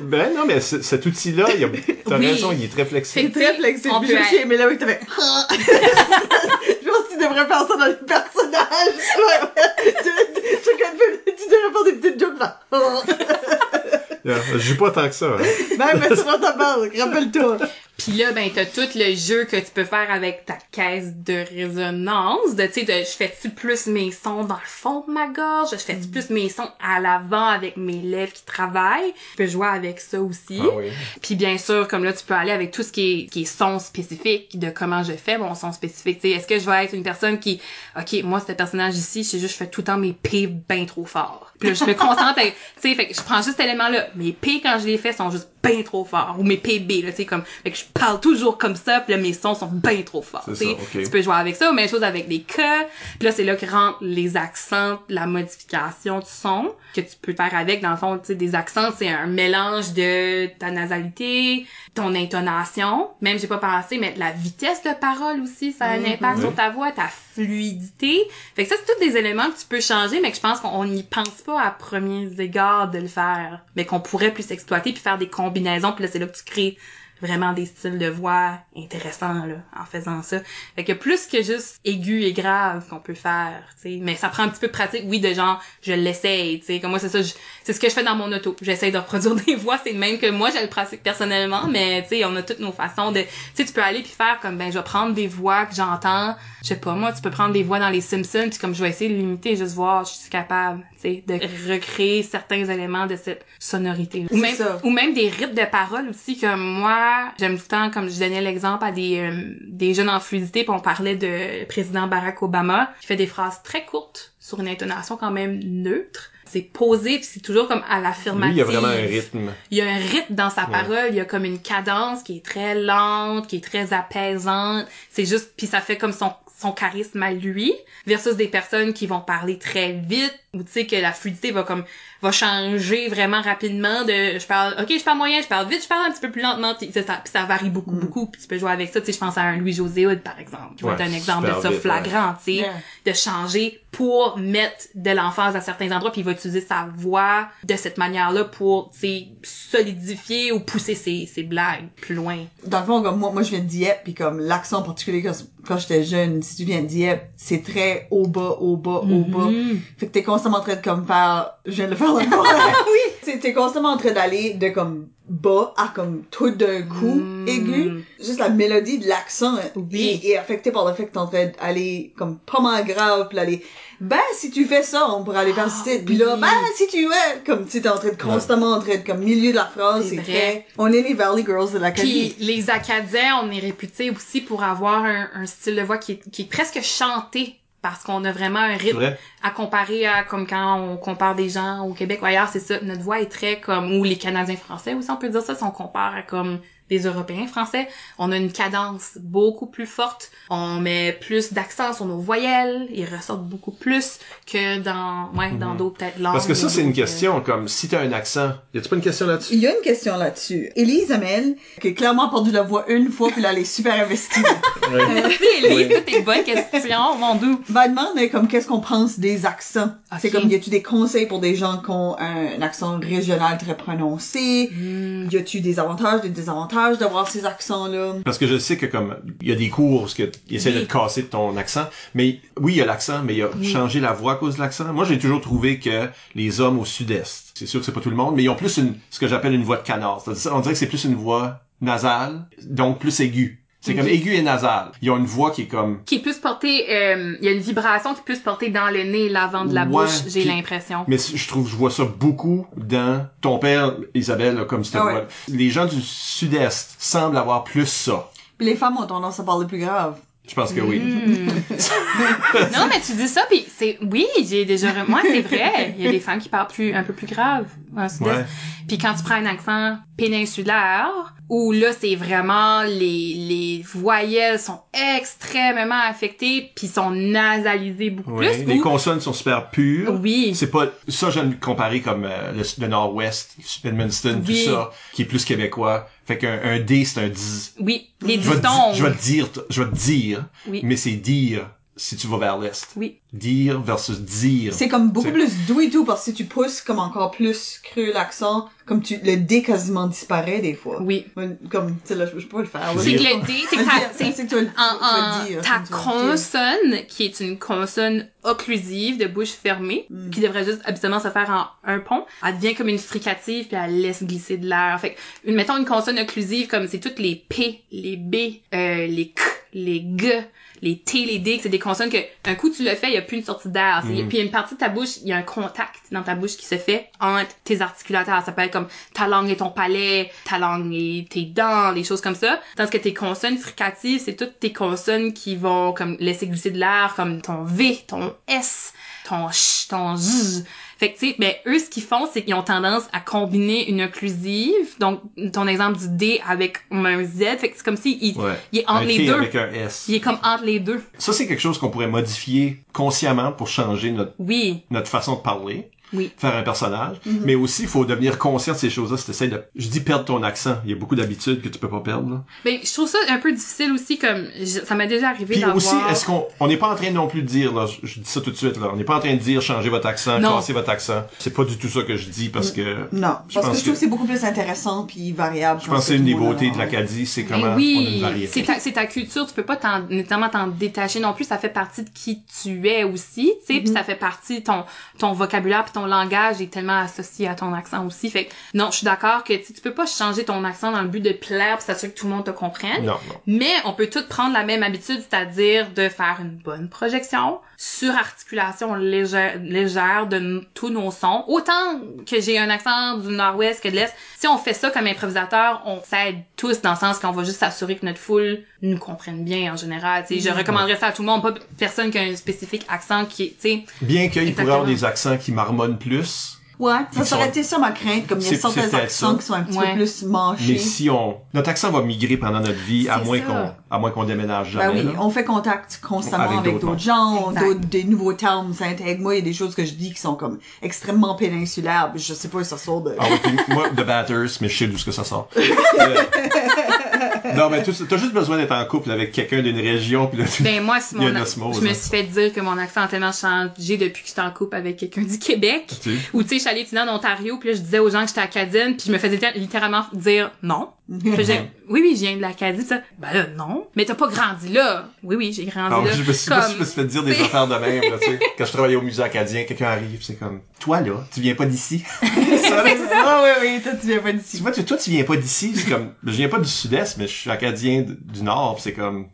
ben non, mais cet outil-là, il y a- t'as Oui. raison, il est très flexible. C'est très flexible. On Je mais là, oui, je tu devrais faire ça dans les personnages. Tu- tu devrais faire des petites jokes là. Yeah, Je joue pas tant que ça. hein. Ben, mais c'est dans ta base, rappelle-toi. Puis là, ben, t'as tout le jeu que tu peux faire avec ta caisse de résonance. De, tu sais, de, je fais-tu plus mes sons dans le fond de ma gorge? Je fais-tu plus mes sons à l'avant avec mes lèvres qui travaillent? Tu peux jouer avec ça aussi. Ah oui. Puis bien sûr, comme là, tu peux aller avec tout ce qui est, qui est son spécifique de comment je fais mon son spécifique. Tu sais, est-ce que je vais être une personne qui, ok, moi, ce personnage ici, je sais juste, je fais tout le temps mes P bien trop fort. Puis là, je me concentre, tu sais, fait que je prends juste cet élément-là. Mes P, quand je les fais, sont juste bien trop forts. Ou mes PB, là, tu sais, comme, fait que je parle toujours comme ça, puis là, mes sons sont bien trop forts. Ça, ok. Tu peux jouer avec ça, ou même chose avec les K. Puis là, c'est là que rentrent les accents, la modification du son, que tu peux faire avec. Dans le fond, tu sais, des accents, c'est un mélange de ta nasalité, ton intonation. Même, j'ai pas pensé, mais la vitesse de parole aussi, ça a un impact Oui. sur ta voix, ta fluidité. Fait que ça, c'est tous des éléments que tu peux changer, mais que je pense qu'on n'y pense pas à premiers égards de le faire. Mais qu'on pourrait plus exploiter puis faire des combinaisons, puis là, c'est là que tu crées vraiment des styles de voix intéressants là en faisant ça. Fait que plus que juste aigu et grave qu'on peut faire, tu sais, mais ça prend un petit peu de pratique, oui, de genre je l'essaye, tu sais, comme moi c'est ça, c'est ce que je fais dans mon auto. J'essaye de reproduire des voix, c'est le même que moi, je le pratique personnellement, mais tu sais, on a toutes nos façons de, tu sais, tu peux aller puis faire comme ben je vais prendre des voix que j'entends, je sais pas moi, tu peux prendre des voix dans les Simpsons, puis comme je vais essayer de l'imiter, juste voir, je suis capable, tu sais, de recréer certains éléments de cette sonorité. Ou même ça. ou même des rythmes de paroles aussi que moi j'aime tout le temps comme je donnais l'exemple à des euh, des jeunes en fluidité puis on parlait de président Barack Obama qui fait des phrases très courtes sur une intonation quand même neutre c'est posé puis c'est toujours comme à Lui, l'affirmative il y a vraiment un rythme. il y a un rythme dans sa parole, il y a comme une cadence qui est très lente, qui est très apaisante. C'est juste puis ça fait comme son son charisme à lui versus des personnes qui vont parler très vite ou tu sais que la fluidité va comme va changer vraiment rapidement de je parle OK, je parle moyen, je parle vite, je parle un petit peu plus lentement puis ça, ça, puis ça varie beaucoup beaucoup puis tu peux jouer avec ça, tu sais je pense à un Louis José Hood par exemple, qui va Ouais, être un exemple de ça vite, flagrant, tu sais Yeah. de changer pour mettre de l'emphase à certains endroits puis il va utiliser sa voix de cette manière-là pour tu sais solidifier ou pousser ses, ses blagues plus loin. dans le fond, comme moi, moi je viens de Dieppe, puis comme l'accent particulier quand, j'étais jeune, si tu viens de Dieppe, c'est très haut bas, haut bas, haut bas. Mhm. Fait que t'es constamment en train de comme faire, je viens de le faire dans le oui! T'es, t'es constamment en train d'aller de comme bas à comme tout d'un coup Mm. aigu. Juste la mélodie de l'accent Oui. est, est affectée par le fait que t'es en train d'aller comme pas mal grave, puis aller, ben si tu fais ça, on pourrait aller faire Ah, citer. Puis là, oui. ben si tu ouais, comme tu t'es en train de constamment en train de comme milieu de la phrase, C'est vrai. on est les Valley Girls de l'Acadie. Puis les Acadiens, on est réputés aussi pour avoir un, un style de voix qui est, qui est presque chanté parce qu'on a vraiment un rythme vrai? à comparer à comme quand on compare des gens au Québec ou ailleurs, c'est ça, notre voix est très comme ou les Canadiens français aussi on peut dire ça si on compare à comme des Européens français, on a une cadence beaucoup plus forte, on met plus d'accent sur nos voyelles, ils ressortent beaucoup plus que dans ouais, dans d'autres peut-être langues. Mhm. Parce que ça, c'est une euh, question, comme, si t'as un accent, y a-tu pas une question là-dessus? Il y a une question là-dessus. Élise Amel, qui a clairement perdu la voix une fois, puis là, elle est super investie. Merci Élise, toutes tes bonnes questions, mon doux. Va demander comme qu'est-ce qu'on pense des accents? Ok. C'est comme y a-tu des conseils pour des gens qui ont un, accent régional très prononcé? Hmm. Y a-tu des avantages, des désavantages? D'avoir ces accents-là? Parce que je sais que comme il y a des cours où ils essaient de te casser de ton accent, mais oui, il y a l'accent, mais il y a changer la voix à cause de l'accent. Moi, j'ai toujours trouvé que les hommes au sud-est, c'est sûr que c'est pas tout le monde, mais ils ont plus une ce que j'appelle une voix de canard. On dirait que c'est plus une voix nasale, donc plus aiguë. C'est comme aigu et nasal. Ils ont une voix qui est comme qui est plus portée, euh, il y a une vibration qui est plus portée dans le nez, l'avant de la Ouais, bouche, j'ai puis- l'impression. mais je trouve je vois ça beaucoup dans ton père Isabelle là, comme cette Ah ouais. Les gens du sud-est semblent avoir plus ça. Puis les femmes ont tendance à parler plus grave. Je pense que oui. Hmm. non, mais tu dis ça, puis c'est oui, j'ai déjà moi c'est vrai, il y a des femmes qui parlent plus un peu plus grave en sud-est. Ouais. Puis quand tu prends un accent péninsulaire où là c'est vraiment les les voyelles sont extrêmement affectées puis sont nasalisées beaucoup plus. Les consonnes sont super pures. oui. C'est pas ça j'aime comparer comme euh, le, le Nord-Ouest, Edmundston, Oui. tout ça, qui est plus québécois. Fait qu'un un D c'est un D. Oui, les diphtongues. je vais te dire, je vais te dire, Oui. mais c'est dire si tu vas vers l'est. Oui. Dire versus dire. C'est comme beaucoup plus doux et tout, parce que si tu pousses comme encore plus cru l'accent, comme tu, le D quasiment disparaît des fois. Oui. Comme, tu sais, là, je je peux pas le faire. là. C'est que le D, c'est que ta- ta consonne, qui est une consonne occlusive de bouche fermée, Mm. qui devrait juste habituellement se faire en un pont, elle devient comme une fricative puis elle laisse glisser de l'air. Fait que, une, mettons une consonne occlusive comme c'est toutes les P, les B, euh, les K, les G, les T, les D, c'est des consonnes que un coup tu le fais, il y a plus une sortie d'air. Mm. Puis il y a une partie de ta bouche, il y a un contact dans ta bouche qui se fait entre tes articulateurs. Ça peut être comme ta langue et ton palais, ta langue et tes dents, des choses comme ça. Tandis que tes consonnes fricatives, c'est toutes tes consonnes qui vont comme laisser glisser de l'air, comme ton V, ton S, ton ch, ton z. Fait que tu sais, ben eux ce qu'ils font, c'est qu'ils ont tendance à combiner une occlusive, donc ton exemple du D avec un Z, fait que c'est comme si il, Ouais. il est entre un les T deux. avec un S. Il est comme entre les deux. Ça c'est quelque chose qu'on pourrait modifier consciemment pour changer notre Oui. notre façon de parler. Oui. faire un personnage. Mhm. Mais aussi, il faut devenir conscient de ces choses-là. Si t'essayes de, je dis perdre ton accent. Il y a beaucoup d'habitudes que tu peux pas perdre, là. Ben, je trouve ça un peu difficile aussi, comme, je- ça m'est déjà arrivé Puis d'avoir... aussi, est-ce qu'on, on n'est pas en train non plus de dire, là, je, je dis ça tout de suite, là, on n'est pas en train de dire changer votre accent, casser votre accent. C'est pas du tout ça que je dis parce que, Non, Je parce que pense je trouve que- que c'est beaucoup plus intéressant puis variable. je pense que c'est une des beautés de la l'Acadie, c'est comment on a une oui, variété. c'est ta, c'est ta culture, tu peux pas t'en, nécessairement t'en détacher non plus, ça fait partie de qui tu es aussi, tu sais, puis Mhm. ça fait partie, ton, ton vocabulaire puis ton langage est tellement associé à ton accent aussi, fait que, non, je suis d'accord que, tu peux pas changer ton accent dans le but de plaire pis s'assurer que tout le monde te comprenne, Non, non. mais on peut tous prendre la même habitude, c'est-à-dire de faire une bonne projection, surarticulation légère, légère de tous nos sons. Autant que j'ai un accent du nord-ouest que de l'est, si on fait ça comme improvisateur, on s'aide tous dans le sens qu'on va juste s'assurer que notre foule nous comprenne bien en général. Tu sais, je recommanderais ça à tout le monde, pas personne qui a un spécifique accent qui est, Bien qu'il pourrait avoir des accents qui marmonnent plus, Ouais, ça, ça aurait sont- été ça ma crainte, comme il y a certains accents ça. qui sont un petit Ouais. peu plus manchés. mais si on, notre accent va migrer pendant notre vie, à moins qu'on, à moins qu'on déménage Ben jamais, oui, là. on fait contact constamment Avec avec, d'autres gens, d'autres, des nouveaux termes s'intègrent. Moi, il y a des choses que je dis qui sont comme extrêmement péninsulaires. Je sais pas, ça sort de... Ah puis moi, The Batters, mais je sais d'où ce que ça sort. Euh, non, mais tu- t'as juste besoin d'être en couple avec quelqu'un d'une région, puis là, tu- Ben moi, c'est a mon osmose, je me suis fait dire que mon accent a tellement changé depuis que j'étais en couple avec quelqu'un du Québec. tu sais. Ou tu sais, allée étudier en Ontario, puis là, je disais aux gens que j'étais acadienne, puis je me faisais litté- littéralement dire non. Puis je disais, oui, oui, je viens de l'Acadie, ça. Ben là, non. Mais t'as pas grandi là. Oui, oui, j'ai grandi là. je me suis, Comme- je me suis fait dire des affaires de même, là, tu sais. Quand je travaillais au musée acadien, quelqu'un arrive, c'est comme, toi, là, tu viens pas d'ici. Ça, là, Ah oui, oui, toi, tu viens pas tu d'ici. vois, tu- toi, tu viens pas d'ici. C'est comme, je viens pas du sud-est, mais je suis acadien du nord, c'est comme,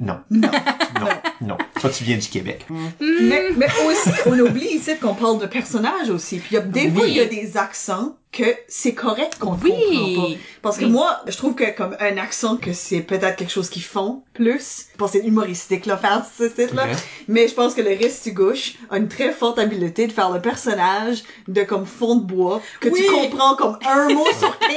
non. Non. Non. Non. Toi, tu viens du Québec. Mais, mais aussi, on oublie ici qu'on parle de personnages aussi. Puis il y a, des fois, il y a des accents que c'est correct qu'on ne Oui. comprend pas. Parce que Oui. moi, je trouve que comme un accent, que c'est peut-être quelque chose qu'ils font plus. Que c'est humoristique, là, faire ce titre-là. Ok. Mais je pense que le reste du gauche a une très forte habileté de faire le personnage de comme fond de bois, que Oui. tu comprends comme un mot sur 15.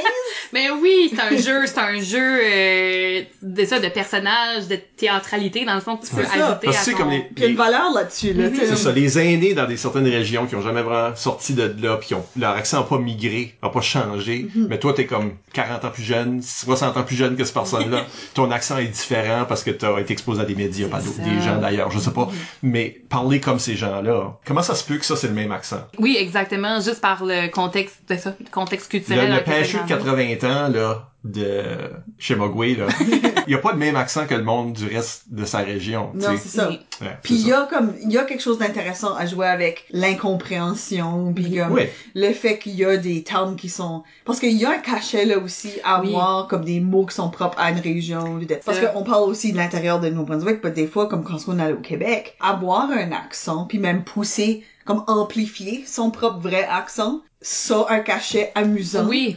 Mais oui, c'est un jeu, c'est un jeu euh, de ça, de personnages, de théâtralité, dans le fond, que tu peux ajouter Parce à ton... comme les, il y a une valeur là-dessus, là. Tu sais. C'est ça, les aînés dans des certaines régions qui ont jamais vraiment sorti de là, puis ont leur accent n'a pas migré, n'a pas changé. Mhm. Mais toi, t'es comme 40 ans plus jeune, 60 ans plus jeune que cette personne-là. Ton accent est différent parce que t'as été exposé à des médias, pas des gens d'ailleurs, je sais pas. Mais parler comme ces gens-là, comment ça se peut que ça c'est le même accent? Oui, exactement, juste par le contexte de ça, le contexte Le, culturel. le pêcheux de t'as grandi. 80 ans, là, de chez Mogwai, là, il a pas le même accent que le monde du reste de sa région. tu Non, c'est ça. Oui. Ouais, Puis il y a comme il y a quelque chose d'intéressant à jouer avec l'incompréhension puis comme le fait qu'il y a des termes qui sont parce qu'il y a un cachet là aussi à Oui. avoir comme des mots qui sont propres à une région parce qu'on parle aussi de l'intérieur de Nouveau-Brunswick mais des fois comme quand on est au Québec avoir un accent puis même pousser comme amplifier son propre vrai accent ça a un cachet amusant Oui,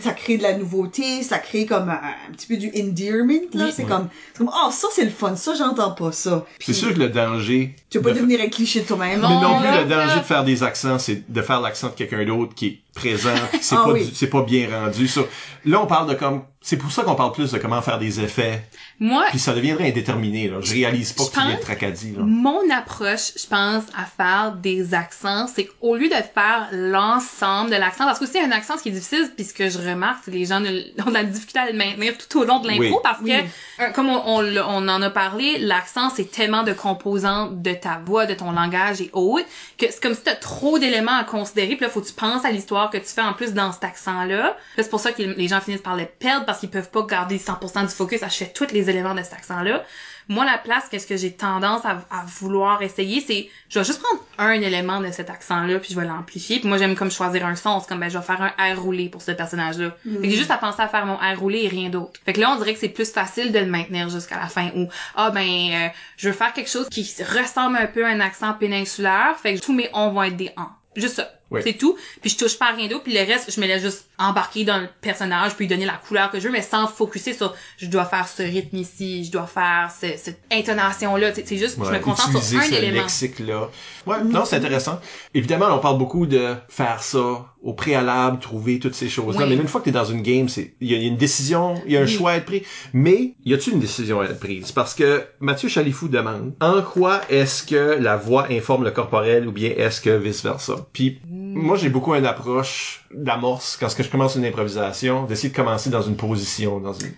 ça crée de la nouveauté, ça crée comme un, un petit peu du endearment là, Oui. c'est comme c'est comme oh ça c'est le fun, ça j'entends pas ça. C'est sûr que le danger tu veux pas de- devenir un cliché de toi-même. Mais non Non, plus, là, le danger là. de faire des accents, c'est de faire l'accent de quelqu'un d'autre qui est présent, que c'est Ah pas, oui. c'est pas bien rendu. Ça. Là, on parle de comme, c'est pour ça qu'on parle plus de comment faire des effets, moi, puis ça deviendrait indéterminé. Là. Je réalise pas que tu viens de Tracadie. Là. Mon approche, je pense, à faire des accents, c'est qu'au lieu de faire l'ensemble de l'accent, parce que aussi un accent, ce qui est difficile, puis ce que je remarque, c'est que les gens ont de la difficulté à le maintenir tout au long de l'impro, Oui. parce que, Oui. euh, comme on, on, en a parlé, l'accent, c'est tellement de composantes de ta voix, de ton langage et autres, que c'est comme si t'as trop d'éléments à considérer, puis là, faut que tu penses à l'histoire que tu fais en plus dans cet accent-là. Là, C'est pour ça que les gens finissent par le perdre, parce qu'ils peuvent pas garder 100% du focus à chercher tous les éléments de cet accent-là. Moi, la place, qu'est-ce que j'ai tendance à, à vouloir essayer, c'est, je vais juste prendre un élément de cet accent-là, puis je vais l'amplifier. Puis moi, j'aime comme choisir un son. C'est comme, ben, je vais faire un air roulé pour ce personnage-là. Fait que j'ai juste à penser à faire mon air roulé et rien d'autre. Fait que là, on dirait que c'est plus facile de le maintenir jusqu'à la fin. Ou, ah, ben, euh, je veux faire quelque chose qui ressemble un peu à un accent péninsulaire. Fait que tous mes on vont être des en. Juste ça. Oui. C'est tout. Puis je touche pas à rien d'autre. Puis le reste, je me laisse juste embarquer dans le personnage puis lui donner la couleur que je veux, mais sans focuser sur je dois faire ce rythme ici, je dois faire ce- cette intonation-là. C'est juste, je Ouais, me concentre sur un ce élément. lexique-là. Ouais, non, c'est intéressant. Évidemment, on parle beaucoup de faire ça au préalable, trouver toutes ces choses-là. Oui. Mais là, une fois que t'es dans une game, c'est il y, a il y a une décision, il y a un Oui. choix à être pris. Mais y a-t-il une décision à être prise? Parce que Mathieu Chalifou demande en quoi est-ce que la voix informe le corporel ou bien est-ce que vice versa. Puis moi, j'ai beaucoup une approche d'amorce quand je commence une improvisation, d'essayer de commencer dans une position, dans une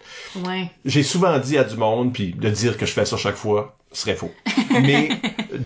Ouais. j'ai souvent dit à du monde, puis de dire que je fais ça chaque fois serait faux. Mais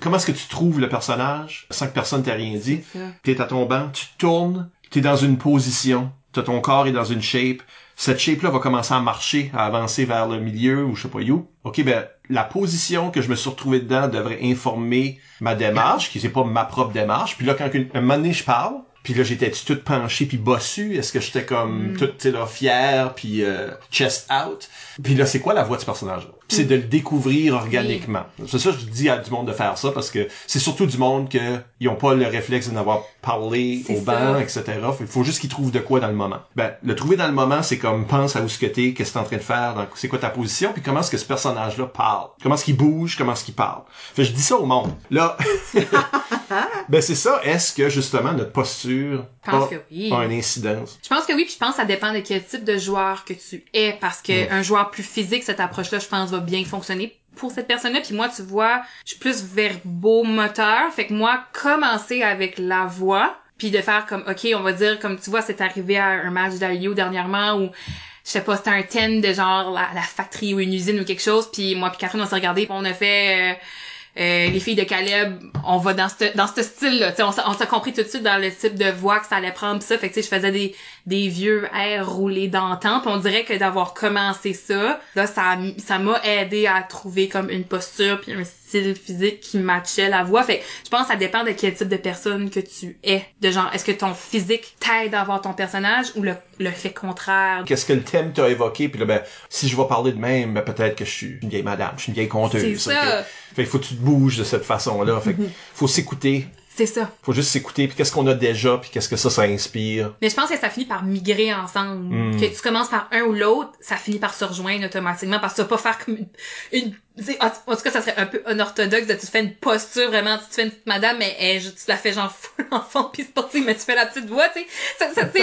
comment est-ce que tu trouves le personnage sans que personne t'a rien dit? T'es à ton banc, tu tournes, t'es dans une position, t'as ton corps est dans une shape. Cette shape-là va commencer à marcher, à avancer vers le milieu ou je sais pas où. Ok, ben la position que je me suis retrouvé dedans devrait informer ma démarche, qui c'est pas ma propre démarche. Puis là, quand une, un moment donné, je parle, puis là, j'étais toute penché puis bossu. Est-ce que j'étais comme tout, tu sais, là, fier puis euh, chest out? Puis là, c'est quoi la voix de ce personnage-là? Puis c'est de le découvrir organiquement. C'est ça que je dis à du monde de faire ça parce que c'est surtout du monde que ils ont pas le réflexe d'en avoir parlé au banc, ça. etc. Il faut juste qu'ils trouvent de quoi dans le moment. Ben, le trouver dans le moment, c'est comme pense à où ce que t'es, qu'est-ce que t'es en train de faire, c'est quoi ta position, puis comment est-ce que ce personnage-là parle? Comment est-ce qu'il bouge, comment est-ce qu'il parle? Fait je dis ça au monde. Là, ben c'est ça. Est-ce que justement notre posture Je pense a, que oui. a une incidence? Je pense que oui, puis je pense que ça dépend de quel type de joueur que tu es, parce que un joueur plus physique, cette approche-là, je pense, va bien fonctionner pour cette personne-là. Puis moi, tu vois, je suis plus verbomoteur, fait que moi, commencer avec la voix, puis de faire comme, ok, on va dire, comme tu vois, c'est arrivé à un match d'Alio dernièrement où je sais pas, c'était un thème de genre la, la factory ou une usine ou quelque chose, puis moi puis Catherine, on s'est regardé, puis on a fait... euh, euh, les filles de Caleb, on va dans ce dans ce style-là. Tu sais, On on s'est compris tout de suite dans le type de voix que ça allait prendre pis ça. Fait que tu sais, je faisais des, des vieux airs roulés d'antan. Puis on dirait que d'avoir commencé ça, là, ça ça m'a aidé à trouver comme une posture puis un style physique qui matchait la voix. Fait que je pense que ça dépend de quel type de personne que tu es. De genre, est-ce que ton physique t'aide à avoir ton personnage ou le, le fait contraire? Qu'est-ce que le thème t'a évoqué? Puis là, ben, si je vais parler de même, ben, peut-être que je suis une vieille madame, je suis une vieille conteuse. C'est ça. ok? Fait qu'il faut que tu te bouges de cette façon-là. Fait que faut s'écouter. C'est ça. Faut juste s'écouter. Puis qu'est-ce qu'on a déjà, puis qu'est-ce que ça, ça inspire. Mais je pense que ça finit par migrer ensemble. Mm. Que tu commences par un ou l'autre, ça finit par se rejoindre automatiquement parce que tu vas pas faire comme une... en en tout cas, ça serait un peu unorthodoxe de tu te fais une posture vraiment, tu te fais une petite madame, mais elle, tu la fais genre full enfant puis sportive, mais tu fais la petite voix, tu sais.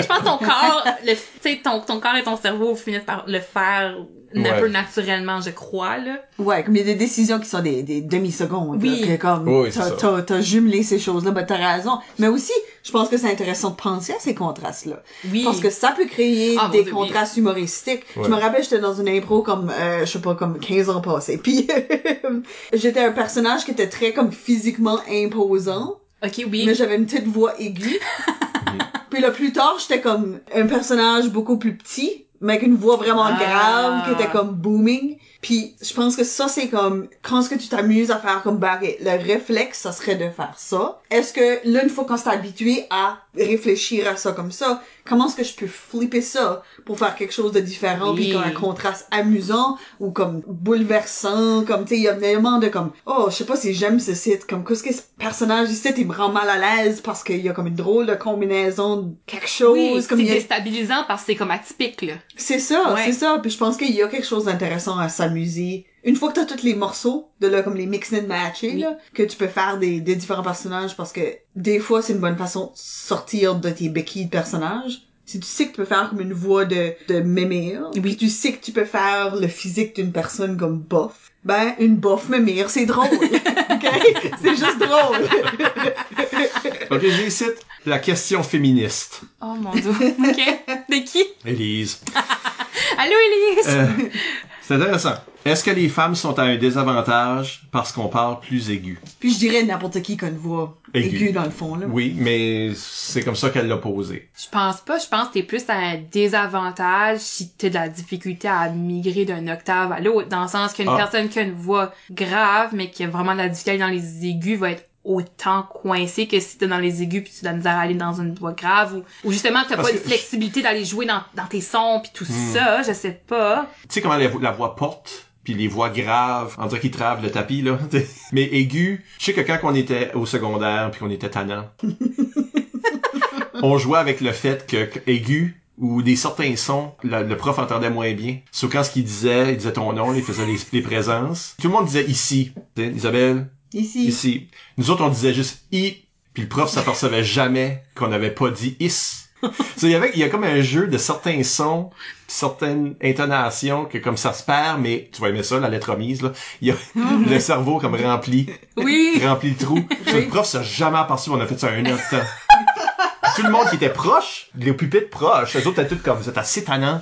Je pense que ton corps, le, tu sais, ton, ton corps et ton cerveau finissent par le faire un Ouais. peu naturellement, je crois, là. Ouais, comme il y a des décisions qui sont des, des demi-secondes. Oui. là, que comme, Oui, t'as, t'as, t'as jumelé ces choses-là, ben t'as raison. Mais aussi, je pense que c'est intéressant de penser à ces contrastes-là. Oui. Parce que ça peut créer Ah, des Dieu, contrastes humoristiques. Ouais. Je me rappelle, j'étais dans une impro comme, euh, je sais pas, comme 15 ans passés. Puis, j'étais un personnage qui était très comme physiquement imposant. Ok, oui. mais j'avais une petite voix aiguë. Puis là, plus tard, j'étais comme un personnage beaucoup plus petit, mais avec une voix vraiment Ah. grave, qui était comme booming. Puis je pense que ça, c'est comme, quand est-ce que tu t'amuses à faire comme, ok, le réflexe, ça serait de faire ça. Est-ce que, là, une fois qu'on s'est habitué à réfléchir à ça comme ça, comment est-ce que je peux flipper ça pour faire quelque chose de différent, Oui. puis comme un contraste amusant, ou comme bouleversant, comme, tu sais, il y a tellement de comme, oh, je sais pas si j'aime ce site, comme, qu'est-ce que ce personnage ici, il me rend mal à l'aise parce qu'il y a comme une drôle de combinaison de quelque chose, oui, c'est comme a- déstabilisant parce que c'est comme atypique, là. c'est ça, Ouais. c'est ça. Puis je pense qu'il y a quelque chose d'intéressant à s'amuser. Une fois que t'as tous les morceaux, de là, comme les mix and match, Oui. là, que tu peux faire des, des différents personnages parce que des fois, c'est une bonne façon de sortir de tes béquilles de personnages. Si tu sais que tu peux faire comme une voix de, de mémire, Oui. puis tu sais que tu peux faire le physique d'une personne comme bof, ben, une bof mémire, c'est drôle. OK? C'est juste drôle. Ok, j'ai ici la question féministe. Oh mon dieu. Ok. De qui? Élise. Allô, Elise? Euh, c'est intéressant. Est-ce que les femmes sont à un désavantage parce qu'on parle plus aigu? Puis je dirais n'importe qui qui a une voix Aiguë. dans le fond, là. Oui, mais c'est comme ça qu'elle l'a posé. Je pense pas. Je pense que t'es plus à un désavantage si t'as de la difficulté à migrer d'un octave à l'autre. Dans le sens qu'une Ah. personne qui a une voix grave, mais qui a vraiment de la difficulté dans les aigus va être autant coincé que si t'es dans les aigus puis tu as de la misère à aller dans une voix grave ou, ou justement t'as pas de flexibilité d'aller jouer dans, dans tes sons puis tout Hmm. ça, je sais pas. Tu sais comment la, vo- la voix porte, puis les voix graves, on dirait qu'ils travent le tapis, là. mais aigu, je sais que quand on était au secondaire, puis qu'on était tannant, on jouait avec le fait que, que aigu ou des certains sons, le, le prof entendait moins bien. Sauf quand ce qu'il disait, il disait ton nom, il faisait les, les présences. Tout le monde disait ici. Isabelle, Ici. ici. Nous autres, on disait juste i, puis le prof s'apercevait jamais qu'on n'avait pas dit is. Il y avait, il y a comme un jeu de certains sons, certaines intonations que comme ça se perd, mais tu vas aimer ça, la lettre mise, là. Il y a le cerveau comme rempli, Oui. rempli le trou. Le prof s'est jamais aperçu qu'on a fait ça un autre temps. Tout le monde qui était proche, les pupitres proches, eux autres étaient tous comme, vous êtes assez tannants.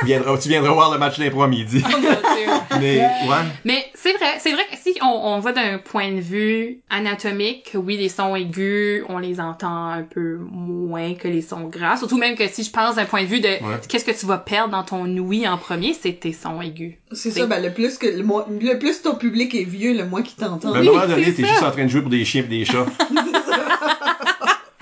Tu viendras, tu viendras voir le match d'impro à midi. Oh. Mais, ouais. Mais c'est vrai, c'est vrai que si on, on va d'un point de vue anatomique, oui, les sons aigus, on les entend un peu moins que les sons graves. Surtout même que si je pense d'un point de vue de Ouais. qu'est-ce que tu vas perdre dans ton ouïe en premier, c'est tes sons aigus. C'est ça, ben, le plus que, le, moins- le plus ton public est vieux, le moins qu'il t'entend. Mais à un moment donné, t'es ça. juste en train de jouer pour des chiens et des chats.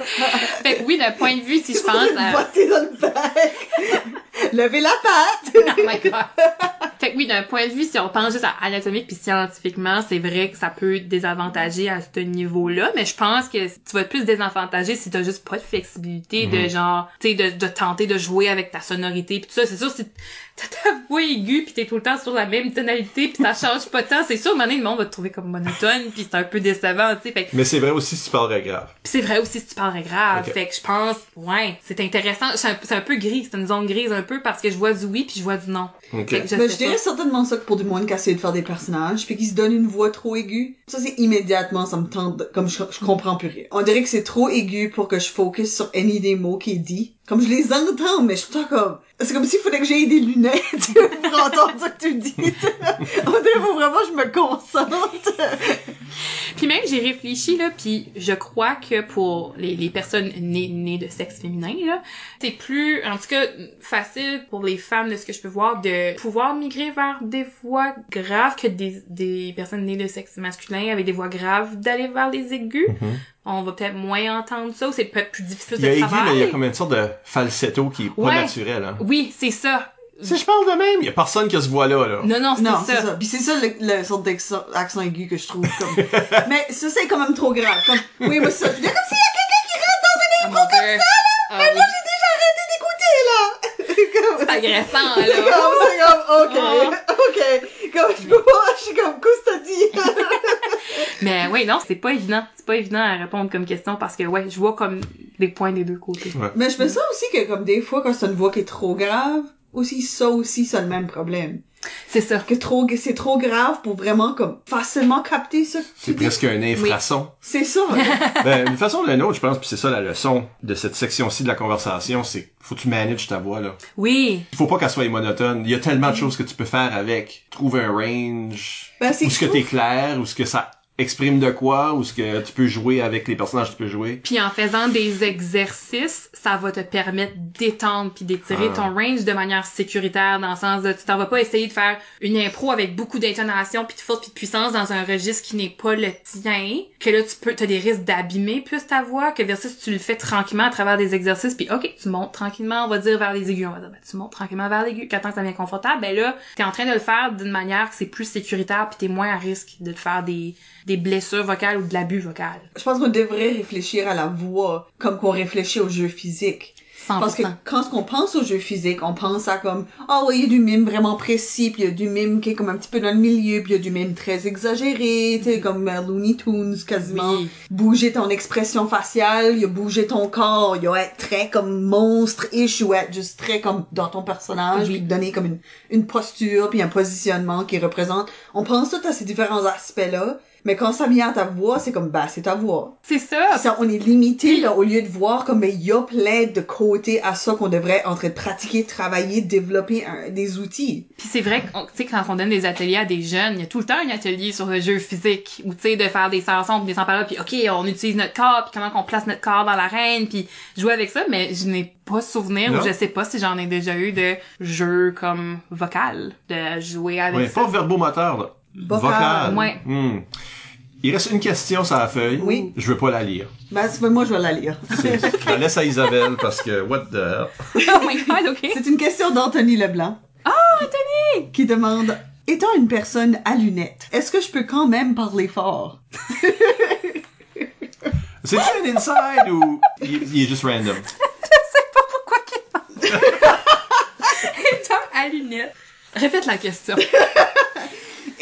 Fait que oui, d'un point de vue, si je pense à... Botter dans le bec. Levez la patte. Oh my god. Fait que oui, d'un point de vue, si on pense juste à anatomique puis scientifiquement, c'est vrai que ça peut désavantager à ce niveau-là, mais je pense que tu vas être plus désavantager si t'as juste pas de flexibilité de genre, tu sais, de, de tenter de jouer avec ta sonorité puis tout ça. C'est sûr, si t'as ta voix aiguë puis t'es tout le temps sur la même tonalité puis ça change pas tant, c'est sûr, à un moment donné, le monde va te trouver comme monotone puis c'est un peu décevant, tu sais. Fait Mais c'est vrai aussi si tu parlerais grave. Pis c'est vrai aussi si tu parlerais grave. Fait que je pense, ouais, c'est intéressant. C'est un, c'est un peu gris, c'est une zone grise un peu parce que je vois du oui puis je vois du non. Ok. Fait que je Ben, je dirais certainement ça que pour du monde qui essaie de faire des personnages, puis qui se donne une voix trop aiguë. Ça, c'est immédiatement, ça me tente, de- comme je, je comprends plus rien. On dirait que c'est trop aigu pour que je focus sur any des mots qui est dit. Comme je les entends, mais je suis temps comme, c'est comme s'il fallait que j'aie des lunettes pour entendre ce que tu dis. On dirait faut vraiment que je me concentre. Puis même j'ai réfléchi là, puis je crois que pour les, les personnes nées, nées de sexe féminin là, c'est plus en tout cas facile pour les femmes de ce que je peux voir de pouvoir migrer vers des voix graves que des, des personnes nées de sexe masculin avec des voix graves d'aller vers les aigus. Mhm. On va peut-être moins entendre ça ou c'est peut-être plus difficile Il y a de aigu, mais travailler. il y a comme une sorte de falsetto qui est pas Ouais. naturel. Hein. Oui, c'est ça. Si je parle de même, il y a personne qui a ce voix-là. Là. Non, non, c'est Non, ça. c'est ça. Puis c'est ça le, le sorte d'accent accent aigu que je trouve comme. mais ça, c'est quand même trop grave. Comme, oui, moi, ça. Là, comme s'il y a quelqu'un qui rentre dans un Ah, mon Dieu. Ah, oui. j'ai déjà arrêté d'écouter, là! C'est comme, agressant, c'est là. comme, c'est comme, ok, Ah. ok. Comme, je peux pas, je suis comme, qu'est-ce que t'as dit? Mais oui, non, c'est pas évident. C'est pas évident à répondre comme question parce que, ouais, je vois comme des points des deux côtés. Mais je fais ça aussi que, comme, des fois, quand c'est une voix qui est trop grave, aussi, ça aussi, c'est le même problème. C'est ça. Que trop, que c'est trop grave pour vraiment, comme, facilement capter ça. C'est presque un infrason. C'est ça. ben, d'une façon ou d'une autre, je pense, puis c'est ça la leçon de cette section-ci de la conversation, c'est faut que tu manages ta voix, là. Oui. Il faut pas qu'elle soit monotone. Il y a tellement de choses que tu peux faire avec. Trouver un range. Ben, c'est Ou ce que t'es clair, ou ce que ça exprime de quoi, ou ce que tu peux jouer avec les personnages que tu peux jouer? Puis en faisant des exercices, ça va te permettre d'étendre puis d'étirer Ah. ton range de manière sécuritaire dans le sens de tu t'en vas pas essayer de faire une impro avec beaucoup d'intonation puis de force puis de puissance dans un registre qui n'est pas le tien que là tu peux t'as des risques d'abîmer plus ta voix que versus tu le fais tranquillement à travers des exercices puis ok tu montes tranquillement on va dire vers les aigus on va dire ben, tu montes tranquillement vers l'aigu quand ça devient confortable ben là t'es en train de le faire d'une manière que c'est plus sécuritaire puis t'es moins à risque de te faire des des blessures vocales ou de l'abus vocal Je pense qu'on devrait réfléchir à la voix comme qu'on réfléchit aux jeux physiques. 100%. Parce que quand on pense aux jeux physiques, on pense à comme ah oui, il y a du mime vraiment précis, puis il y a du mime qui est comme un petit peu dans le milieu, puis il y a du mime très exagéré, tu sais comme euh, Looney Tunes quasiment. Oui. Bouger ton expression faciale, il y a bouger ton corps, il y a être très comme monstre-ish ou être juste très comme dans ton personnage, Oui. puis donner comme une, une posture puis un positionnement qui représente. On pense tout à ces différents aspects-là, mais quand ça vient à ta voix, c'est comme bah c'est ta voix. C'est ça. Ça, on est limité là au lieu de voir comme ben, il y a plein de côtés à ça qu'on devrait en train de pratiquer, travailler, développer un- des outils. Puis c'est vrai que, tu sais, quand on donne des ateliers à des jeunes, il y a tout le temps un atelier sur le jeu physique, ou tu sais, de faire des chansons, puis des sans-paroles, puis ok, on utilise notre corps, puis comment qu'on place notre corps dans l'arène, puis jouer avec ça, mais je n'ai pas souvenir, Non. ou je sais pas si j'en ai déjà eu de jeux comme vocal, de jouer avec Ouais, ça. pas verbomoteur, là. Vocal. Ouais. Hmm. Il reste une question sur la feuille. Oui. Je veux pas la lire. Ben, moi, je vais la lire. Je la laisse à Isabelle parce que, what the hell? oh my god, ok. C'est une question d'Anthony Leblanc. Ah, Anthony! Qui demande, étant une personne à lunettes, est-ce que je peux quand même parler fort? C'est un inside ou il, il est juste random? Pourquoi qu'il parle? Étant à lunettes. Répète la question.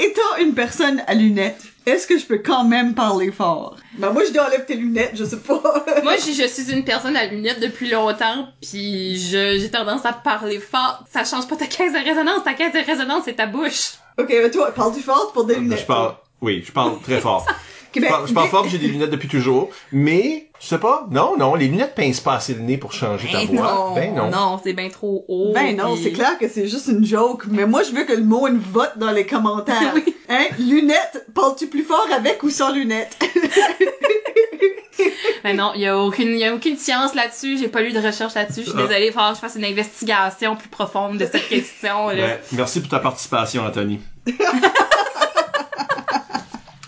Étant une personne à lunettes, est-ce que je peux quand même parler fort? Ben moi, je dis enlève tes lunettes, je sais pas. Moi, je, je suis une personne à lunettes depuis longtemps, puis je- j'ai tendance à parler fort. Ça change pas ta caisse de résonance. Ta caisse de résonance, c'est ta bouche. ok, mais toi, parles-tu fort pour des lunettes? Je parle, oui, je parle très fort. Ben, Je parle, je parle dis- fort, j'ai des lunettes depuis toujours, mais, je sais pas, non, non, les lunettes pincent pas assez le nez pour changer ta voix. Ben non. Non, c'est bien trop haut. Ben non, puis- c'est clair que c'est juste une joke, mais moi je veux que le mot une vote dans les commentaires. Oui. Hein? Lunettes, parles-tu plus fort avec ou sans lunettes? Ben non, il y a aucune, y a aucune science là-dessus. J'ai pas lu de recherche là-dessus. Je suis Ah. désolée, il que je fasse une investigation plus profonde de cette question. là. Ben, merci pour ta participation, Anthony.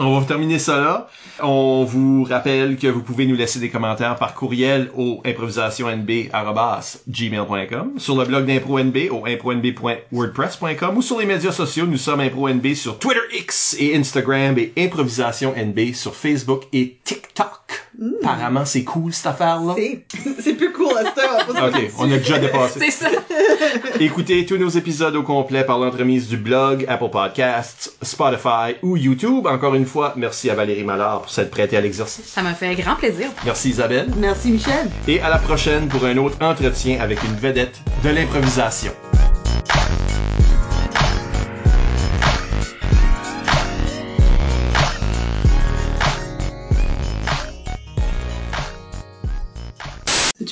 On va terminer ça là. On vous rappelle que vous pouvez nous laisser des commentaires par courriel au improvisationnb@gmail.com, sur le blog d'ImproNB au impronb.wordpress.com ou sur les médias sociaux. Nous sommes ImproNB sur Twitter X et Instagram et Improvisation NB sur Facebook et TikTok. Apparemment, c'est cool cette affaire-là. C'est, c'est plus à cette heure. Ok, on a déjà dépassé. C'est ça. Écoutez tous nos épisodes au complet par l'entremise du blog, Apple Podcasts, Spotify ou YouTube. Encore une fois, merci à Valérie Mallard pour s'être prêtée à l'exercice. Ça m'a fait grand plaisir. Merci Isabelle. Merci Michel. Et à la prochaine pour un autre entretien avec une vedette de l'improvisation.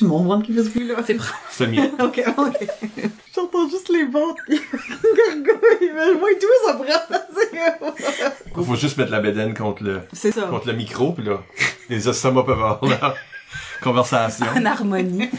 Mon ventre qui fait ce bruit-là? C'est vrai. C'est le mien. Ok, ok. J'entends juste les ventes qui gargouillent, mais moi et tout, ça prend. Il faut juste mettre la bédaine contre le, ça. contre le micro, puis là, les estomacs peuvent avoir leur conversation. En harmonie.